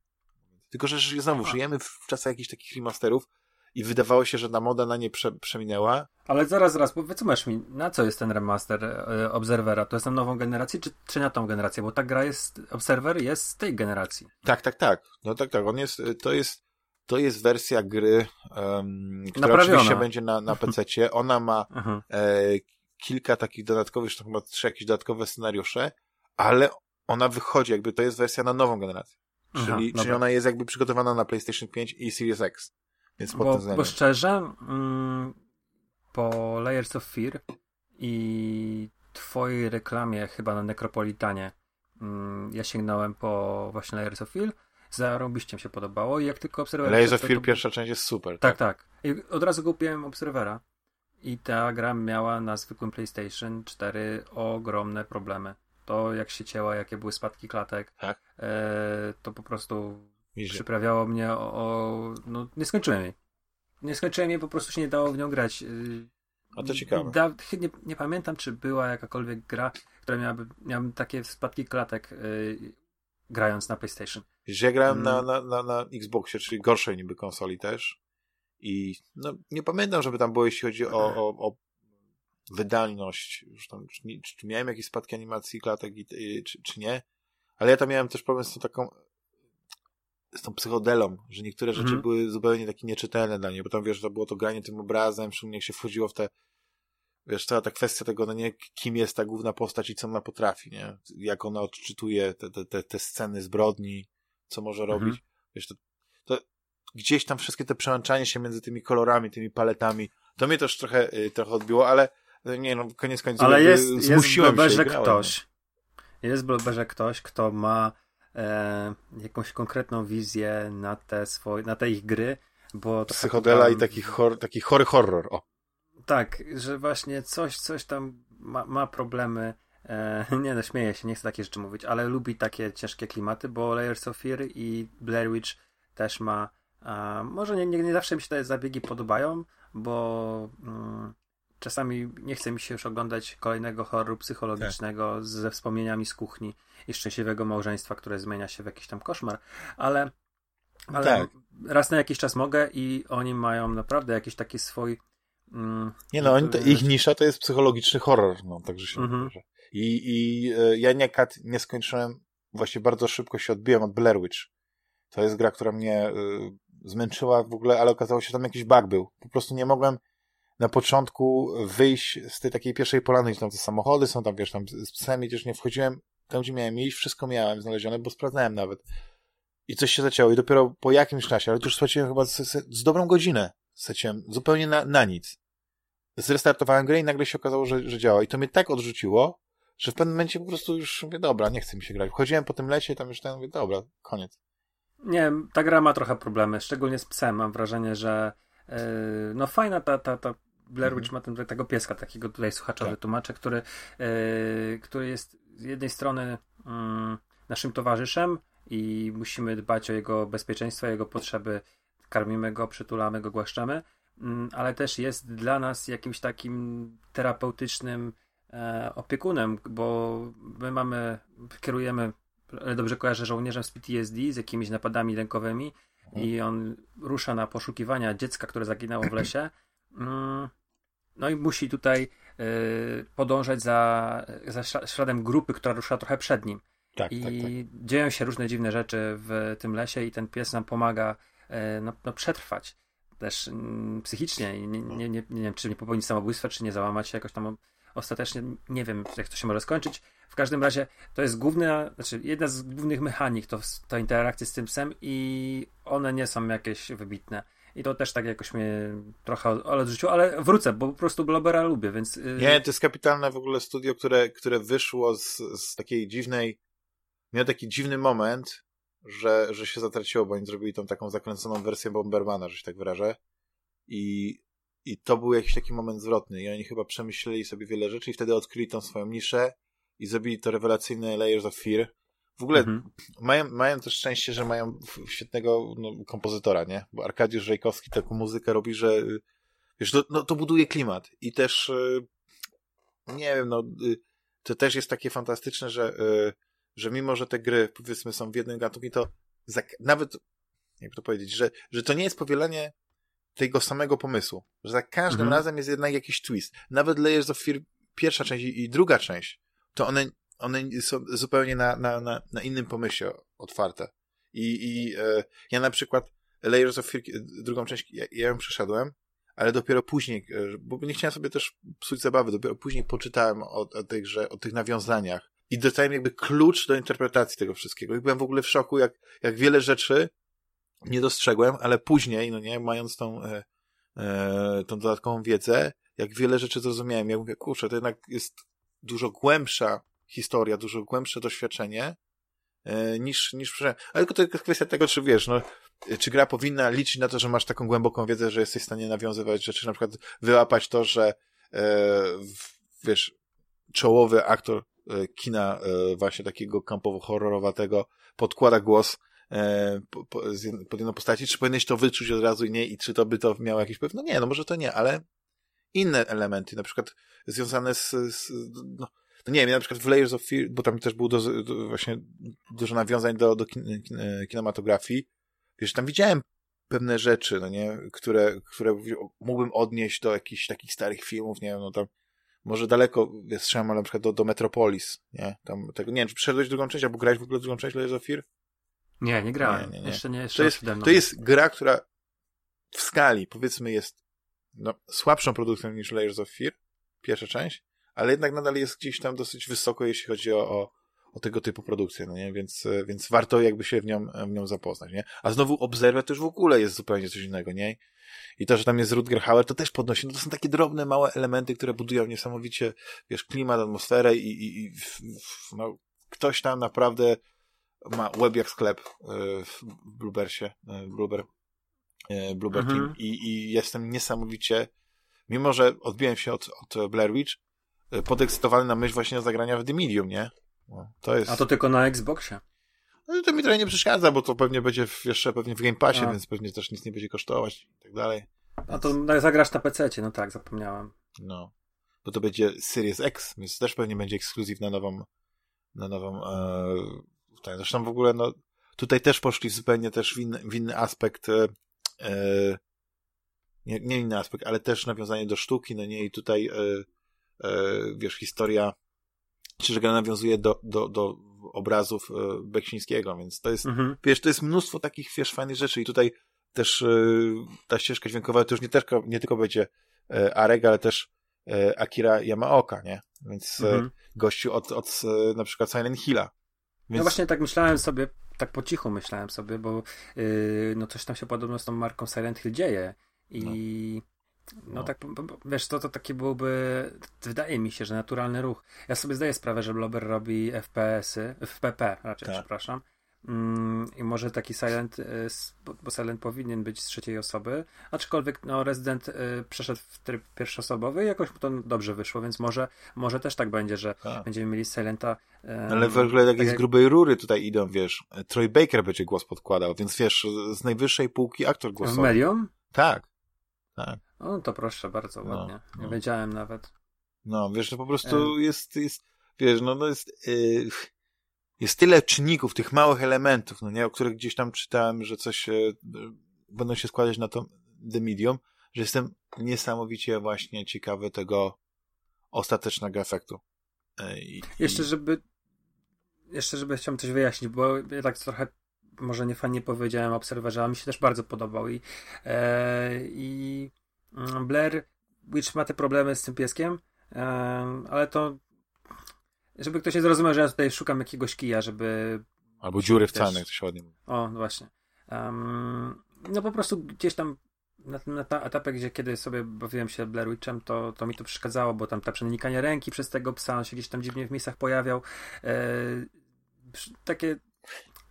Tylko, że znowu żyjemy w czasach jakichś takich remasterów, i wydawało się, że ta moda na nie prze, przeminęła. Ale zaraz, zaraz, wytłumacz mi, na co jest ten remaster e, Observera? To jest na nową generację, czy, czy na tą generację? Bo ta gra jest, Observer jest z tej generacji. Tak, tak, tak. No tak, tak. On jest, to jest, to jest wersja gry, um, która Naprawiona. oczywiście będzie na, na PC-cie. Ona ma e, kilka takich dodatkowych, już chyba trzy jakieś dodatkowe scenariusze, ale ona wychodzi, jakby to jest wersja na nową generację. Czyli, Aha, czyli ona jest jakby przygotowana na PlayStation 5 i Series X. Więc bo, bo szczerze, mm, po Layers of Fear i twojej reklamie chyba na Necropolitanie mm, ja sięgnąłem po właśnie Layers of Fear zarobiście mi się podobało i jak tylko obserwowałem... Layers of Fear to... pierwsza część jest super. Tak, tak. tak. I od razu kupiłem Obserwera i ta gra miała na zwykłym PlayStation 4 ogromne problemy. To jak się cięła, jakie były spadki klatek, tak? e, to po prostu Przyprawiało mnie o, o, No, nie skończyłem jej. Nie skończyłem jej, po prostu się nie dało w nią grać. Y, A to ciekawe. Da, nie, nie, pamiętam, czy była jakakolwiek gra, która miałaby, miałaby takie spadki klatek yy, grając na PlayStation. Że ja grałem na, na, na, na Xboxie, czyli gorszej niby konsoli też. I no, nie pamiętam, żeby tam było, jeśli chodzi o, o, o wydajność. Tam, czy, czy, miałem jakieś spadki animacji klatek, i, i, czy, czy nie. Ale ja tam miałem też problem z tą taką z tą psychodelą, że niektóre rzeczy mm. były zupełnie takie nieczytelne dla mnie, bo tam wiesz, to było to granie tym obrazem, szczególnie jak się wchodziło w te wiesz, cała ta kwestia tego, no nie, kim jest ta główna postać i co ona potrafi, nie? Jak ona odczytuje te, te, te, te sceny zbrodni, co może mm robić. Wiesz, to, to gdzieś tam wszystkie te przełączanie się między tymi kolorami, tymi paletami, to mnie też trochę, y, trochę odbiło, ale no nie no, koniec końców ale jest, zmusiłem jest się ktoś, jest w ktoś, kto ma e, jakąś konkretną wizję na te, swoje, na te ich gry, bo... Psychodela i taki, hor, taki chory horror, o. Tak, że właśnie coś, coś tam ma, ma problemy e, nie no, śmieję się, nie chcę takie rzeczy mówić, ale lubi takie ciężkie klimaty, bo Layers of Fear i Blair Witch też ma a, może nie, nie, nie zawsze mi się te zabiegi podobają, bo mm, czasami nie chce mi się już oglądać kolejnego horroru psychologicznego tak. ze wspomnieniami z kuchni i szczęśliwego małżeństwa, które zmienia się w jakiś tam koszmar, ale, ale tak. raz na jakiś czas mogę i oni mają naprawdę jakiś taki swój mm, nie no, to, ich nisza to jest psychologiczny horror, no, także się mm -hmm. I, i e, ja nie, nie skończyłem, właśnie bardzo szybko się odbiłem od Blair Witch. To jest gra, która mnie y, zmęczyła w ogóle, ale okazało się, że tam jakiś bug był. Po prostu nie mogłem na początku wyjść z tej takiej pierwszej polany, gdzie tam te samochody są, tam wiesz, tam z psem też nie wchodziłem tam, gdzie miałem iść, wszystko miałem znalezione, bo sprawdzałem nawet. I coś się zacięło i dopiero po jakimś czasie, ale to już straciłem chyba z, z, dobrą godzinę, straciłem zupełnie na, na nic. Zrestartowałem grę i nagle się okazało, że, że działa. I to mnie tak odrzuciło, że w pewnym momencie po prostu już mówię, dobra, nie chce mi się grać. Wchodziłem po tym lecie, tam już ten mówię, dobra, koniec. Nie, ta gra ma trochę problemy, szczególnie z psem. Mam wrażenie, że yy, no fajna ta, ta, ta Blair Witch mhm. ma ten, tego pieska, takiego tutaj słuchacza tak. wytłumaczę, który, yy, który jest z jednej strony yy, naszym towarzyszem i musimy dbać o jego bezpieczeństwo, jego potrzeby. Karmimy go, przytulamy go, głaszczemy, yy, ale też jest dla nas jakimś takim terapeutycznym e, opiekunem, bo my mamy, kierujemy, ale dobrze kojarzę, żołnierzem z PTSD, z jakimiś napadami lękowymi mhm. i on rusza na poszukiwania dziecka, które zaginęło w lesie. Mm, no i musi tutaj y, podążać za, za śladem grupy, która rusza trochę przed nim. Tak, I tak, tak. dzieją się różne dziwne rzeczy w tym lesie i ten pies nam pomaga y, no, no przetrwać też mm, psychicznie. Nie, nie, nie, nie, wiem, czy nie popełnić samobójstwa, czy nie załamać się jakoś tam ostatecznie. Nie wiem, jak to się może skończyć. W każdym razie to jest główna, znaczy jedna z głównych mechanik to, to interakcje z tym psem i one nie są jakieś wybitne. I to też tak jakoś mnie trochę odrzuciło, ale wrócę, bo po prostu Blobera lubię, więc... Yy... Nie, to jest kapitalne w ogóle studio, które, które wyszło z, z takiej dziwnej... Miał taki dziwny moment, że, że się zatraciło, bo oni zrobili tą taką zakręconą wersję Bombermana, że się tak wyrażę. I, I to był jakiś taki moment zwrotny. I oni chyba przemyśleli sobie wiele rzeczy i wtedy odkryli tą swoją niszę i zrobili to rewelacyjne Layers of Fear, w ogóle mhm. mają, mają też szczęście, że mają świetnego no, kompozytora, nie? Bo Arkadiusz Żejkowski taką muzykę robi, że wiesz, to, no, to buduje klimat i też y, nie wiem, no y, to też jest takie fantastyczne, że, y, że mimo, że te gry powiedzmy są w jednym gatunku, to za, nawet jak to powiedzieć, że, że to nie jest powielanie tego samego pomysłu, że za każdym mhm. razem jest jednak jakiś twist. Nawet Layers of Fear pierwsza część i druga część, to one one są zupełnie na, na, na, na innym pomyśle otwarte. I, i e, ja na przykład Layers of Fear, drugą część, ja, ja ją przeszedłem, ale dopiero później, e, bo nie chciałem sobie też psuć zabawy, dopiero później poczytałem o, o, o tych nawiązaniach i dostałem jakby klucz do interpretacji tego wszystkiego. I byłem w ogóle w szoku, jak, jak wiele rzeczy nie dostrzegłem, ale później, no nie, mając tą, e, e, tą dodatkową wiedzę, jak wiele rzeczy zrozumiałem, ja mówię, kurczę, to jednak jest dużo głębsza historia, dużo głębsze doświadczenie e, niż, niż Ale tylko to jest kwestia tego, czy wiesz, no, czy gra powinna liczyć na to, że masz taką głęboką wiedzę, że jesteś w stanie nawiązywać rzeczy, na przykład wyłapać to, że e, wiesz, czołowy aktor e, kina e, właśnie takiego kampowo-horrorowatego podkłada głos e, po, po, pod jedną postaci, czy powinieneś to wyczuć od razu i nie, i czy to by to miało jakiś wpływ? No nie, no może to nie, ale inne elementy, na przykład związane z, z no, no nie wiem, ja na przykład w Layers of Fear, bo tam też było do, do, właśnie dużo nawiązań do, do kin, kin, kinematografii, wiesz, tam widziałem pewne rzeczy, no nie, które, które mógłbym odnieść do jakichś takich starych filmów, nie wiem, no tam może daleko strzelam, ale na przykład do, do Metropolis, nie, tam tego, nie wiem, czy przeszedłeś drugą część, albo grałeś w ogóle drugą część Layers of Fear? Nie, nie grałem. Nie, nie, nie. Jeszcze nie, jeszcze to jest, to jest gra, która w skali, powiedzmy, jest no, słabszą produkcją niż Layers of Fear, pierwsza część, ale jednak nadal jest gdzieś tam dosyć wysoko, jeśli chodzi o, o, o tego typu produkcję, no nie? Więc, e, więc warto jakby się w nią, w nią zapoznać, nie? A znowu Observer to już w ogóle jest zupełnie coś innego, nie? I to, że tam jest Rutger Hauer, to też podnosi. No to są takie drobne, małe elementy, które budują niesamowicie, wiesz, klimat, atmosferę i, i, i no, ktoś tam naprawdę ma web jak sklep e, w Bluebersie, e, Blueber, Blueber mhm. Team I, i jestem niesamowicie, mimo że odbiłem się od, od Blair Witch, podekscytowany na myśl właśnie zagrania w The Medium, nie? No, to jest... A to tylko na Xboxie? No to mi trochę nie przeszkadza, bo to pewnie będzie w, jeszcze pewnie w Game Passie, A. więc pewnie też nic nie będzie kosztować i tak dalej. A to zagrasz na PC, no tak, zapomniałem. No. Bo to będzie Series X, więc też pewnie będzie ekskluzyw na nową na nową e, tak, zresztą w ogóle no tutaj też poszli zupełnie też w inny, w inny aspekt e, e nie, nie inny aspekt, ale też nawiązanie do sztuki, no nie, i tutaj E, wiesz, historia, czy że gra nawiązuje do, do, do obrazów e, Beksińskiego, więc to jest, mhm. wiesz, to jest mnóstwo takich, wiesz, fajnych rzeczy i tutaj też e, ta ścieżka dźwiękowa to już nie, tylko, nie tylko będzie Areg, ale też Akira Yamaoka, nie? Więc mhm. gościu od, od na przykład Silent Hilla. No więc... No właśnie tak myślałem sobie, tak po cichu myślałem sobie, bo yy, no coś tam się podobno z tą marką Silent Hill dzieje i no. No, no, tak, wiesz, to, to takie byłoby, wydaje mi się, że naturalny ruch. Ja sobie zdaję sprawę, że Blober robi FPS-y, FPP raczej, tak. przepraszam. Mm, I może taki Silent, y, bo Silent powinien być z trzeciej osoby, aczkolwiek no, Resident y, przeszedł w tryb pierwszosobowy i jakoś mu to dobrze wyszło, więc może, może też tak będzie, że tak. będziemy mieli Silenta. Ale w ogóle jakieś tak jak... grubej rury tutaj idą, wiesz. Troy Baker będzie głos podkładał, więc wiesz, z najwyższej półki aktor głosowy. W Medium? Tak. Tak. O, to proszę, bardzo no, ładnie. No, Nie wiedziałem nawet. No, wiesz, to po prostu jest, jest, wiesz, no, no jest, yy, jest tyle czynników, tych małych elementów, no nie, o których gdzieś tam czytałem, że coś yy, będą się składać na to The Medium, że jestem niesamowicie właśnie ciekawy tego ostatecznego efektu. Yy, I, jeszcze, żeby jeszcze, żeby chciałem coś wyjaśnić, bo ja tak trochę może nie fajnie powiedziałem o Obserwerze, ale mi się też bardzo podobał i, e, i Blair Witch ma te problemy z tym pieskiem, ale to żeby ktoś nie zrozumiał, że ja tutaj szukam jakiegoś kija, żeby albo dziury w cenach, się ładnie mówi. O, no właśnie. Um, no po prostu gdzieś tam na tym etapie, gdzie kiedy sobie bawiłem się Blair Witchem, to, to mi to przeszkadzało, bo tam ta przenikanie ręki przez tego psa, on się gdzieś tam dziwnie w miejscach pojawiał. E, takie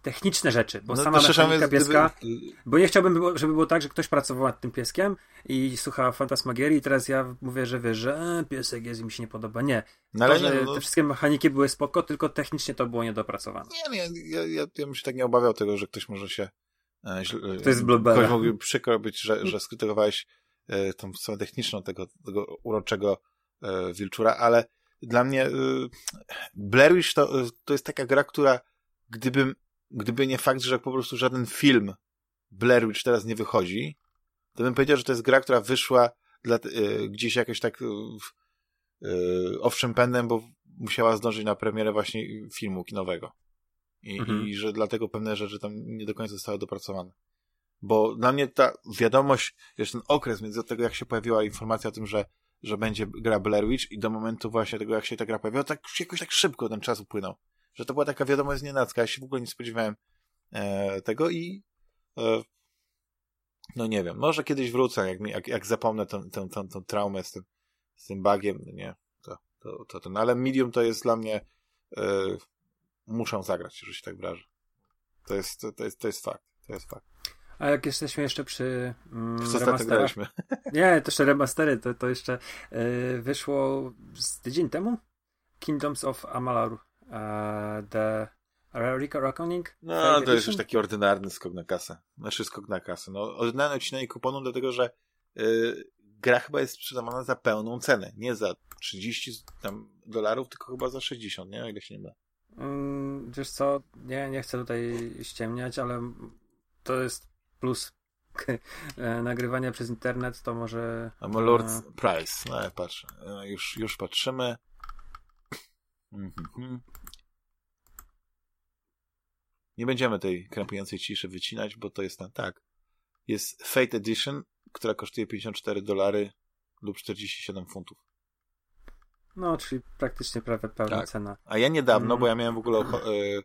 techniczne rzeczy, bo no, sama mechanika pieska, gdyby... bo nie chciałbym, żeby było tak, że ktoś pracował nad tym pieskiem i słucha Fantasmagierii i teraz ja mówię, że wiesz, że e, piesek jest i mi się nie podoba. Nie. No, to, nie no... Te wszystkie mechaniki były spoko, tylko technicznie to było niedopracowane. Nie, nie, ja, ja, ja bym się tak nie obawiał tego, że ktoś może się e, źle, to jest Bluebell. Ktoś mógłby przykro być, że, że skrytykowałeś e, tą stronę techniczną tego, tego uroczego e, wilczura, ale dla mnie e, Blair Witch to, to jest taka gra, która gdybym gdyby nie fakt, że po prostu żaden film Blair Witch teraz nie wychodzi, to bym powiedział, że to jest gra, która wyszła dla, y, gdzieś jakoś tak y, y, owszem pędem, bo musiała zdążyć na premierę właśnie filmu kinowego. I, mhm. I, że dlatego pewne rzeczy tam nie do końca zostały dopracowane. Bo dla mnie ta wiadomość, jest ten okres między tego, jak się pojawiła informacja o tym, że, że będzie gra Blair Witch i do momentu właśnie tego, jak się ta gra pojawiła, tak jakoś tak szybko ten czas upłynął że to była taka wiadomość nienacka. Ja się w ogóle nie spodziewałem e, tego i e, no nie wiem, może kiedyś wrócę, jak, jak, jak zapomnę tę, tę, tę, tę traumę z tym, z tym bagiem, no nie, to, to, to ten, ale Medium to jest dla mnie e, muszę zagrać, że się tak wrażę. To jest, to, to, jest, to jest fakt, to jest fakt. A jak jesteśmy jeszcze przy mm, remasterach... Nie, to jeszcze remastery, to, to jeszcze yy, wyszło z tydzień temu Kingdoms of Amalur The Reckoning? No, to jest już taki ordynarny skok na kasę. Znaczy skok na kasę. No, ordynarne odcinanie kuponu, dlatego że yy, gra chyba jest sprzedawana za pełną cenę. Nie za 30 tam dolarów, tylko chyba za 60, nie? O ile się nie mylę. Mm, wiesz co, nie, nie chcę tutaj ściemniać, ale to jest plus e, nagrywania przez internet, to może... A Lord e... Price, no ja patrzę. E, już, już patrzymy. Mhm. Nie będziemy tej krępującej ciszy wycinać, bo to jest tam tak. Jest Fate Edition, która kosztuje 54 dolary lub 47 funtów. No, czyli praktycznie prawie pełna tak. cena. A ja niedawno, mm. bo ja miałem w ogóle y,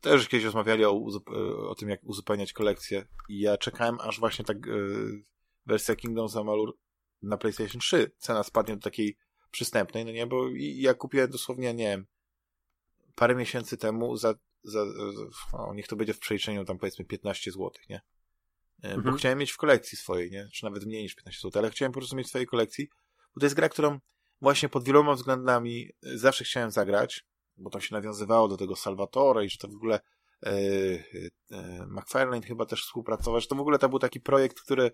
też kiedyś rozmawiali o, e, o tym, jak uzupełniać kolekcję i ja czekałem, aż właśnie tak y, wersja Kingdoms Amalur na PlayStation 3 cena spadnie do takiej przystępnej, no nie, bo ja kupiłem dosłownie, nie wiem, parę miesięcy temu za, za, za o, niech to będzie w przeliczeniu tam powiedzmy 15 zł, nie? E, mhm. Bo chciałem mieć w kolekcji swojej, nie? Czy nawet mniej niż 15 zł, ale chciałem po prostu mieć w swojej kolekcji, bo to jest gra, którą właśnie pod wieloma względami zawsze chciałem zagrać, bo to się nawiązywało do tego Salvatore i że to w ogóle e, e, McFarlane chyba też współpracował, że to w ogóle to był taki projekt, który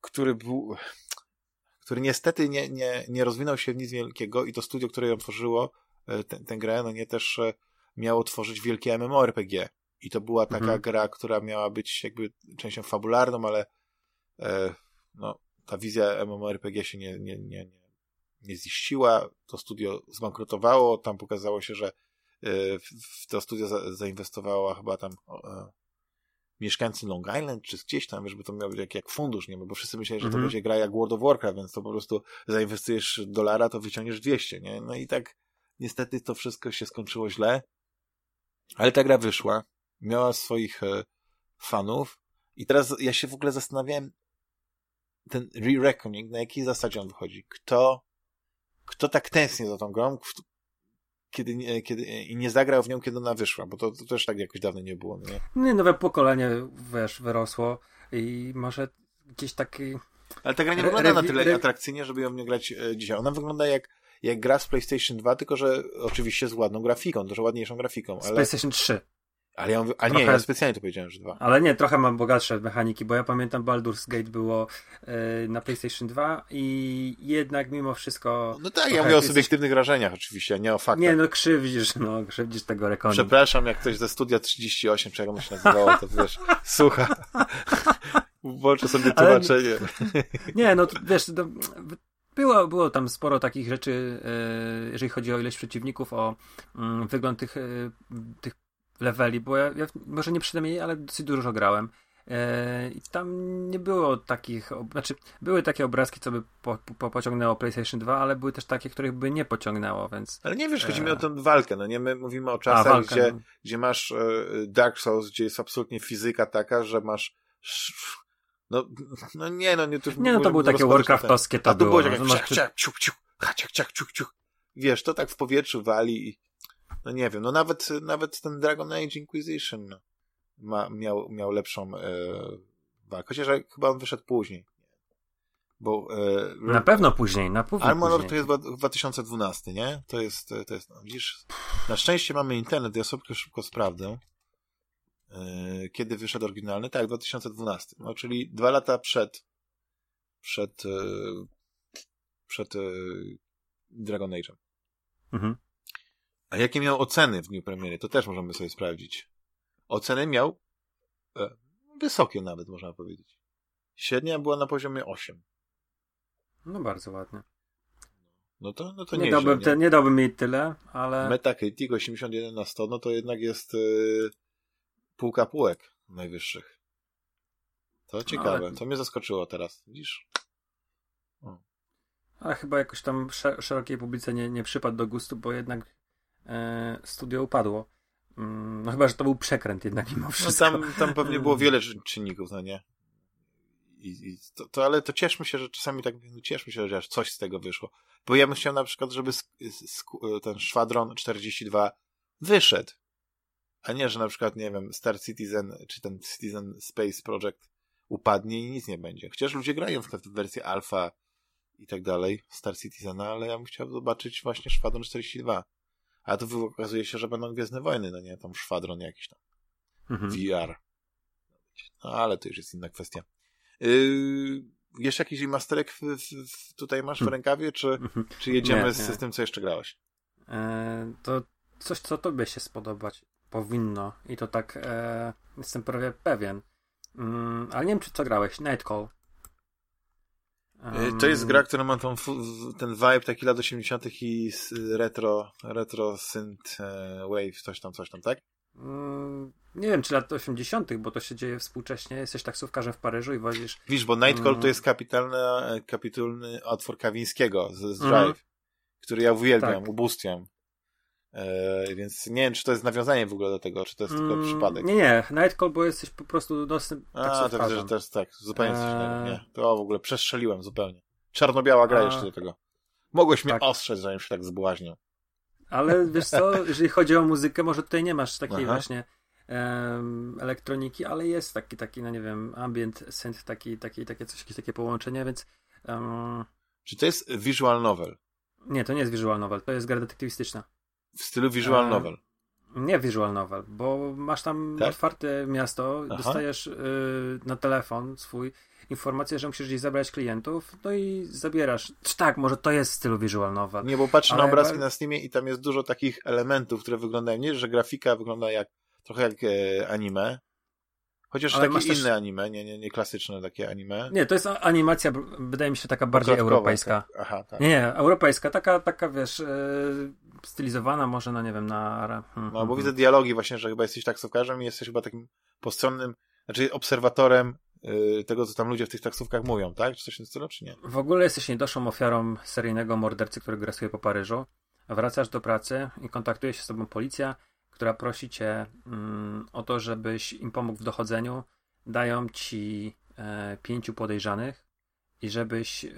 który był który niestety nie, nie, nie rozwinął się w nic wielkiego i to studio, które ją tworzyło, e, tę grę, no nie też e, miało tworzyć wielkie MMORPG. I to była taka mhm. gra, która miała być jakby częścią fabularną, ale e, no, ta wizja MMORPG się nie, nie, nie, nie, nie ziściła. To studio zbankrutowało. Tam pokazało się, że e, w, to studio za, zainwestowało chyba tam e, mieszkańcy Long Island, czy gdzieś tam, żeby to miał być jak, jak fundusz, nie? Bo wszyscy myśleli, że to -hmm. będzie gra jak World of Warcraft, więc to po prostu zainwestujesz dolara, to wyciągniesz 200, nie? No i tak niestety to wszystko się skończyło źle, ale ta gra wyszła, miała swoich e, fanów i teraz ja się w ogóle zastanawiałem ten Re-Reckoning, na jakiej zasadzie on wychodzi? Kto kto tak tęskni za tą grą, kiedy, kiedy, i nie zagrał w nią, kiedy ona wyszła, bo to, to też tak jakoś dawno nie było. Nie? nie, nowe pokolenie, wiesz, wyrosło i może gdzieś taki... Ale ta gra nie wygląda na tyle atrakcyjnie, żeby ją nie grać e, dzisiaj. Ona wygląda jak, jak gra z PlayStation 2, tylko że oczywiście z ładną grafiką, dużo ładniejszą grafiką. Ale... Z PlayStation 3. Ale ja mówię, a trochę, nie, ja specjalnie to powiedziałem, że dwa. Ale nie, trochę mam bogatsze mechaniki, bo ja pamiętam Baldur's Gate było yy, na PlayStation 2 i jednak mimo wszystko... No tak, ja mówię o subiektywnych wrażeniach oczywiście, a nie o faktach. Nie, no krzywdzisz, no krzywdzisz tego rekonu. Przepraszam, jak ktoś ze studia 38, czy jak on się nazywało, to wiesz, słucha. Włączę sobie tłumaczenie. Ale, nie, no wiesz, to, było, było tam sporo takich rzeczy, e, jeżeli chodzi o ilość przeciwników, o mm, wygląd tych, e, tych leveli, bo ja, ja może nie przynajmniej, ale dosyć dużo grałem. E, I tam nie było takich, znaczy były takie obrazki, co by po, po, pociągnęło PlayStation 2, ale były też takie, których by nie pociągnęło, więc... Ale nie wiesz, chodzi mi o tę walkę, no nie? My mówimy o czasach, A, gdzie, no. gdzie masz Dark Souls, gdzie jest absolutnie fizyka taka, że masz no, no nie, no nie to Nie, no to były takie Warcraftowskie to A było. było no, ciach, ciach, ciuch, ciuch, ciach, ciach, ciuch, ciuch. Wiesz, to tak w powietrzu wali i no nie wiem, no nawet, nawet ten Dragon Age Inquisition ma, miał, miał lepszą e, walkę, chociaż chyba on wyszedł później. Bo, e, na pewno później, na pewno Armonor to jest 2012, nie? To jest, to jest, no, widzisz, na szczęście mamy internet, ja sobie szybko sprawdzę. E, kiedy wyszedł oryginalny? Tak, 2012. No, czyli dwa lata przed przed e, przed e, Dragon Age'em. Mhm. A jakie miał oceny w dniu premiery? To też możemy sobie sprawdzić. Oceny miał e, wysokie nawet, można powiedzieć. Średnia była na poziomie 8. No bardzo ładnie. No to, no to nie, dałbym, nie? Te, nie dałbym jej tyle, ale... Metacritic 81 na 100, no to jednak jest półka półek najwyższych. To ciekawe, Ale... to mnie zaskoczyło teraz, widzisz? O. Ale chyba jakoś tam szerokiej publice nie, nie przypadł do gustu, bo jednak e, studio upadło. Mm, no chyba, że to był przekręt jednak mimo wszystko. No tam, tam pewnie było wiele czynników, no nie? I, i to, to, ale to cieszmy się, że czasami tak, no cieszmy się, że aż coś z tego wyszło. Bo ja bym chciał na przykład, żeby ten Szwadron 42 wyszedł. A nie, że na przykład, nie wiem, Star Citizen, czy ten Citizen Space Project upadnie i nic nie będzie. Chociaż ludzie grają w wersję alfa i tak dalej, Star Citizena, ale ja bym chciał zobaczyć właśnie Szwadron 42. A tu okazuje się, że będą Gwiezdne Wojny, no nie, tam Szwadron jakiś tam. Mhm. VR. No ale to już jest inna kwestia. Yy, jeszcze jakiś remasterek w, w, tutaj masz w hmm. rękawie, czy, mhm. czy jedziemy nie, nie. z, tym, co jeszcze grałeś? Eee, to coś, co tobie się spodobać powinno i to tak e, jestem prawie pewien. Mm, ale nie wiem, czy co grałeś. Nightcall. Um, to jest gra, która ma tą, ten vibe taki lat 80. i retro, retro synth e, wave, coś tam, coś tam, tak? Mm, nie wiem, czy lat 80., bo to się dzieje współcześnie. Jesteś taksówkarzem w Paryżu i wozisz. Widzisz, bo Nightcall mm, to jest kapitalny, kapitulny otwór Kawińskiego z, z Drive, mm, który ja uwielbiam, tak. ubóstwiam. E, więc nie wiem, czy to jest nawiązanie w ogóle do tego, czy to jest tylko mm, przypadek. Nie, nie. Nightcall, bo jesteś po prostu dostęp. A, to widzę, że też tak. Zupełnie coś innego. Nie. To w ogóle przestrzeliłem zupełnie. Czarno-biała gra A... jeszcze do tego. Mogłeś tak. mnie ostrzec, zanim się tak zbłaźnił. Ale wiesz co, jeżeli chodzi o muzykę, może tutaj nie masz takiej Aha. właśnie um, elektroniki, ale jest taki, taki, no nie wiem, ambient synth, taki, taki, takie coś, jakieś takie połączenie, więc... Um... Czy to jest visual novel? Nie, to nie jest visual novel, to jest gra detektywistyczna. W stylu visual e, novel. Nie visual novel, bo masz tam tak? otwarte miasto, Aha. dostajesz y, na telefon swój informację, że musisz gdzieś zabrać klientów, no i zabierasz. Tak, może to jest w stylu visual novel. Nie, bo patrzę na obrazki na Steamie i tam jest dużo takich elementów, które wyglądają, nie, że grafika wygląda jak trochę jak e, anime, Chociaż Ale takie inne też... anime, nie, nie, nie klasyczne takie anime. Nie, to jest animacja, wydaje mi się, taka bardziej europejska. Tak. Aha, tak. Nie, nie, europejska, taka, taka wiesz, yy, stylizowana może, no nie wiem, na... Hmm, no, bo hmm. widzę hmm. dialogi właśnie, że chyba jesteś taksówkarzem i jesteś chyba takim postronnym, znaczy obserwatorem yy, tego, co tam ludzie w tych taksówkach mówią, tak? Czy coś w tym stylu, czy nie? W ogóle jesteś niedoszłą ofiarą seryjnego mordercy, który grasuje po Paryżu. Wracasz do pracy i kontaktuje się z tobą policja, która prosi cię mm, o to, żebyś im pomógł w dochodzeniu. Dają ci e, pięciu podejrzanych i żebyś e,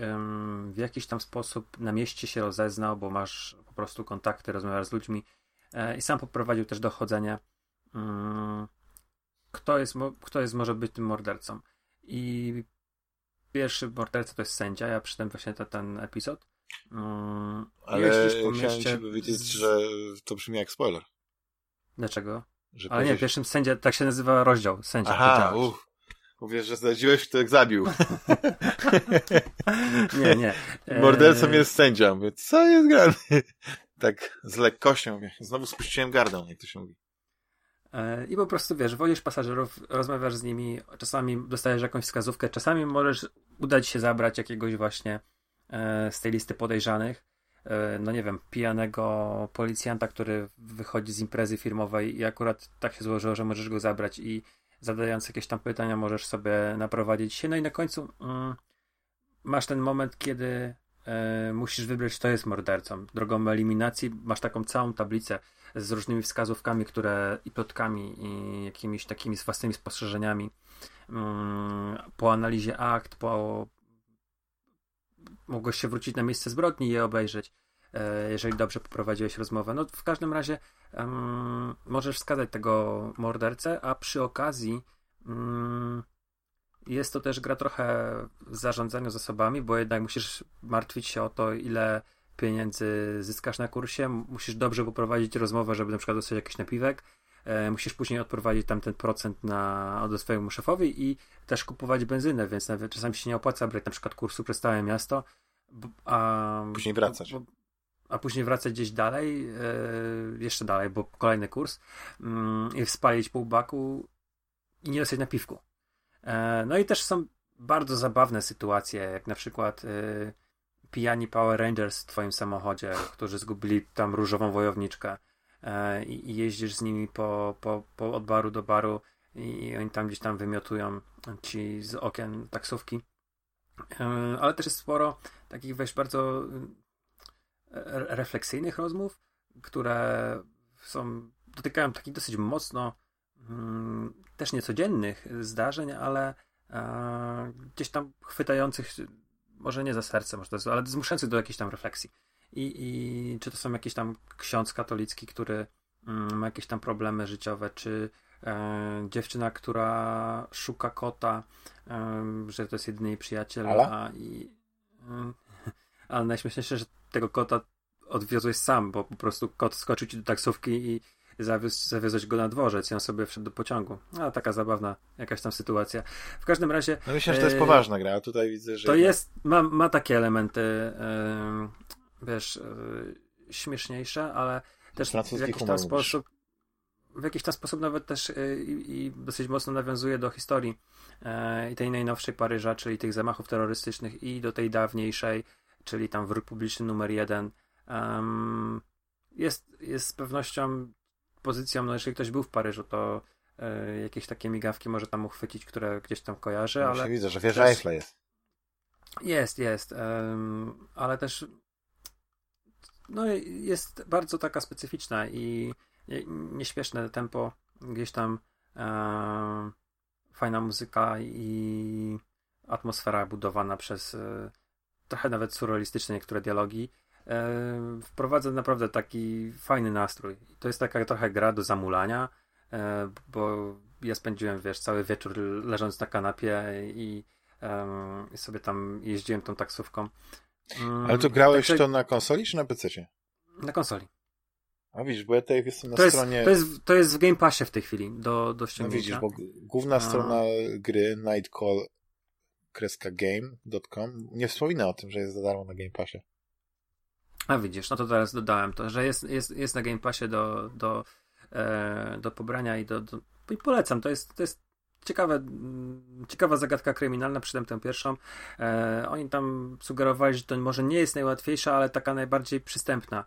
w jakiś tam sposób na mieście się rozeznał, bo masz po prostu kontakty, rozmawiasz z ludźmi e, i sam poprowadził też dochodzenie. Mm, kto, jest, kto jest, może być tym mordercą. I pierwszy morderca to jest sędzia. Ja przytem właśnie ten, ten epizod. Mm, Ale chciałem ci powiedzieć, że to brzmi jak spoiler. Dlaczego? Że Ale nie, pierwszym sędzia, tak się nazywa rozdział, sędzia. Aha, uff. Mówię, że zdradziłeś, kto jak zabił. nie, nie. Mordercą jest sędzia. Mówię, co jest grane? tak z lekkością mówię. Znowu spuściłem gardę, jak to się mówi. E, I po prostu wiesz, wozisz pasażerów, rozmawiasz z nimi, czasami dostajesz jakąś wskazówkę, czasami możesz udać się zabrać jakiegoś właśnie e, z tej listy podejrzanych. E, no nie wiem, pijanego policjanta, który wychodzi z imprezy firmowej i akurat tak się złożyło, że możesz go zabrać i zadając jakieś tam pytania możesz sobie naprowadzić się. No i na końcu mm, masz ten moment, kiedy e, musisz wybrać, kto jest mordercą. Drogą eliminacji masz taką całą tablicę z różnymi wskazówkami, które i plotkami, i jakimiś takimi własnymi spostrzeżeniami. Mm, po analizie akt, po mogłeś się wrócić na miejsce zbrodni i je obejrzeć, e, jeżeli dobrze poprowadziłeś rozmowę. No w każdym razie um, możesz wskazać tego mordercę, a przy okazji um, jest to też gra trochę w zarządzaniu zasobami, bo jednak musisz martwić się o to, ile pieniędzy zyskasz na kursie, musisz dobrze poprowadzić rozmowę, żeby na przykład dostać jakiś napiwek, musisz później odprowadzić tam ten procent na, od swojemu szefowi i też kupować benzynę, więc nawet czasami się nie opłaca brać na przykład kursu przez całe miasto, a później wracać. Bo, a później wracać gdzieś dalej, e, jeszcze dalej, bo kolejny kurs mm, i spalić pół baku i nie dostać napiwku. E, no i też są bardzo zabawne sytuacje, jak na przykład e, pijani Power Rangers w twoim samochodzie, którzy zgubili tam różową wojowniczkę e, i, i jeździsz z nimi po, po, po od baru do baru i, oni tam gdzieś tam wymiotują ci z okien taksówki. E, ale też jest sporo takich weź bardzo e, refleksyjnych rozmów, które są, dotykają takich dosyć mocno mm, też niecodziennych zdarzeń, ale e, gdzieś tam chwytających może nie za serce, może to jest, ale zmuszających do jakiejś tam refleksji. I, I czy to są jakiś tam ksiądz katolicki, który mm, ma jakieś tam problemy życiowe, czy e, dziewczyna, która szuka kota, e, że to jest jedyny jej przyjaciel, a i e, ale najśmieszniejsze, że tego kota odwiozłeś sam, bo po prostu kot skoczył ci do taksówki i zawiózł, zawiozłeś go na dworzec i on sobie wszedł do pociągu. A taka zabawna jakaś tam sytuacja. W każdym razie... No myślę, że to jest e, poważna gra, a tutaj widzę, że... To jest, ma, ma takie elementy, e, wiesz, e, śmieszniejsze, ale też w jakiś tam sposób w jakiś tam sposób nawet też i, i dosyć mocno nawiązuje do historii i tej najnowszej Paryża, czyli tych zamachów terrorystycznych i do tej dawniejszej, czyli tam wróg publiczny numer jeden. Um, jest, jest z pewnością pozycją, no jeżeli ktoś był w Paryżu, to e, jakieś takie migawki może tam uchwycić, które gdzieś tam kojarzy, no, ale... widzę, że wieża. Eiffla jest. Jest, jest, um, ale też no jest bardzo taka specyficzna i nieśpieszne tempo, gdzieś tam um, fajna muzyka i atmosfera budowana przez e, trochę nawet surrealistyczne niektóre dialogi e, wprowadza naprawdę taki fajny nastrój. To jest taka trochę gra do zamulania, e, bo ja spędziłem, wiesz, cały wieczór leżąc na kanapie i, e, i sobie tam jeździłem tą taksówką. Mm, Ale to grałeś Także... to na konsoli czy na PC? Na konsoli. A widzisz, bo ja tutaj jestem na to stronie... Jest, to, jest, to jest w Game Passie w tej chwili do, do ściągnięcia. No widzisz, bo główna A... strona gry Nightcall game.com nie wspomina o tym, że jest za darmo na Game Passie. A widzisz, no to teraz dodałem to, że jest, jest, jest na Game Passie do, do, e, do pobrania i do, do, i polecam. To jest, to jest ciekawe, ciekawa zagadka kryminalna, przydam tę pierwszą. E, oni tam sugerowali, że to może nie jest najłatwiejsza, ale taka najbardziej przystępna.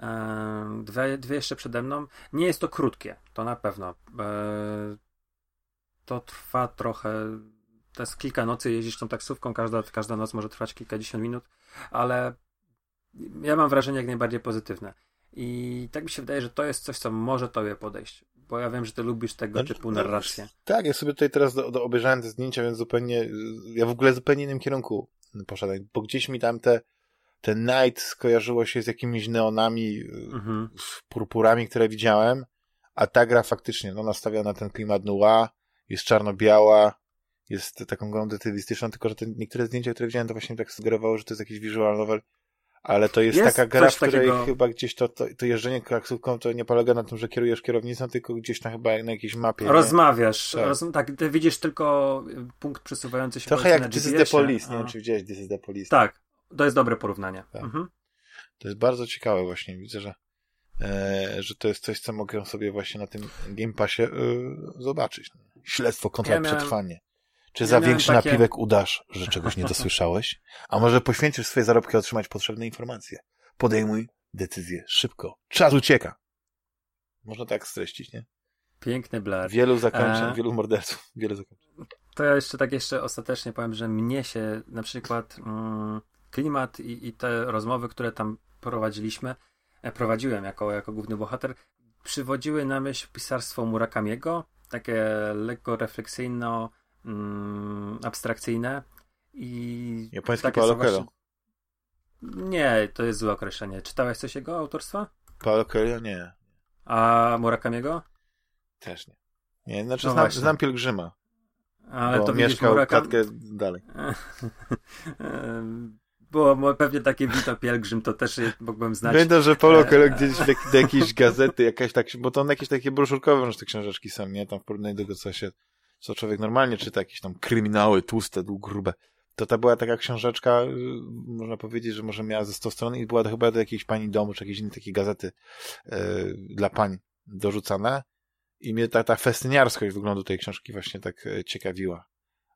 E, dwie, dwie jeszcze przede mną. Nie jest to krótkie, to na pewno. E, to trwa trochę. To jest kilka nocy, jeździsz tą taksówką, każda, każda noc może trwać kilkadziesiąt minut, ale ja mam wrażenie jak najbardziej pozytywne. I tak mi się wydaje, że to jest coś, co może tobie podejść. Bo ja wiem, że ty lubisz tego no, typu narrację. Tak, ja sobie tutaj teraz do, do obejrzałem te zdjęcia, więc zupełnie, ja w ogóle w zupełnie innym kierunku poszedłem, bo gdzieś mi tam te, te night skojarzyło się z jakimiś neonami, mhm. purpurami, które widziałem, a ta gra faktycznie, no, nastawia na ten klimat noir, jest czarno-biała, jest taką grą detektywistyczną, tylko że te niektóre zdjęcia, które widziałem, to właśnie tak sugerowało, że to jest jakiś visual novel, ale to jest, jest taka gra, w której takiego... chyba gdzieś to, to, to jeżdżenie taksówką to nie polega na tym, że kierujesz kierownicą, tylko gdzieś tam chyba na jakiejś mapie. Rozmawiasz. Tak, roz, tak ty widzisz tylko punkt przesuwający się Trochę jak This is the Police, nie wiem czy widziałeś This is the Police. Tak, to jest dobre porównanie. Tak. Mhm. To jest bardzo ciekawe właśnie, widzę, że e, że to jest coś, co mogę sobie właśnie na tym Game Passie e, zobaczyć. Śledztwo kontra ja miałem... przetrwanie. Czy ja za większy takie... napiwek udasz, że czegoś nie dosłyszałeś? A może poświęcisz swoje zarobki otrzymać potrzebne informacje? Podejmuj decyzję szybko. Czas ucieka. Można tak streścić, nie? Piękny blar. Wielu zakończeń, e... wielu morderców, wielu zakończeń. To ja jeszcze tak jeszcze ostatecznie powiem, że mnie się na przykład mm, klimat i, i te rozmowy, które tam prowadziliśmy, e, prowadziłem jako, jako główny bohater, przywodziły na myśl pisarstwo Murakamiego, takie lekko refleksyjno mm, abstrakcyjne i... Japoński Paulo Coelho. Nie, to jest złe określenie. Czytałeś coś jego autorstwa? Paulo Coelho nie. A Murakamiego? Też nie. Nie, znaczy no znam, znam Pielgrzyma. Ale to mieszkał Murakam... dalej. Było pewnie takie Vito Pielgrzym, to też mógłbym znać. Pamiętam, że Paulo e, Coelho gdzieś do jakiejś gazety, jakaś tak, bo to on jakieś takie broszurkowe że te książeczki są, nie? Tam w porównaniu do tego, co się co człowiek normalnie czyta, jakieś tam kryminały tłuste, grube. To ta była taka książeczka, y, można powiedzieć, że może miała ze 100 stron i była to chyba do jakiejś pani domu, czy jakiejś innej takiej gazety yy, dla pań dorzucana. I mnie ta, ta festyniarskość wyglądu tej książki właśnie tak e, ciekawiła.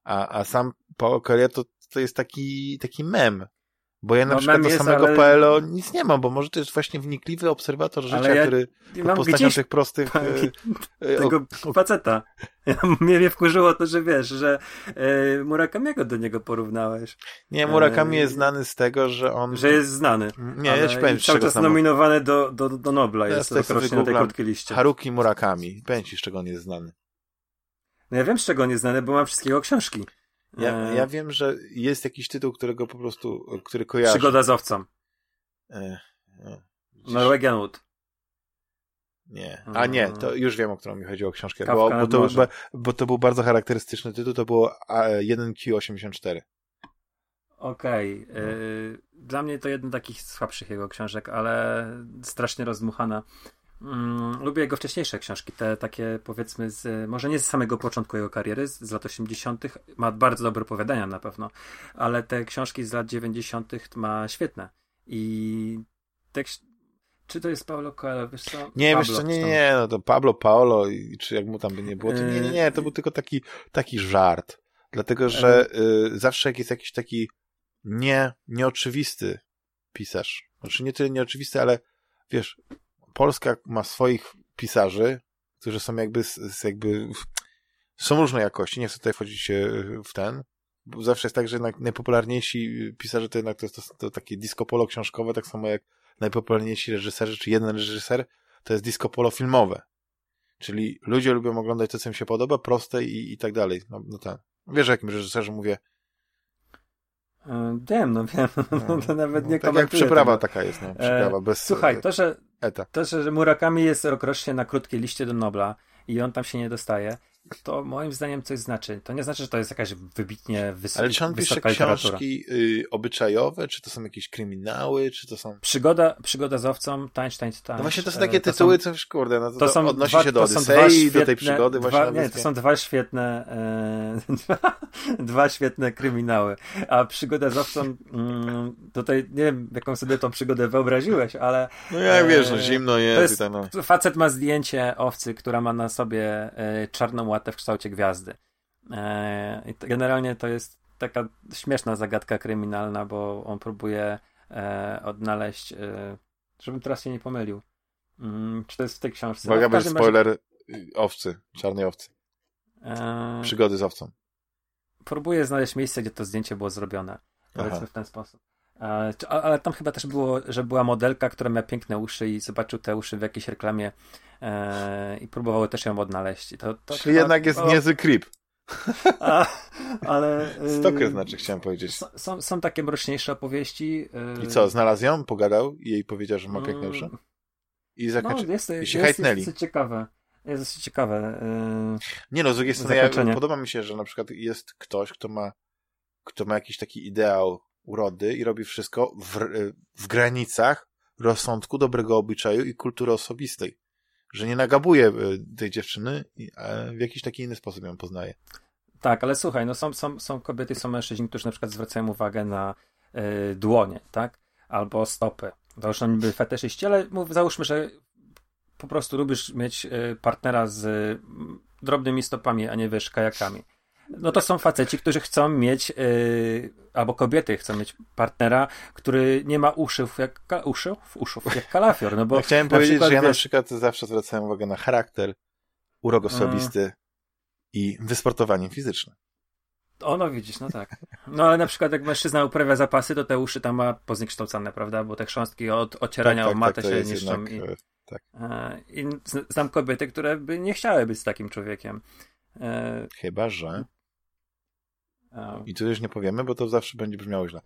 A, a sam Paul Coelho to, to jest taki, taki mem. Bo ja na no, przykład do samego ale... PLO nic nie mam, bo może to jest właśnie wnikliwy obserwator życia, ja który pod postacią tych prostych... E, e, tego o, faceta. Ja, mnie, mnie wkurzyło to, że wiesz, że e, Murakamiego do niego porównałeś. Nie, Murakami e, jest znany z tego, że on... Że jest znany. Nie, ja ci powiem, Cały czas nominowany do, do, do Nobla jest rocznie na tej krótkiej liście. Haruki Murakami. Powiem ci, z czego on jest znany. No ja wiem, z czego on jest znany, bo mam wszystkiego książki. Ja, e... ja wiem, że jest jakiś tytuł, którego po prostu, który kojarzy. Przygoda z owcą. E... No, Norwegian Wood. Nie. A nie, to już wiem, o którą mi chodziło książkę. Bo, bo, to, bo, bo, to był bardzo charakterystyczny tytuł, to było 1Q84. Okej. Okay. No. Dla mnie to jeden z takich słabszych jego książek, ale strasznie rozmuchana. Mm, lubię jego wcześniejsze książki, te takie powiedzmy z, może nie z samego początku jego kariery, z, z lat 80. ma bardzo dobre opowiadania na pewno, ale te książki z lat 90. ma świetne. I te, czy to jest Paulo Coelho, wiesz co? Nie, Pablo, wiesz co, nie, nie, no to Pablo Paolo, czy jak mu tam by nie było, to nie, nie, nie, to był tylko taki, taki żart. Dlatego, że y, zawsze jak jest jakiś taki nie, nieoczywisty pisarz, znaczy nie tyle nieoczywisty, ale wiesz, Polska ma swoich pisarzy, którzy są jakby, jakby są różnej jakości, nie chcę tutaj wchodzić e, w ten, bo zawsze jest tak, że najpopularniejsi pisarze to jednak to, to, to takie disco polo książkowe, tak samo jak najpopularniejsi reżyserzy, czy jeden reżyser, to jest disco polo filmowe. Czyli ludzie lubią oglądać to, co im się podoba, proste i, i tak dalej. No, no tak. Wiesz, o jakim reżyserze mówię? E, wiem, no wiem, no, to nawet no, nie tak jak przyprawa tego. taka jest, no, przyprawa e, bez... Słuchaj, to, że Eta. To, że Murakami jest rokrocznie na krótkiej liście do Nobla i on tam się nie dostaje, to moim zdaniem coś znaczy. To nie znaczy, że to jest jakaś wybitnie wysoka Ale czy on pisze książki y, obyczajowe, czy to są jakieś kryminały, czy to są... Przygoda, przygoda z owcą, tańcz, tańcz, tańcz. No właśnie to są takie to tytuły, są, co kurde, no to, to są odnosi dwa, się do Odysei, do tej przygody dwa, właśnie. Nie, to są dwa świetne e, dwa świetne kryminały. A przygoda z owcą mm, tutaj nie wiem, jaką sobie tą przygodę wyobraziłeś, ale... No ja e, wiesz, no zimno jest. jest tak, no. Facet ma zdjęcie owcy, która ma na sobie e, czarną łatę w kształcie gwiazdy. E, generalnie to jest taka śmieszna zagadka kryminalna, bo on próbuje e, odnaleźć, e, żebym teraz się nie pomylił. Mm, czy to jest w tej książce? Uwaga, no, spoiler razie... owcy, czarnej owcy. Przygody z owcą. Próbuję znaleźć miejsce, gdzie to zdjęcie było zrobione. Powiedzmy Aha. w ten sposób. Ale tam chyba też było, że była modelka, która miała piękne uszy i zobaczył te uszy w jakiejś reklamie e, i próbowały też ją odnaleźć. To, to Czyli chyba, jednak jest o... niezły creep. A, ale... Stoker znaczy, chciałem powiedzieć. Są, są takie mroczniejsze opowieści. I co, znalazł ją, pogadał i jej powiedział, że ma piękne uszy? I zakończy... No, jest, I się jest, jest, jest ciekawe. Jest dosyć ciekawe. Yy, nie no, z drugiej strony ja, podoba mi się, że na przykład jest ktoś, kto ma kto ma jakiś taki ideał urody i robi wszystko w, w granicach rozsądku, dobrego obyczaju i kultury osobistej. Że nie nagabuje e, tej dziewczyny, a w jakiś taki inny sposób ją poznaje. Tak, ale słuchaj, no są, są, są kobiety, są mężczyźni, którzy na przykład zwracają uwagę na y, dłonie, tak? Albo stopy. Załóżmy niby fetyszyści, ale mów, załóżmy, że po prostu lubisz mieć y, partnera z drobnymi stopami, a nie wiesz, kajakami. No to są faceci, którzy chcą mieć, yy, albo kobiety chcą mieć partnera, który nie ma uszów jak, uszów? uszów jak kalafior. No bo ja chciałem powiedzieć, przykład, że ja na przykład zawsze zwracałem uwagę na charakter, urok osobisty hmm. i wysportowanie fizyczne. O, no widzisz, no tak. No ale na przykład jak mężczyzna uprawia zapasy, to te uszy tam ma pozniekształcane, prawda? Bo te chrząstki od ocierania tak, tak, o matę tak, się niszczą. Jednak, i, e, tak. E, I znam kobiety, które by nie chciały być z takim człowiekiem. E, Chyba, że i tu już nie powiemy, bo to zawsze będzie brzmiało źle.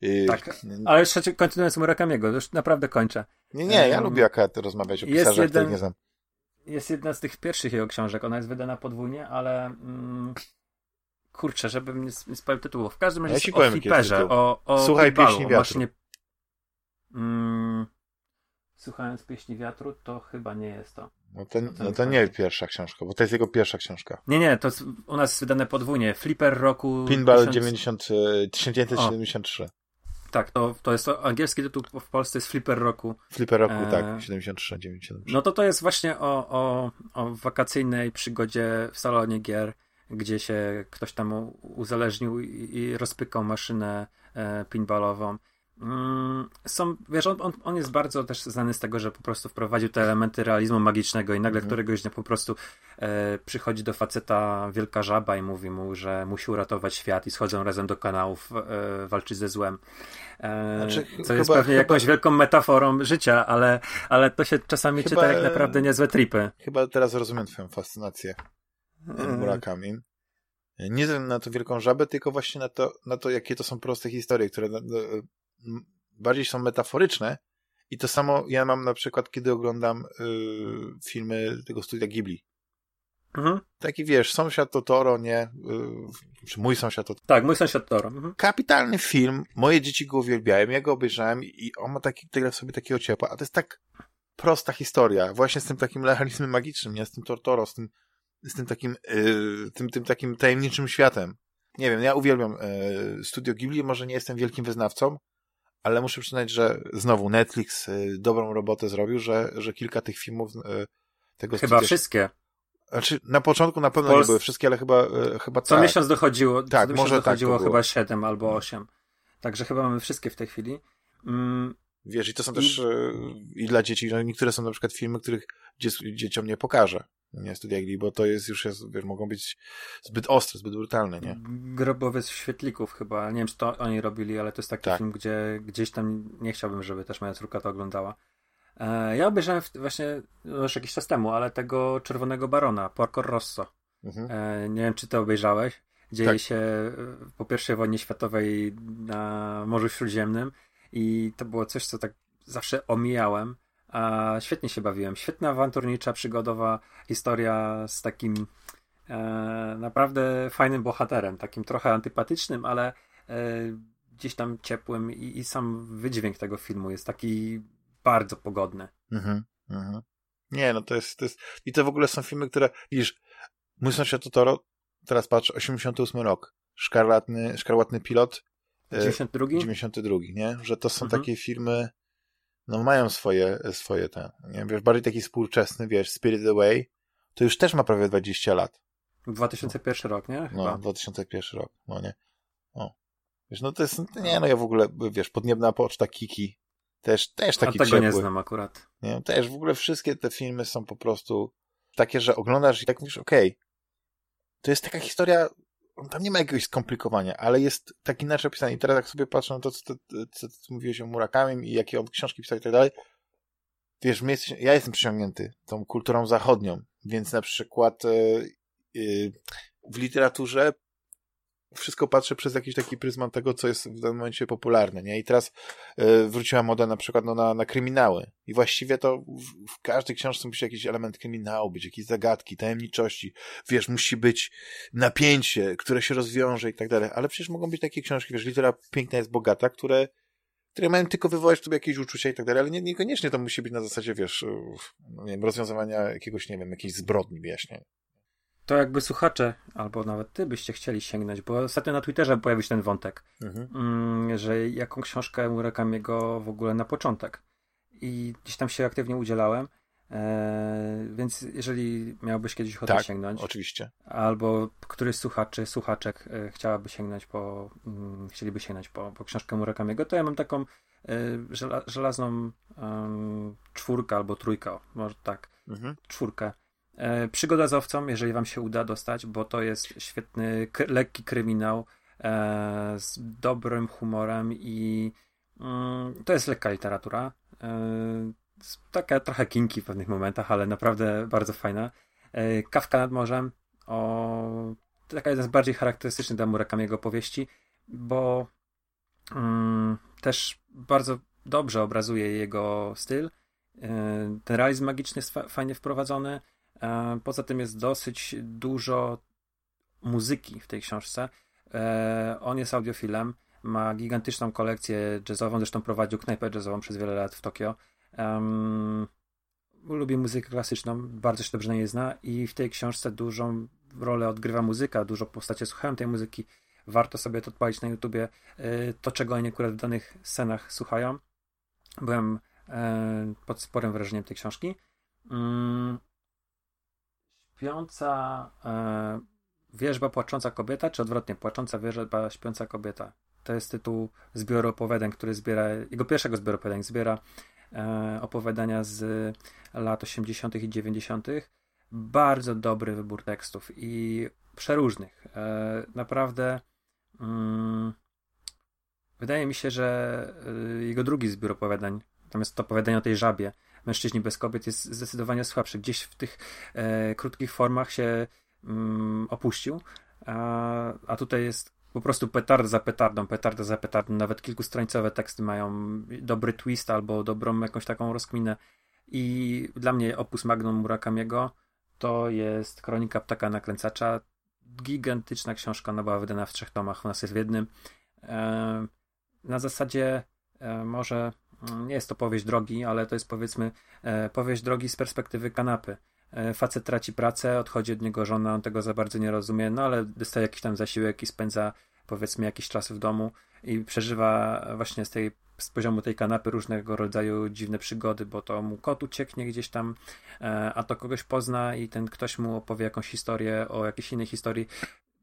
Yy, tak, ale jeszcze kontynuując Murakamiego, już naprawdę kończę. Nie, nie, ja um, lubię akurat rozmawiać o pisarzach, jeden, których nie znam. Jest jedna z tych pierwszych jego książek, ona jest wydana podwójnie, ale mm, kurczę, żebym nie, spalił tytułu. W każdym razie ja jest o fliperze, o, o Słuchaj pieśni wiatru. Maszynie, mm, słuchając pieśni wiatru, to chyba nie jest to. No to, no to nie pierwsza książka, bo to jest jego pierwsza książka. Nie, nie, to jest u nas wydane podwójnie. Flipper roku... Pinball 1000... 90, 1973. O. Tak, to, to jest to, angielski tytuł w Polsce jest Flipper roku. Flipper roku, e... tak, 73, 93. No to to jest właśnie o, o, o wakacyjnej przygodzie w salonie gier, gdzie się ktoś tam uzależnił i, i rozpykał maszynę e, pinballową. Mm, są, wiesz, on, on, on, jest bardzo też znany z tego, że po prostu wprowadził te elementy realizmu magicznego i nagle mm. któregoś dnia po prostu e, przychodzi do faceta wielka żaba i mówi mu, że musi uratować świat i schodzą razem do kanałów e, walczyć ze złem. E, znaczy, co chyba, jest pewnie chyba... jakąś wielką metaforą życia, ale, ale to się czasami chyba, czyta jak naprawdę niezłe tripy. Chyba teraz rozumiem twoją fascynację mm. Murakami. Nie na to wielką żabę, tylko właśnie na to, na to jakie to są proste historie, które bardziej są metaforyczne i to samo ja mam na przykład, kiedy oglądam y, filmy tego studia Ghibli. Mhm. Taki wiesz, sąsiad Totoro, nie? Y, czy mój sąsiad Totoro. Tak, mój sąsiad Totoro. Mhm. Kapitalny film, moje dzieci go uwielbiają, ja go obejrzałem i on ma taki, tyle w sobie takiego ciepła, a to jest tak prosta historia, właśnie z tym takim realizmem magicznym, nie? Z tym Totoro, z tym, z tym takim, yy, tym, tym takim tajemniczym światem. Nie wiem, ja uwielbiam yy, Studio Ghibli, może nie jestem wielkim wyznawcą, ale muszę przyznać, że znowu Netflix y, dobrą robotę zrobił, że, że kilka tych filmów y, tego Chyba wszystkie. Znaczy, na początku na pewno Pols... nie były wszystkie, ale chyba, y, chyba Co tak. miesiąc dochodziło, tak, co może tak dochodziło tak chyba 7 albo 8. Także chyba mamy wszystkie w tej chwili. Mm. Wiesz, i to są I... też i dla dzieci, że niektóre są na przykład filmy, których dzieciom nie pokażę nie studia Ghibli, bo to jest już, jest, wiesz, mogą być zbyt ostre, zbyt brutalne, nie? Grobowiec świetlików chyba, nie wiem, czy to oni robili, ale to jest taki tak. film, gdzie gdzieś tam nie chciałbym, żeby też moja córka to oglądała. E, ja obejrzałem właśnie no już jakiś czas temu, ale tego Czerwonego Barona, Porco Rosso. Mhm. E, nie wiem, czy to obejrzałeś. Dzieje tak. się e, po pierwszej wojnie światowej na Morzu Śródziemnym i to było coś, co tak zawsze omijałem a świetnie się bawiłem. Świetna awanturnicza, przygodowa historia z takim e, naprawdę fajnym bohaterem, takim trochę antypatycznym, ale e, gdzieś tam ciepłym i, i, sam wydźwięk tego filmu jest taki bardzo pogodny. Mhm, mhm. Nie, no to jest, to jest... I to w ogóle są filmy, które... Widzisz, Mój sąsiad Totoro, teraz patrz, 88 rok. Szkarłatny, szkarłatny pilot. 92? 92, nie? Że to są mhm. takie filmy no mają swoje, swoje te, nie wiesz, bardziej taki współczesny, wiesz, Spirit Away, to już też ma prawie 20 lat. 2001 rok, nie? Chyba. No, 2001 rok, no nie. O. Wiesz, no to jest, nie no, ja w ogóle, wiesz, Podniebna Poczta Kiki, też, też taki A tego ciepły. nie znam akurat. Nie, też w ogóle wszystkie te filmy są po prostu takie, że oglądasz i tak mówisz, okej, okay, to jest taka historia tam nie ma jakiegoś skomplikowania, ale jest tak inaczej opisany. I teraz jak sobie patrzę na to, co, co, co, co mówiłeś o Murakami i jakie on książki pisał i tak dalej, wiesz, ja jestem przyciągnięty tą kulturą zachodnią, więc na przykład yy, w literaturze wszystko patrzę przez jakiś taki pryzmat tego, co jest w danym momencie popularne, nie? I teraz y, wróciła moda na przykład no, na, na kryminały. I właściwie to w, w każdej książce musi jakiś element kryminału być, jakieś zagadki, tajemniczości. Wiesz, musi być napięcie, które się rozwiąże i tak dalej. Ale przecież mogą być takie książki, wiesz, litera piękna jest bogata, które które mają tylko wywołać w jakieś uczucia i tak dalej, ale nie, niekoniecznie to musi być na zasadzie, wiesz, no nie wiem, rozwiązywania jakiegoś, nie wiem, jakiejś zbrodni, wyjaśnienia to jakby słuchacze, albo nawet ty byście chcieli sięgnąć, bo ostatnio na Twitterze pojawił się ten wątek, mhm. Mm, że jaką książkę Murakamiego w ogóle na początek. I gdzieś tam się aktywnie udzielałem, e, więc jeżeli miałbyś kiedyś ochotę tak, sięgnąć. oczywiście. Albo któryś z słuchaczy, słuchaczek e, chciałaby sięgnąć po, mm, chcieliby sięgnąć po, po książkę Murakamiego, to ja mam taką e, żelazną czwórkę albo trójkę, może tak, mhm. czwórkę E, przygoda z owcą, jeżeli wam się uda dostać, bo to jest świetny, lekki kryminał e, z dobrym humorem i mm, to jest lekka literatura. E, taka trochę kinki w pewnych momentach, ale naprawdę bardzo fajna. Kawka nad morzem, o, taka jedna z bardziej charakterystycznych dla Murakamiego powieści, bo mm, też bardzo dobrze obrazuje jego styl. Ten realizm magiczny jest fa fajnie wprowadzony. E, poza tym jest dosyć dużo muzyki w tej książce. E, on jest audiofilem, ma gigantyczną kolekcję jazzową, zresztą prowadził knajpę jazzową przez wiele lat w Tokio. Lubi muzykę klasyczną, bardzo się dobrze na niej zna i w tej książce dużą rolę odgrywa muzyka, dużo postacie słuchają tej muzyki. Warto sobie to odpalić na YouTubie, e, to czego oni akurat w danych scenach słuchają. Byłem pod sporym wrażeniem tej książki. Śpiąca e, wierzba płacząca kobieta, czy odwrotnie, płacząca wierzba śpiąca kobieta. To jest tytuł zbioru opowiadań, który zbiera, jego pierwszego zbioru opowiadań, zbiera e, opowiadania z lat 80. i 90. Bardzo dobry wybór tekstów i przeróżnych. E, naprawdę mm, wydaje mi się, że e, jego drugi zbiór opowiadań, natomiast to opowiadanie o tej żabie, Mężczyźni bez kobiet jest zdecydowanie słabszy. Gdzieś w tych e, krótkich formach się mm, opuścił, a, a tutaj jest po prostu petarda za petardą, petarda za petardą. Nawet kilkustronicowe teksty mają dobry twist albo dobrą jakąś taką rozkminę. I dla mnie opus magnum Murakamiego to jest Kronika Ptaka Nakręcacza. Gigantyczna książka, ona była wydana w trzech tomach, u nas jest w jednym. E, na zasadzie e, może nie jest to powieść drogi, ale to jest powiedzmy e, powieść drogi z perspektywy kanapy. E, facet traci pracę, odchodzi od niego żona, on tego za bardzo nie rozumie, no ale dostaje jakiś tam zasiłek i spędza powiedzmy jakiś czas w domu i przeżywa właśnie z tej z poziomu tej kanapy różnego rodzaju dziwne przygody, bo to mu kot ucieknie gdzieś tam, e, a to kogoś pozna i ten ktoś mu opowie jakąś historię o jakiejś innej historii.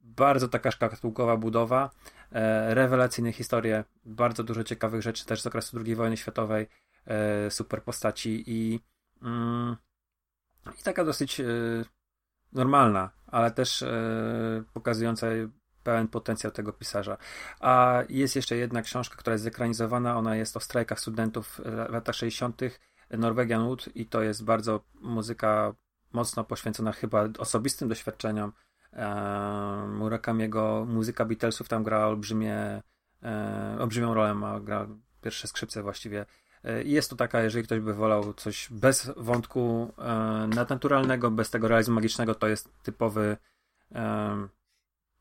Bardzo taka szkatułkowa budowa, e, rewelacyjne historie, bardzo dużo ciekawych rzeczy też z okresu II wojny światowej, e, super postaci i, mm, i taka dosyć e, normalna, ale też e, pokazująca pełen potencjał tego pisarza. A jest jeszcze jedna książka, która jest zekranizowana, ona jest o strajkach studentów w latach 60. Norwegian Wood i to jest bardzo muzyka mocno poświęcona chyba osobistym doświadczeniom E, Murakamiego muzyka Beatlesów tam gra olbrzymie, olbrzymią rolę, ma gra pierwsze skrzypce właściwie. E, jest to taka, jeżeli ktoś by wolał coś bez wątku nadnaturalnego, bez tego realizmu magicznego, to jest typowy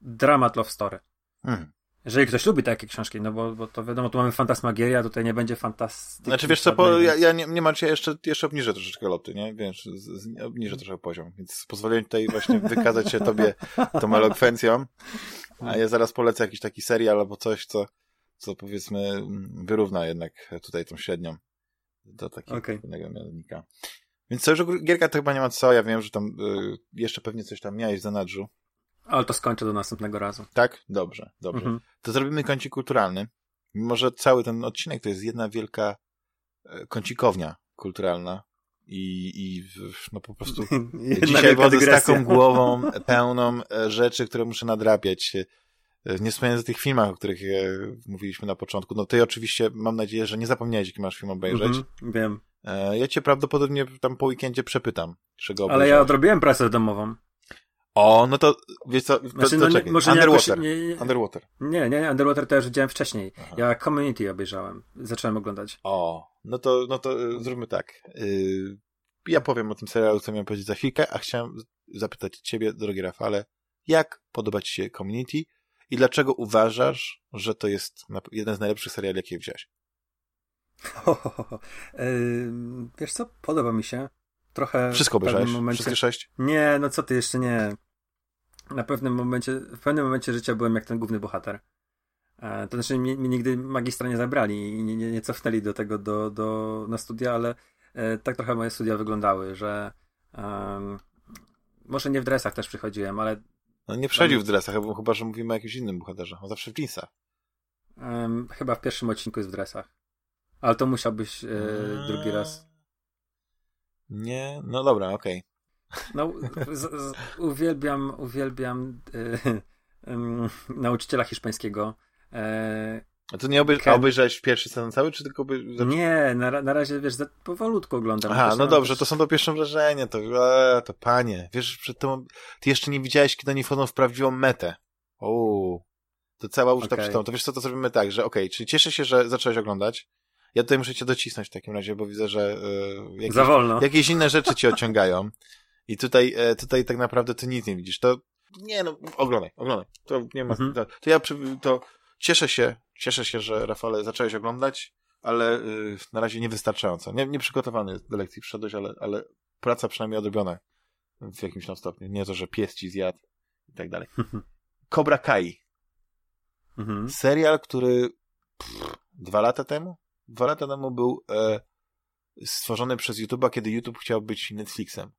dramat love story. Hmm. Jeżeli ktoś lubi takie książki, no bo, bo to wiadomo, tu mamy fantasmagieria, tutaj nie będzie fantastyki. Znaczy wiesz co, po, ja, ja nie, nie macie jeszcze, jeszcze obniżę troszeczkę loty, nie? Wiesz, obniżę troszkę poziom, więc pozwolę tutaj właśnie wykazać się tobie tą elokwencją, a ja zaraz polecę jakiś taki serial albo coś, co, co powiedzmy wyrówna jednak tutaj tą średnią do takiego okay. mianownika. Więc co, że Gierka to chyba nie ma co, ja wiem, że tam y, jeszcze pewnie coś tam miałeś w zanadrzu. Ale to skończę do następnego razu. Tak? Dobrze, dobrze. Mhm. To zrobimy kącik kulturalny. Mimo, że cały ten odcinek to jest jedna wielka e, kącikownia kulturalna i, i no po prostu dzisiaj wodę z taką głową pełną e, rzeczy, które muszę nadrabiać. E, nie wspomniałem o tych filmach, o których mówiliśmy na początku. No ty oczywiście mam nadzieję, że nie zapomniałeś, jaki masz film obejrzeć. Mhm, wiem. Ja cię prawdopodobnie tam po weekendzie przepytam, czego Ale ja odrobiłem pracę domową. O, no to, wiesz co, to, znaczy, no, może Underwater. Nie, nie, Underwater. Nie, nie, Underwater to już widziałem wcześniej. Aha. Ja Community obejrzałem. Zacząłem oglądać. O, no to, no to y, zróbmy tak. Yy, ja powiem o tym serialu, co miałem powiedzieć za chwilkę, a chciałem zapytać ciebie, drogi Rafale, jak podoba ci się Community i dlaczego uważasz, że to jest jeden z najlepszych seriali, jakie wziąłeś? Ho, ho, ho. Yy, wiesz co, podoba mi się. Trochę. Wszystko obejrzałeś? Momencie... Wszystkie sześć? Nie, no co ty, jeszcze nie. Na pewnym momencie, w pewnym momencie życia byłem jak ten główny bohater. E, to znaczy, mnie, mnie nigdy magistra nie zabrali i nie, nie, nie cofnęli do tego do, do, na studia, ale e, tak trochę moje studia wyglądały, że um, może nie w dresach też przychodziłem, ale. No nie przychodził w dresach, chyba, że mówimy o jakimś innym bohaterze. On zawsze w jeansach. Um, chyba w pierwszym odcinku jest w dresach. Ale to musiałbyś e, drugi raz. Nie, no dobra, okej. Okay. No, z, z, uwielbiam, uwielbiam e, nauczyciela hiszpańskiego. E, a to nie obej Ken... obejrzałeś pierwszy sezon cały, czy tylko by... Nie, na, na razie, wiesz, za, powolutku oglądam. Aha, no dobrze, też... to są to pierwsze wrażenia, to, e, to panie, wiesz, przed tym, ty jeszcze nie widziałeś, kiedy oni wchodzą w prawdziwą metę. O, to cała uczta okay. to wiesz co, to zrobimy tak, że okej, okay, czyli cieszę się, że zacząłeś oglądać, ja tutaj muszę cię docisnąć w takim razie, bo widzę, że yy, jakieś, jakieś inne rzeczy cię odciągają. I tutaj, e, tutaj tak naprawdę ty nic nie widzisz. To nie no, oglądaj, oglądaj. To nie ma. Mhm. To, to, ja to cieszę się, cieszę się, że Rafale zacząłeś oglądać, ale yy, na razie niewystarczająco. Nie, nie przygotowany do lekcji przyszedłeś, ale, ale praca przynajmniej odrobiona w jakimś tam stopniu. Nie to, że pies ci zjadł i tak dalej. Cobra Kai. Mhm. Serial, który pff, dwa lata temu dwa lata temu był e, stworzony przez YouTube'a, kiedy YouTube chciał być Netflixem.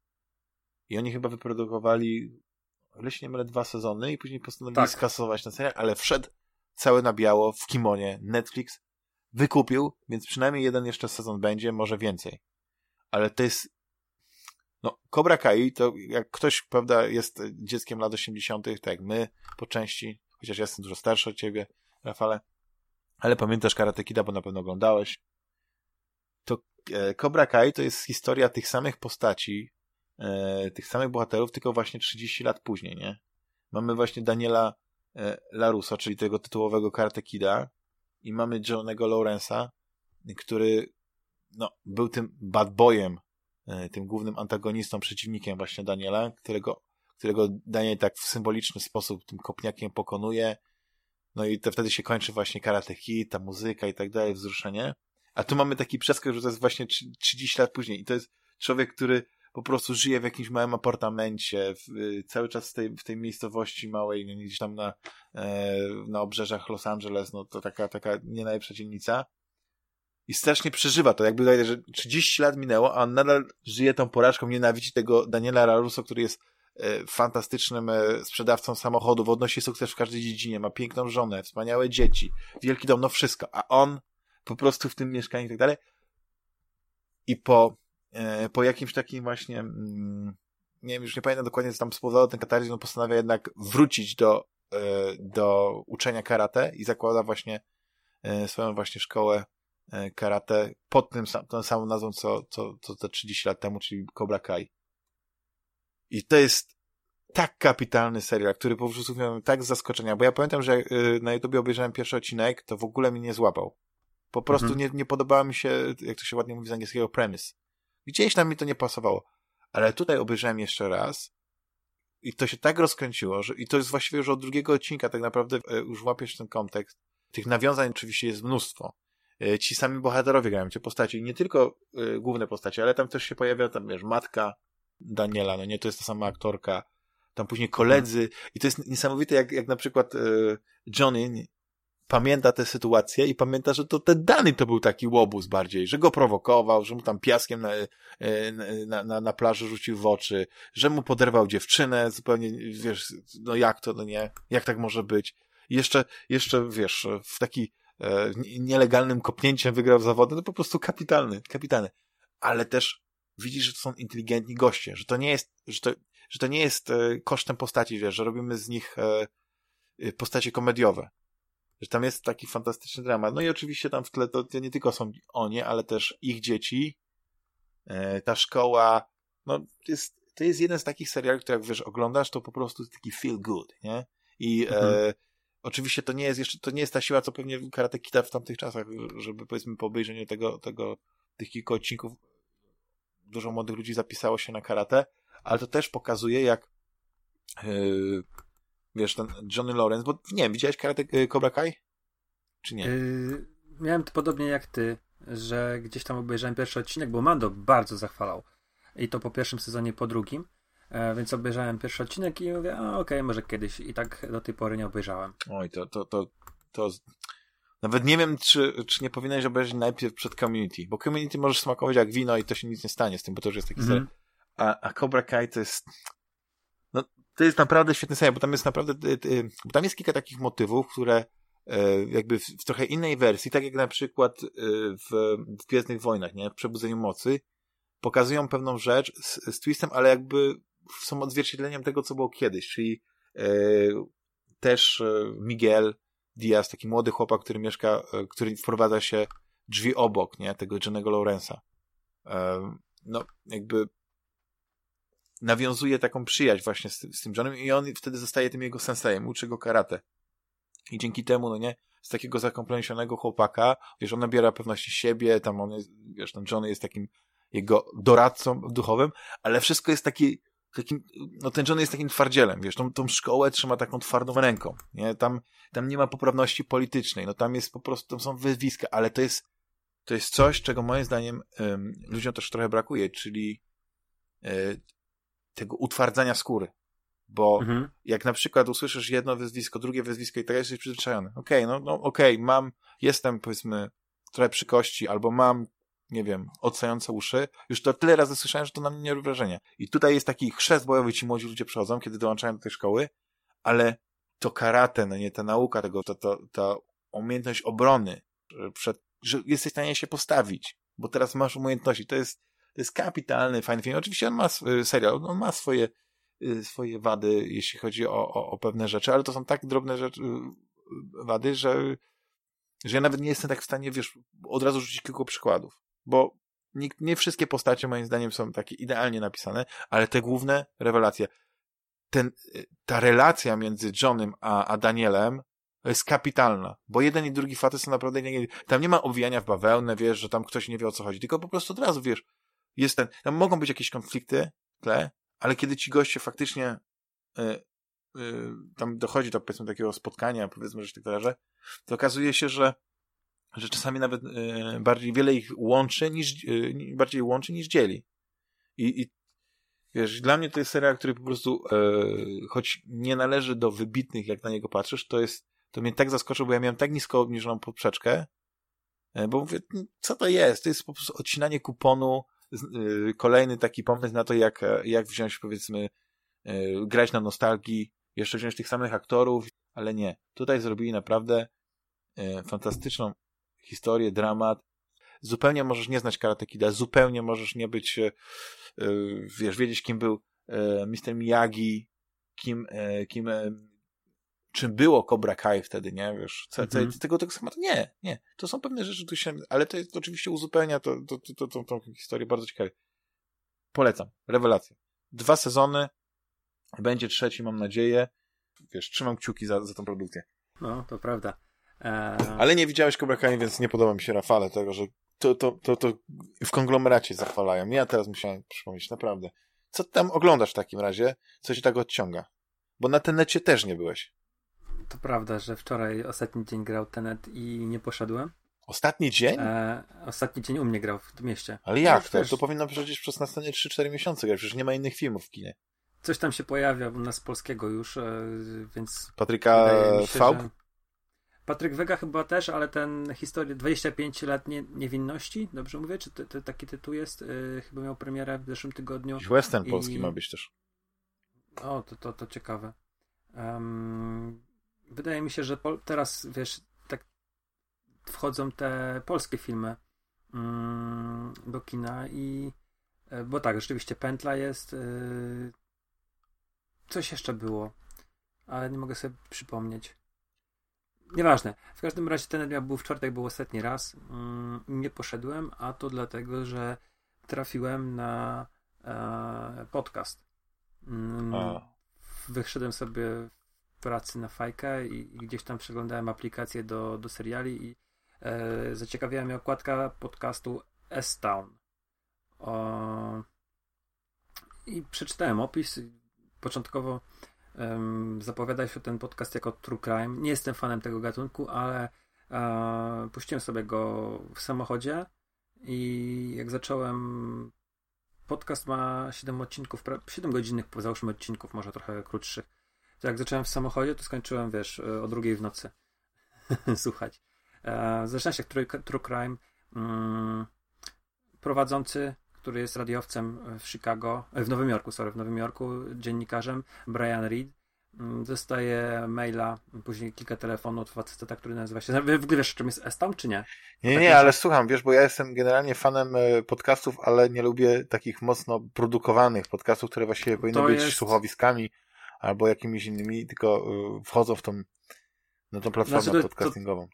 I oni chyba wyprodukowali, ile się nie mylę, dwa sezony i później postanowili tak. skasować ten serial, ale wszedł cały na biało w kimonie. Netflix wykupił, więc przynajmniej jeden jeszcze sezon będzie, może więcej. Ale to jest no, Cobra Kai, to jak ktoś, prawda, jest dzieckiem lat 80., tak jak my, po części, chociaż ja jestem dużo starszy od ciebie, Rafale, ale pamiętasz Karate Kida, bo na pewno oglądałeś. To e, Cobra Kai to jest historia tych samych postaci, e, tych samych bohaterów, tylko właśnie 30 lat później, nie? Mamy właśnie Daniela e, Laruso, czyli tego tytułowego Karate Kida i mamy Johnego Lawrence'a, który no, był tym bad boyem, e, tym głównym antagonistą, przeciwnikiem właśnie Daniela, którego, którego Daniel tak w symboliczny sposób tym kopniakiem pokonuje, no i to wtedy się kończy właśnie Karate Kid, ta muzyka i tak dalej, wzruszenie. A tu mamy taki przeskok, że to jest właśnie 30 lat później. I to jest człowiek, który po prostu żyje w jakimś małym apartamencie, w, cały czas w tej, w tej miejscowości małej, gdzieś tam na, e, na obrzeżach Los Angeles, no to taka, taka nie najlepsza dzielnica. I strasznie przeżywa to, jakby daje, że 30 lat minęło, a on nadal żyje tą porażką, nienawidzi tego Daniela Laruso, który jest E, fantastycznym e, sprzedawcą samochodów, odnosi sukces w każdej dziedzinie, ma piękną żonę, wspaniałe dzieci, wielki dom, no wszystko, a on po prostu w tym mieszkaniu i tak dalej. I po, po jakimś takim właśnie, mm, nie wiem, już nie pamiętam dokładnie, co tam spowodowało ten kataryzm, on postanawia jednak wrócić do, do uczenia karate i zakłada właśnie swoją właśnie szkołę karate pod tym, tą samą nazwą, co, co, co te 30 lat temu, czyli Cobra Kai. I to jest tak kapitalny serial, który po prostu miałem tak z zaskoczenia, bo ja pamiętam, że na YouTube obejrzałem pierwszy odcinek, to w ogóle mnie nie złapał. Po prostu mhm. nie, nie podobała mi się, jak to się ładnie mówi z angielskiego, premise. Gdzieś tam mi to nie pasowało. Ale tutaj obejrzałem jeszcze raz i to się tak rozkręciło, że i to jest właściwie już od drugiego odcinka tak naprawdę y, już łapiesz ten kontekst. Tych nawiązań oczywiście jest mnóstwo. Y, ci sami bohaterowie grają, ci postaci. I nie tylko główne postacie, ale tam też się pojawia tam, wiesz, matka, Daniela, no nie, to jest ta sama aktorka, tam później koledzy i to jest niesamowite, jak, jak na przykład e, Johnny pamięta tę sytuację i pamięta, że to ten Dany to był taki łobuz bardziej, że go prowokował, że mu tam piaskiem na, e, na, na, na plaży rzucił w oczy, że mu poderwał dziewczynę, zupełnie, wiesz, no jak to, no nie, jak tak może być. Jeszcze, jeszcze, wiesz, w taki e, nielegalnym kopnięciem wygrał zawody, no po prostu kapitalny, kapitalny. Ale też widzisz, że to są inteligentni goście, że to nie jest, że to, że to nie jest e, kosztem postaci, wiesz, że robimy z nich e, e, postacie komediowe. Że tam jest taki fantastyczny dramat. No i oczywiście tam w tle to, nie tylko są oni, ale też ich dzieci, ta szkoła, no jest, to jest jeden z takich seriali, które jak wiesz, oglądasz, to po prostu jest taki feel good, nie? I mhm. e, oczywiście to nie jest jeszcze, to nie jest ta siła, co pewnie Karate Kita w tamtych czasach, żeby powiedzmy po obejrzeniu tego, tego, tych kilku odcinków dużo młodych ludzi zapisało się na karate, ale to też pokazuje, jak yy, wiesz, ten Johnny Lawrence, bo nie wiem, widziałeś karate yy, Cobra Kai? Czy nie? Yy, miałem to podobnie jak ty, że gdzieś tam obejrzałem pierwszy odcinek, bo Mando bardzo zachwalał. I to po pierwszym sezonie, po drugim. E, więc obejrzałem pierwszy odcinek i mówię, okej, okay, może kiedyś. I tak do tej pory nie obejrzałem. Oj, to, to, to, to nawet nie wiem, czy, czy nie powinieneś obejrzeć najpierw przed Community, bo Community możesz smakować jak wino i to się nic nie stanie z tym, bo to już jest taki mm -hmm. a, a Cobra Kai to jest to jest naprawdę świetny serial, bo tam jest naprawdę bo tam jest kilka takich motywów, które e, jakby w, w trochę innej wersji, tak jak na przykład e, w, w Gwiezdnych Wojnach, nie? W Przebudzeniu Mocy, pokazują pewną rzecz z, z twistem, ale jakby są odzwierciedleniem tego, co było kiedyś, czyli e, też e, Miguel Diaz, taki młody chłopak, który mieszka, który wprowadza się drzwi obok, nie, tego Johnego Lawrence'a. No, jakby nawiązuje taką przyjaźń właśnie z, z tym Johnem i on wtedy zostaje tym jego sensejem, uczy go karate. I dzięki temu, no nie, z takiego zakomplesionego chłopaka, wiesz, on nabiera pewności siebie, tam on jest, wiesz, ten Johnny jest takim jego doradcą duchowym, ale wszystko jest taki, takim, no ten Johnny jest takim twardzielem, wiesz, tą, tą szkołę trzyma taką twardą ręką, nie, tam, tam nie ma poprawności politycznej, no tam jest po prostu, tam są wyzwiska, ale to jest, to jest coś, czego moim zdaniem ludziom też trochę brakuje, czyli y, tego utwardzania skóry, bo mhm. jak na przykład usłyszysz jedno wyzwisko, drugie wyzwisko i tak jesteś przyzwyczajony, okej, okay, no, no okej, okay, mam, jestem powiedzmy trochę przy kości, albo mam nie wiem, odsające uszy. Już to tyle razy słyszałem, że to na mnie nie robi wrażenia. I tutaj jest taki chrzest bojowy, ci młodzi ludzie przechodzą, kiedy dołączają do tej szkoły, ale to karate, no nie, ta nauka tego, to, to, ta umiejętność obrony, przed, że jesteś w stanie się postawić, bo teraz masz umiejętności. To jest, to jest kapitalny, fajny film. Oczywiście on ma serial, on ma swoje, y, swoje wady, jeśli chodzi o, o, o pewne rzeczy, ale to są tak drobne rzeczy, y, wady, że, że ja nawet nie jestem tak w stanie, wiesz, od razu rzucić kilku przykładów bo nie, nie wszystkie postacie moim zdaniem są takie idealnie napisane, ale te główne rewelacje. Ten, ta relacja między Johnem a, a Danielem jest kapitalna, bo jeden i drugi facet są naprawdę nie, tam nie ma owijania w bawełnę, wiesz, że tam ktoś nie wie o co chodzi, tylko po prostu od razu, wiesz, jest ten, tam mogą być jakieś konflikty tle, ale kiedy ci goście faktycznie y, y, tam dochodzi do powiedzmy takiego spotkania, powiedzmy, że tak dalej, to okazuje się, że że czasami nawet y, bardziej wiele ich łączy niż, bardziej łączy niż dzieli. I, I wiesz, dla mnie to jest serial, który po prostu, choć nie należy do wybitnych, jak na niego patrzysz, to jest, to mnie tak zaskoczył, bo ja miałem tak nisko obniżoną poprzeczkę, bo mówię, co to jest? To jest po prostu odcinanie kuponu, kolejny taki pomysł na to, jak, jak wziąć, powiedzmy, grać na nostalgii, jeszcze wziąć tych samych aktorów, ale nie. Tutaj zrobili naprawdę fantastyczną historię, dramat. Zupełnie możesz nie znać Karate Kida, zupełnie możesz nie być, e, e, wiesz, wiedzieć kim był e, Mr. Miyagi, kim, kim czym było Cobra Kai wtedy, nie, wiesz, co, co, mhm. tego, tego schematu, nie, nie, to są pewne rzeczy, tu się, ale to, jest, oczywiście uzupełnia to, to, to, to, tą, historię bardzo ciekawie. Polecam, rewelacja. Dwa sezony, będzie trzeci, mam nadzieję, wiesz, trzymam kciuki za, za tą produkcję. No, to prawda. Eee... Ale nie widziałeś Cobra Kai, więc nie podoba mi się Rafale tego, że to, to, to, to w konglomeracie zachwalają. Ja teraz musiałem przypomnieć, naprawdę. Co tam oglądasz w takim razie? Co ci tak odciąga? Bo na Tenecie też nie byłeś. To prawda, że wczoraj ostatni dzień grał Tenet i nie poszedłem. Ostatni dzień? E, ostatni dzień u mnie grał w mieście. Ale jak no, to? Też... To powinno przecież przez następne 3-4 miesiące grać, przecież nie ma innych filmów w kinie. Coś tam się pojawia u nas polskiego już, e, więc... Patryka Faub? Że... Patryk Wega chyba też, ale ten historia 25 lat nie, niewinności, dobrze mówię? Czy to, to taki tytuł jest? Yy, chyba miał premierę w zeszłym tygodniu. Western I... polski ma być też. O, to, to, to ciekawe. Um, wydaje mi się, że teraz, wiesz, tak wchodzą te polskie filmy um, do kina i e, bo tak, rzeczywiście pętla jest yy, coś jeszcze było, ale nie mogę sobie przypomnieć. Nieważne. W każdym razie ten miał był w czwartek, był ostatni raz. Mm, nie poszedłem, a to dlatego, że trafiłem na e, podcast. Mm, wyszedłem sobie pracy na fajkę i, i, gdzieś tam przeglądałem aplikacje do, do seriali i e, zaciekawiła mnie okładka podcastu S-Town. I przeczytałem opis. Początkowo um, zapowiada się ten podcast jako True Crime. Nie jestem fanem tego gatunku, ale e, puściłem sobie go w samochodzie i jak zacząłem podcast ma 7 odcinków, 7 godzinnych, załóżmy odcinków, może trochę krótszych. To jak zacząłem w samochodzie, to skończyłem, wiesz, e, o drugiej w nocy słuchać. E, zaczyna się True, true Crime. Mm, prowadzący, który jest radiowcem w Chicago, e, w Nowym Jorku, sorry, w Nowym Jorku, dziennikarzem, Brian Reed, mm, dostaje maila, później kilka telefonów od faceta, który nazywa się... W ogóle wiesz, czym jest Estam, czy nie? Nie, tak nie, ale słucham, wiesz, bo ja jestem generalnie fanem podcastów, ale nie lubię takich mocno produkowanych podcastów, które właściwie powinny to być jest... słuchowiskami albo jakimiś innymi, tylko e, wchodzą w tą, na tą platformę znaczy to, podcastingową. To,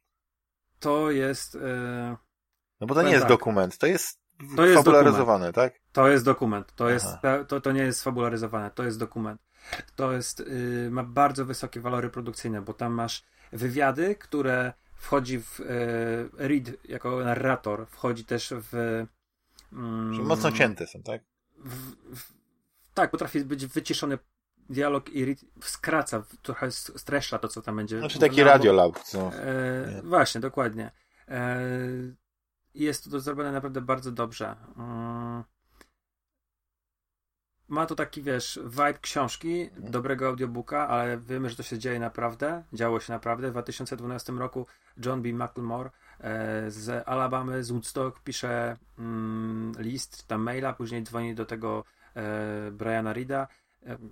to jest... Yy... No bo to nie jest tak. dokument, to jest to jest fabularyzowane, dokument. tak? To jest dokument. To, jest, to, to nie jest fabularyzowane, to jest dokument. To jest, yy, ma bardzo wysokie walory produkcyjne, bo tam masz wywiady, które wchodzi w yy, Reed jako narrator, wchodzi też w. Mm, mocno cięte są, tak? W, w, tak, potrafi być wyciszony dialog i Reed skraca, trochę streszcza to, co tam będzie. Znaczy taki radiolab. Co? E, właśnie, dokładnie. E, jest to zrobione naprawdę bardzo dobrze. Mm. Ma to taki, wiesz, vibe książki, mhm. dobrego audiobooka, ale wiemy, że to się dzieje naprawdę, działo się naprawdę. W 2012 roku John B. McLemore e, z Alabamy, z Woodstock pisze mm, list, tam maila, później dzwoni do tego e, Briana Reeda e,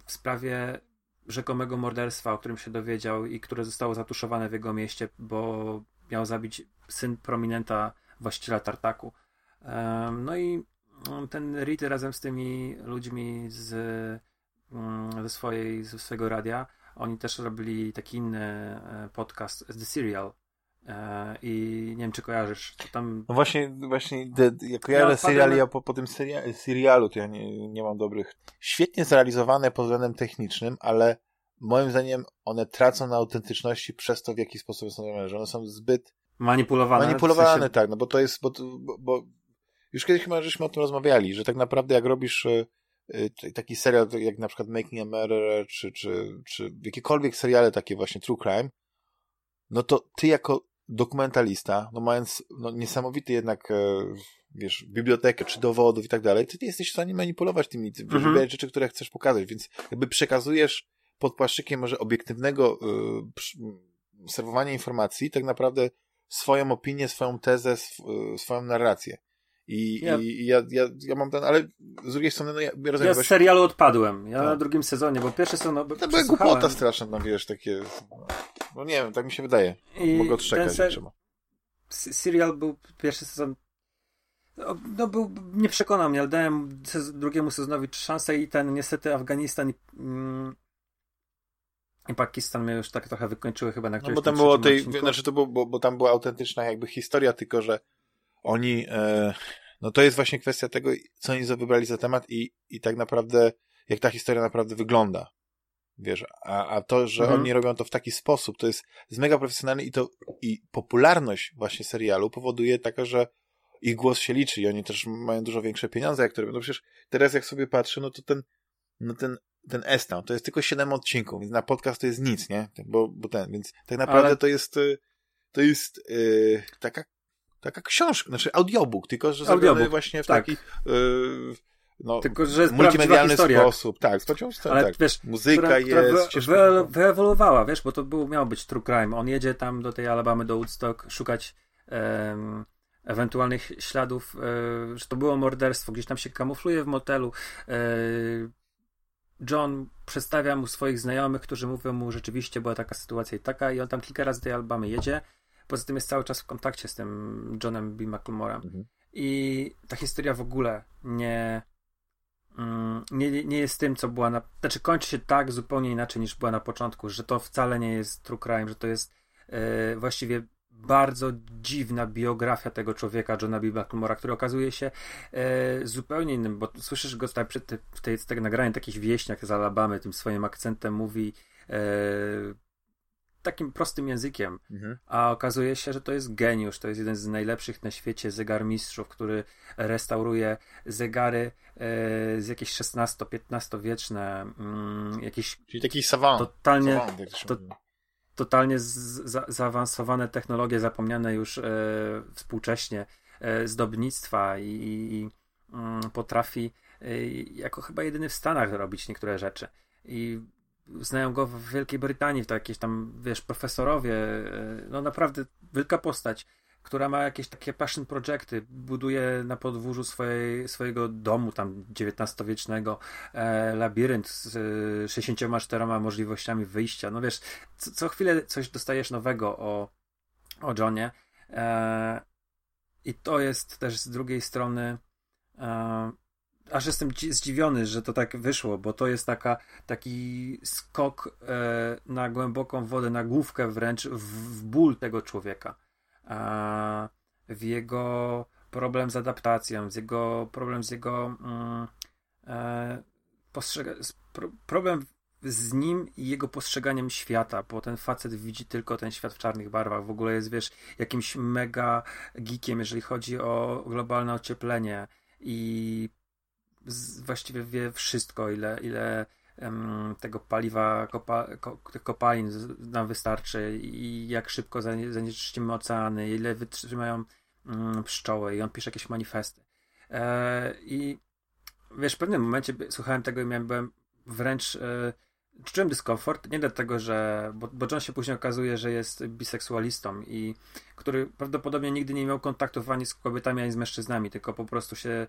w sprawie rzekomego morderstwa, o którym się dowiedział i które zostało zatuszowane w jego mieście, bo miał zabić syn prominenta właściciela tartaku. No i mm, ten Reed razem z tymi ludźmi z, mm, ze, swojej, ze swojego radia, oni też robili taki inny e, podcast The Serial. E, I nie wiem, czy kojarzysz. Tam... No właśnie, właśnie de, ja kojarzę ja serial, ja po, po tym seria, serialu to ja nie, nie mam dobrych. Świetnie zrealizowane pod względem technicznym, ale moim zdaniem one tracą na autentyczności przez to, w jaki sposób są zrobione, że one są zbyt Manipulowane. Manipulowane, w sensie... tak, no bo to jest, bo, bo, bo już kiedyś chyba żeśmy o tym rozmawiali, że tak naprawdę jak robisz y, y, taki serial jak na przykład Making a Murderer, czy, czy, czy jakiekolwiek seriale takie właśnie True Crime, no to ty jako dokumentalista, no mając no, niesamowity jednak, e, wiesz, bibliotekę, czy dowodów i tak dalej, ty nie jesteś w stanie manipulować tymi, mhm. wybierać rzeczy, które chcesz pokazać, więc jakby przekazujesz pod płaszczykiem może obiektywnego y, serwowania informacji, tak naprawdę swoją opinię, swoją tezę, sw swoją narrację. I, ja. i ja, ja, ja mam ten, ale z drugiej strony, no ja, ja rozumiem. Ja z właśnie... serialu odpadłem. Ja no. na drugim sezonie, bo pierwszy sezon. No, to była głupota straszna, no wiesz, takie. No nie wiem, tak mi się wydaje. I Mogę odczekać, ser... trzeba. Serial był pierwszy sezon. No, no, był, nie przekonał mnie, ale dałem drugiemu sezonowi szansę i ten niestety Afganistan mm, i Pakistan mnie już tak trochę wykończyły chyba na którymś No bo tam było tej, znaczy to było, bo, bo tam była autentyczna jakby historia, tylko że oni, e, no to jest właśnie kwestia tego, co oni wybrali za temat i, i tak naprawdę, jak ta historia naprawdę wygląda. Wiesz, a, a to, że mhm. oni robią to w taki sposób, to jest, jest mega profesjonalne i to, i popularność właśnie serialu powoduje taka, że ich głos się liczy i oni też mają dużo większe pieniądze, jak to robią. No przecież teraz jak sobie patrzę, no to ten, no ten ten Estam, to jest tylko 7 odcinków, więc na podcast to jest nic, nie? Bo, bo ten, więc tak naprawdę Ale... to jest y, to jest yy, taka taka książka, znaczy audiobook, tylko że zrobiony właśnie w tak. taki yy, no, tylko, że multimedialny sposób. Tak, pociąg, Ale, tak. Wiesz, muzyka która, jest. Która wy, wyewoluowała, wiesz, bo to był, miał być true crime. On jedzie tam do tej Alabamy, do Woodstock, szukać ewentualnych śladów, e, że to było morderstwo. Gdzieś tam się kamufluje w motelu. E, John przedstawia mu swoich znajomych, którzy mówią mu, rzeczywiście była taka sytuacja i taka, i on tam kilka razy tej Alabamy jedzie. Poza tym jest cały czas w kontakcie z tym Johnem B. McLemorem. Mhm. I ta historia w ogóle nie, mm, nie, nie jest tym, co była na. Znaczy, kończy się tak zupełnie inaczej niż była na początku, że to wcale nie jest true crime, że to jest yy, właściwie bardzo dziwna biografia tego człowieka, Johna B. McLemora, który okazuje się e, zupełnie innym, bo słyszysz go tutaj przy te, w tej, tego nagrania, jakiś wieśniak z Alabamy, tym swoim akcentem mówi e, takim prostym językiem, mhm. a okazuje się, że to jest geniusz, to jest jeden z najlepszych na świecie zegarmistrzów, który restauruje zegary e, z jakieś 16-15 wieczne, mm, jakieś Czyli taki savant. Totalnie, savant, to, totalnie za, zaawansowane technologie zapomniane już e, współcześnie e, zdobnictwa i, i mm, potrafi e, jako chyba jedyny w Stanach robić niektóre rzeczy. I znają go w Wielkiej Brytanii, to jakieś tam, wiesz, profesorowie, e, no naprawdę wielka postać, która ma jakieś takie passion projekty, buduje na podwórzu swojej, swojego domu tam XIX-wiecznego e, labirynt z e, 64 możliwościami wyjścia. No wiesz, co, co chwilę coś dostajesz nowego o, o Johnie e, i to jest też z drugiej strony e, aż jestem zdziwiony, że to tak wyszło, bo to jest taka, taki skok e, na głęboką wodę, na główkę wręcz w, w ból tego człowieka. E, w jego problem z adaptacją, z jego problem z jego mm, e, problem z nim i jego postrzeganiem świata, bo ten facet widzi tylko ten świat w czarnych barwach. W ogóle jest, wiesz, jakimś mega geekiem, jeżeli chodzi o globalne ocieplenie i właściwie wie wszystko, ile, ile tego paliwa, kopa, ko, kopalin nam wystarczy i jak szybko zanieczyścimy oceany, ile wytrzymają um, pszczoły i on pisze jakieś manifesty. E, I wiesz, w pewnym momencie słuchałem tego i miałem, byłem wręcz e, czułem dyskomfort, nie dlatego, że. Bo, bo John się później okazuje, że jest biseksualistą i który prawdopodobnie nigdy nie miał kontaktów ani z kobietami, ani z mężczyznami, tylko po prostu się e,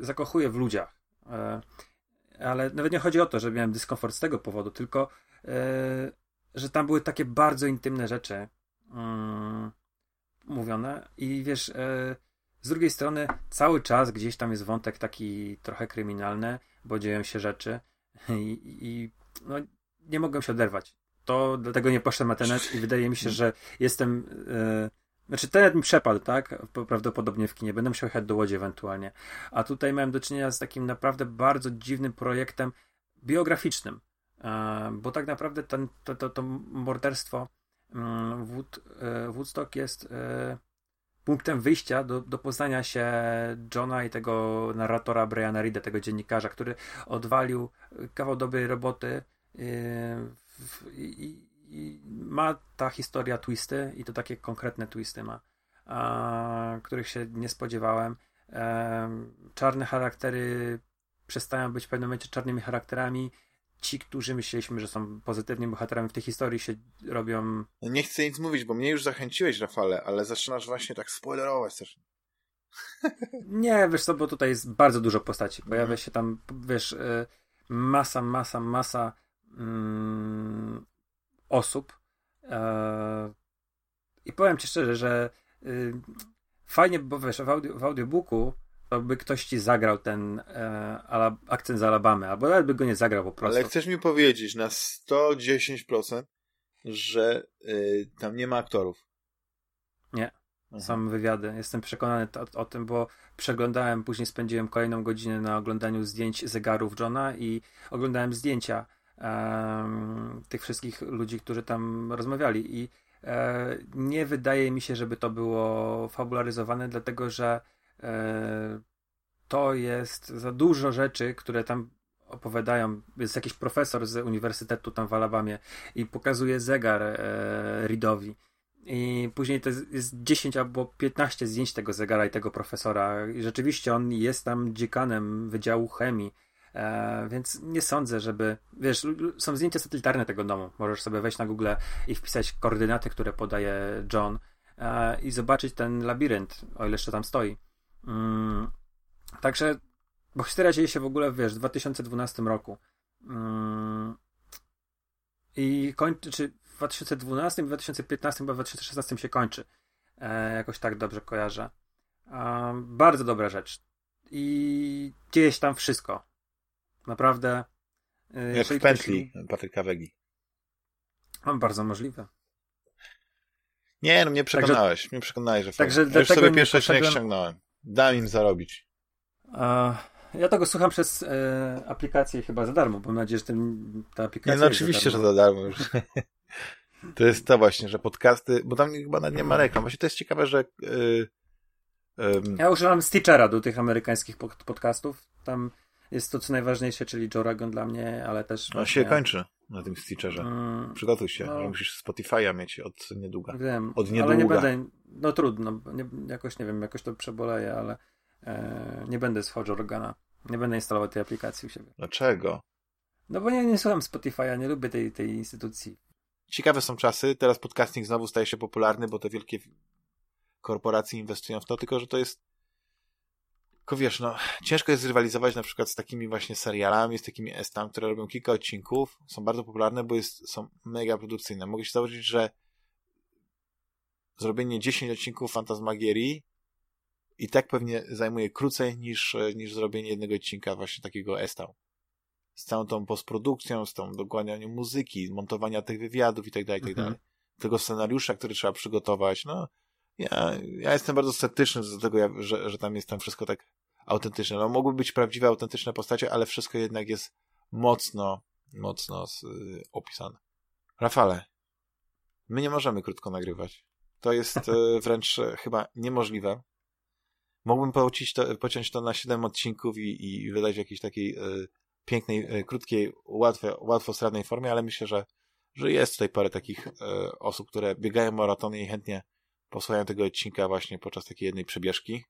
zakochuje w ludziach. E, ale nawet nie chodzi o to, że miałem dyskomfort z tego powodu, tylko e, że tam były takie bardzo intymne rzeczy mm, mówione i wiesz. Z drugiej strony, cały czas gdzieś tam jest wątek taki trochę kryminalny, bo dzieją się rzeczy i, i no, nie mogłem się oderwać. To dlatego nie poszedłem na tenet i wydaje mi się, że jestem. Yy, znaczy, tenet mi przepadł, tak? Prawdopodobnie w kinie. Będę musiał jechać do Łodzi ewentualnie. A tutaj miałem do czynienia z takim naprawdę bardzo dziwnym projektem biograficznym. Yy, bo tak naprawdę ten, to, to, to morderstwo yy, Wood, yy, Woodstock jest punktem wyjścia do, do poznania się Johna i tego narratora Briana Reeda, tego dziennikarza, który odwalił kawał dobrej roboty i, i ma ta historia twisty i to takie konkretne twisty ma, a, których się nie spodziewałem. E, czarne charaktery przestają być w pewnym momencie czarnymi charakterami ci, którzy myśleliśmy, że są pozytywnymi bohaterami w tej historii, się robią. No nie chcę nic mówić, bo mnie już zachęciłeś, Rafale, ale zaczynasz właśnie tak spoilerować też. nie, wiesz co, bo tutaj jest bardzo dużo postaci. Pojawia mhm. się tam, wiesz, y, masa, masa, masa mm, osób. E, I powiem ci szczerze, że y, fajnie, bo wiesz, w, audio, w audiobooku to by ktoś ci zagrał ten e, akcent z Alabamy, albo nawet by go nie zagrał po prostu. Ale chcesz mi powiedzieć na 110%, że y, tam nie ma aktorów? Nie. Mhm. Są wywiady. Jestem przekonany o, o, tym, bo przeglądałem, później spędziłem kolejną godzinę na oglądaniu zdjęć zegarów Johna i oglądałem zdjęcia tych wszystkich ludzi, którzy tam rozmawiali i e, nie wydaje mi się, żeby to było fabularyzowane, dlatego że E, to jest za dużo rzeczy, które tam opowiadają. Jest jakiś profesor z uniwersytetu tam w Alabamie i pokazuje zegar e, Reedowi. I później to jest 10 albo 15 zdjęć tego zegara i tego profesora. I rzeczywiście on jest tam dziekanem Wydziału Chemii. E, więc nie sądzę, żeby. Wiesz, są zdjęcia satelitarne tego domu. Możesz sobie wejść na Google i wpisać koordynaty, które podaje John e, i zobaczyć ten labirynt, o ile jeszcze tam stoi. Mm, także, bo historia dzieje się w ogóle, wiesz, w 2012 roku. Mm, I kończy, czy w 2012, w 2015, chyba w 2016 się kończy. E, jakoś tak dobrze kojarzę. E, bardzo dobra rzecz. I dzieje się tam wszystko. Naprawdę. E, Jak w pętli Patryka Wegi. Bardzo możliwe. Nie, no mnie przekonałeś. Także, mnie przekonałeś, że Także ja już sobie pierwszy odcinek poszedłem... ściągnąłem. Dam im zarobić. Ja tego słucham przez e, aplikację chyba za darmo. Mam nadzieję, że ten, ta aplikacja. Nie, no oczywiście, za że za darmo już. to jest to właśnie, że podcasty, bo tam chyba nie ma reklam. Właśnie to jest ciekawe, że. Yy... Ja używam Stitchera do tych amerykańskich podcastów. Tam jest to co najważniejsze, czyli Joe Rogan dla mnie, ale też. No właśnie... się kończy na tym Stitcherze. Mm, Przygotuj się, no, musisz Spotify'a mieć od niedługa. Wiem, od niedługa. ale nie będę. No trudno, nie, jakoś nie wiem, jakoś to przeboleję, ale e, nie będę słuchał Rogana. Nie będę instalował tej aplikacji u siebie. Dlaczego? No bo ja nie słucham Spotify'a, nie lubię tej, tej instytucji. Ciekawe są czasy, teraz podcasting znowu staje się popularny, bo te wielkie korporacje inwestują w to, tylko że to jest tylko wiesz, no, ciężko jest zrywalizować na przykład z takimi właśnie serialami, z takimi estami, które robią kilka odcinków, są bardzo popularne, bo jest, są mega produkcyjne. Mogę się założyć, że zrobienie 10 odcinków Fantasmagierii i tak pewnie zajmuje krócej niż, niż zrobienie jednego odcinka właśnie takiego estał. Z całą tą postprodukcją, z tą dokładnianiem muzyki, montowania tych wywiadów i tak dalej, i tak mhm. dalej. Tego scenariusza, który trzeba przygotować, no, ja, ja jestem bardzo sceptyczny do tego, że, że tam jest tam wszystko tak autentyczne. No, mogły być prawdziwe, autentyczne postacie, ale wszystko jednak jest mocno, mocno z, y, opisane. Rafale, my nie możemy krótko nagrywać. To jest y, wręcz y, chyba niemożliwe. Mógłbym pociąć to, pociąć to na 7 odcinków i, i wydać w jakiejś takiej y, pięknej, y, krótkiej, łatwe, łatwostrawnej formie, ale myślę, że, że jest tutaj parę takich osób, które biegają maratony i chętnie posłuchają tego odcinka właśnie podczas takiej jednej przebieżki.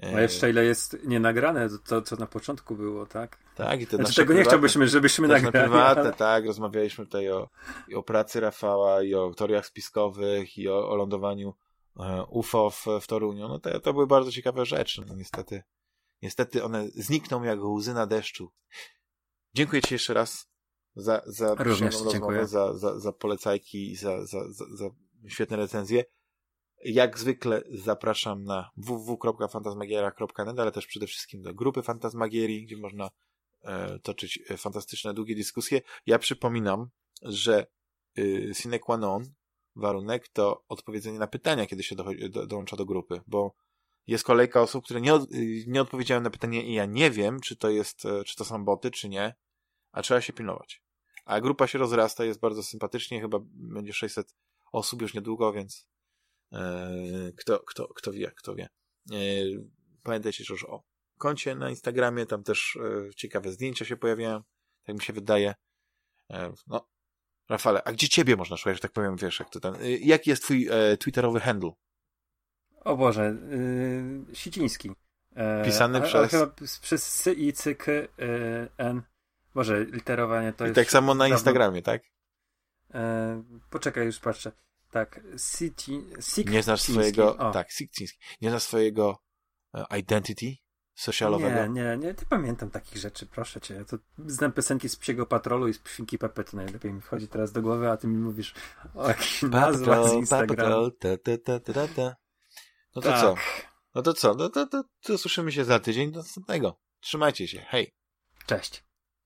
A jeszcze ile jest nienagrane, to co na początku było, tak? Tak, i to znaczy, tego nie chciałbyśmy, żebyśmy nagrali. prywatne, ale... tak, rozmawialiśmy tutaj o, o pracy Rafała, i o teoriach spiskowych, i o, o lądowaniu e, UFO w, w Toruniu. No to, to były bardzo ciekawe rzeczy. No, niestety, niestety one znikną jak łzy na deszczu. Dziękuję Ci jeszcze raz za, za rozmowę, za, za, za polecajki i za, za, za, za świetne recenzje. Jak zwykle zapraszam na www.fantasmagiera.net, ale też przede wszystkim do grupy Fantasmagierii, gdzie można e, toczyć e, fantastyczne, długie dyskusje. Ja przypominam, że y, sine qua non, warunek, to odpowiedzenie na pytania, kiedy się do, dołącza do grupy, bo jest kolejka osób, które nie, od, y, nie odpowiedziały na pytanie i ja nie wiem, czy to jest, e, czy to są boty, czy nie, a trzeba się pilnować. A grupa się rozrasta, jest bardzo sympatycznie, chyba będzie 600 osób już niedługo, więc kto, kto, kto wie, kto wie. E, pamiętajcie już o koncie na Instagramie, tam też e, ciekawe zdjęcia się pojawiają, tak mi się wydaje. No, Rafale, a gdzie ciebie można szukać, że tak powiem, wiesz, jak to ten, jaki jest twój twitterowy handle? O Boże, yy, Siciński. Pisany a, przez... A chyba przez sy i cyk y, n. Boże, literowanie to I jest... I tak samo na Instagramie, tak? poczekaj, już patrzę. Tak, Sici, Nie znasz swojego, o. tak, Sikciński. Nie znasz swojego identity socialowego? Nie, nie, nie, nie pamiętam takich rzeczy, proszę cię. Ja to znam piosenki z Psiego Patrolu i z Psinki Pepe, to najlepiej mi wchodzi teraz do głowy, a ty mi mówisz o jakichś nazwach z Instagramu. Ta, ta, ta, ta, ta. No to tak. co? No to co? No to, to, to, to słyszymy się za tydzień do następnego. Trzymajcie się, hej. Cześć.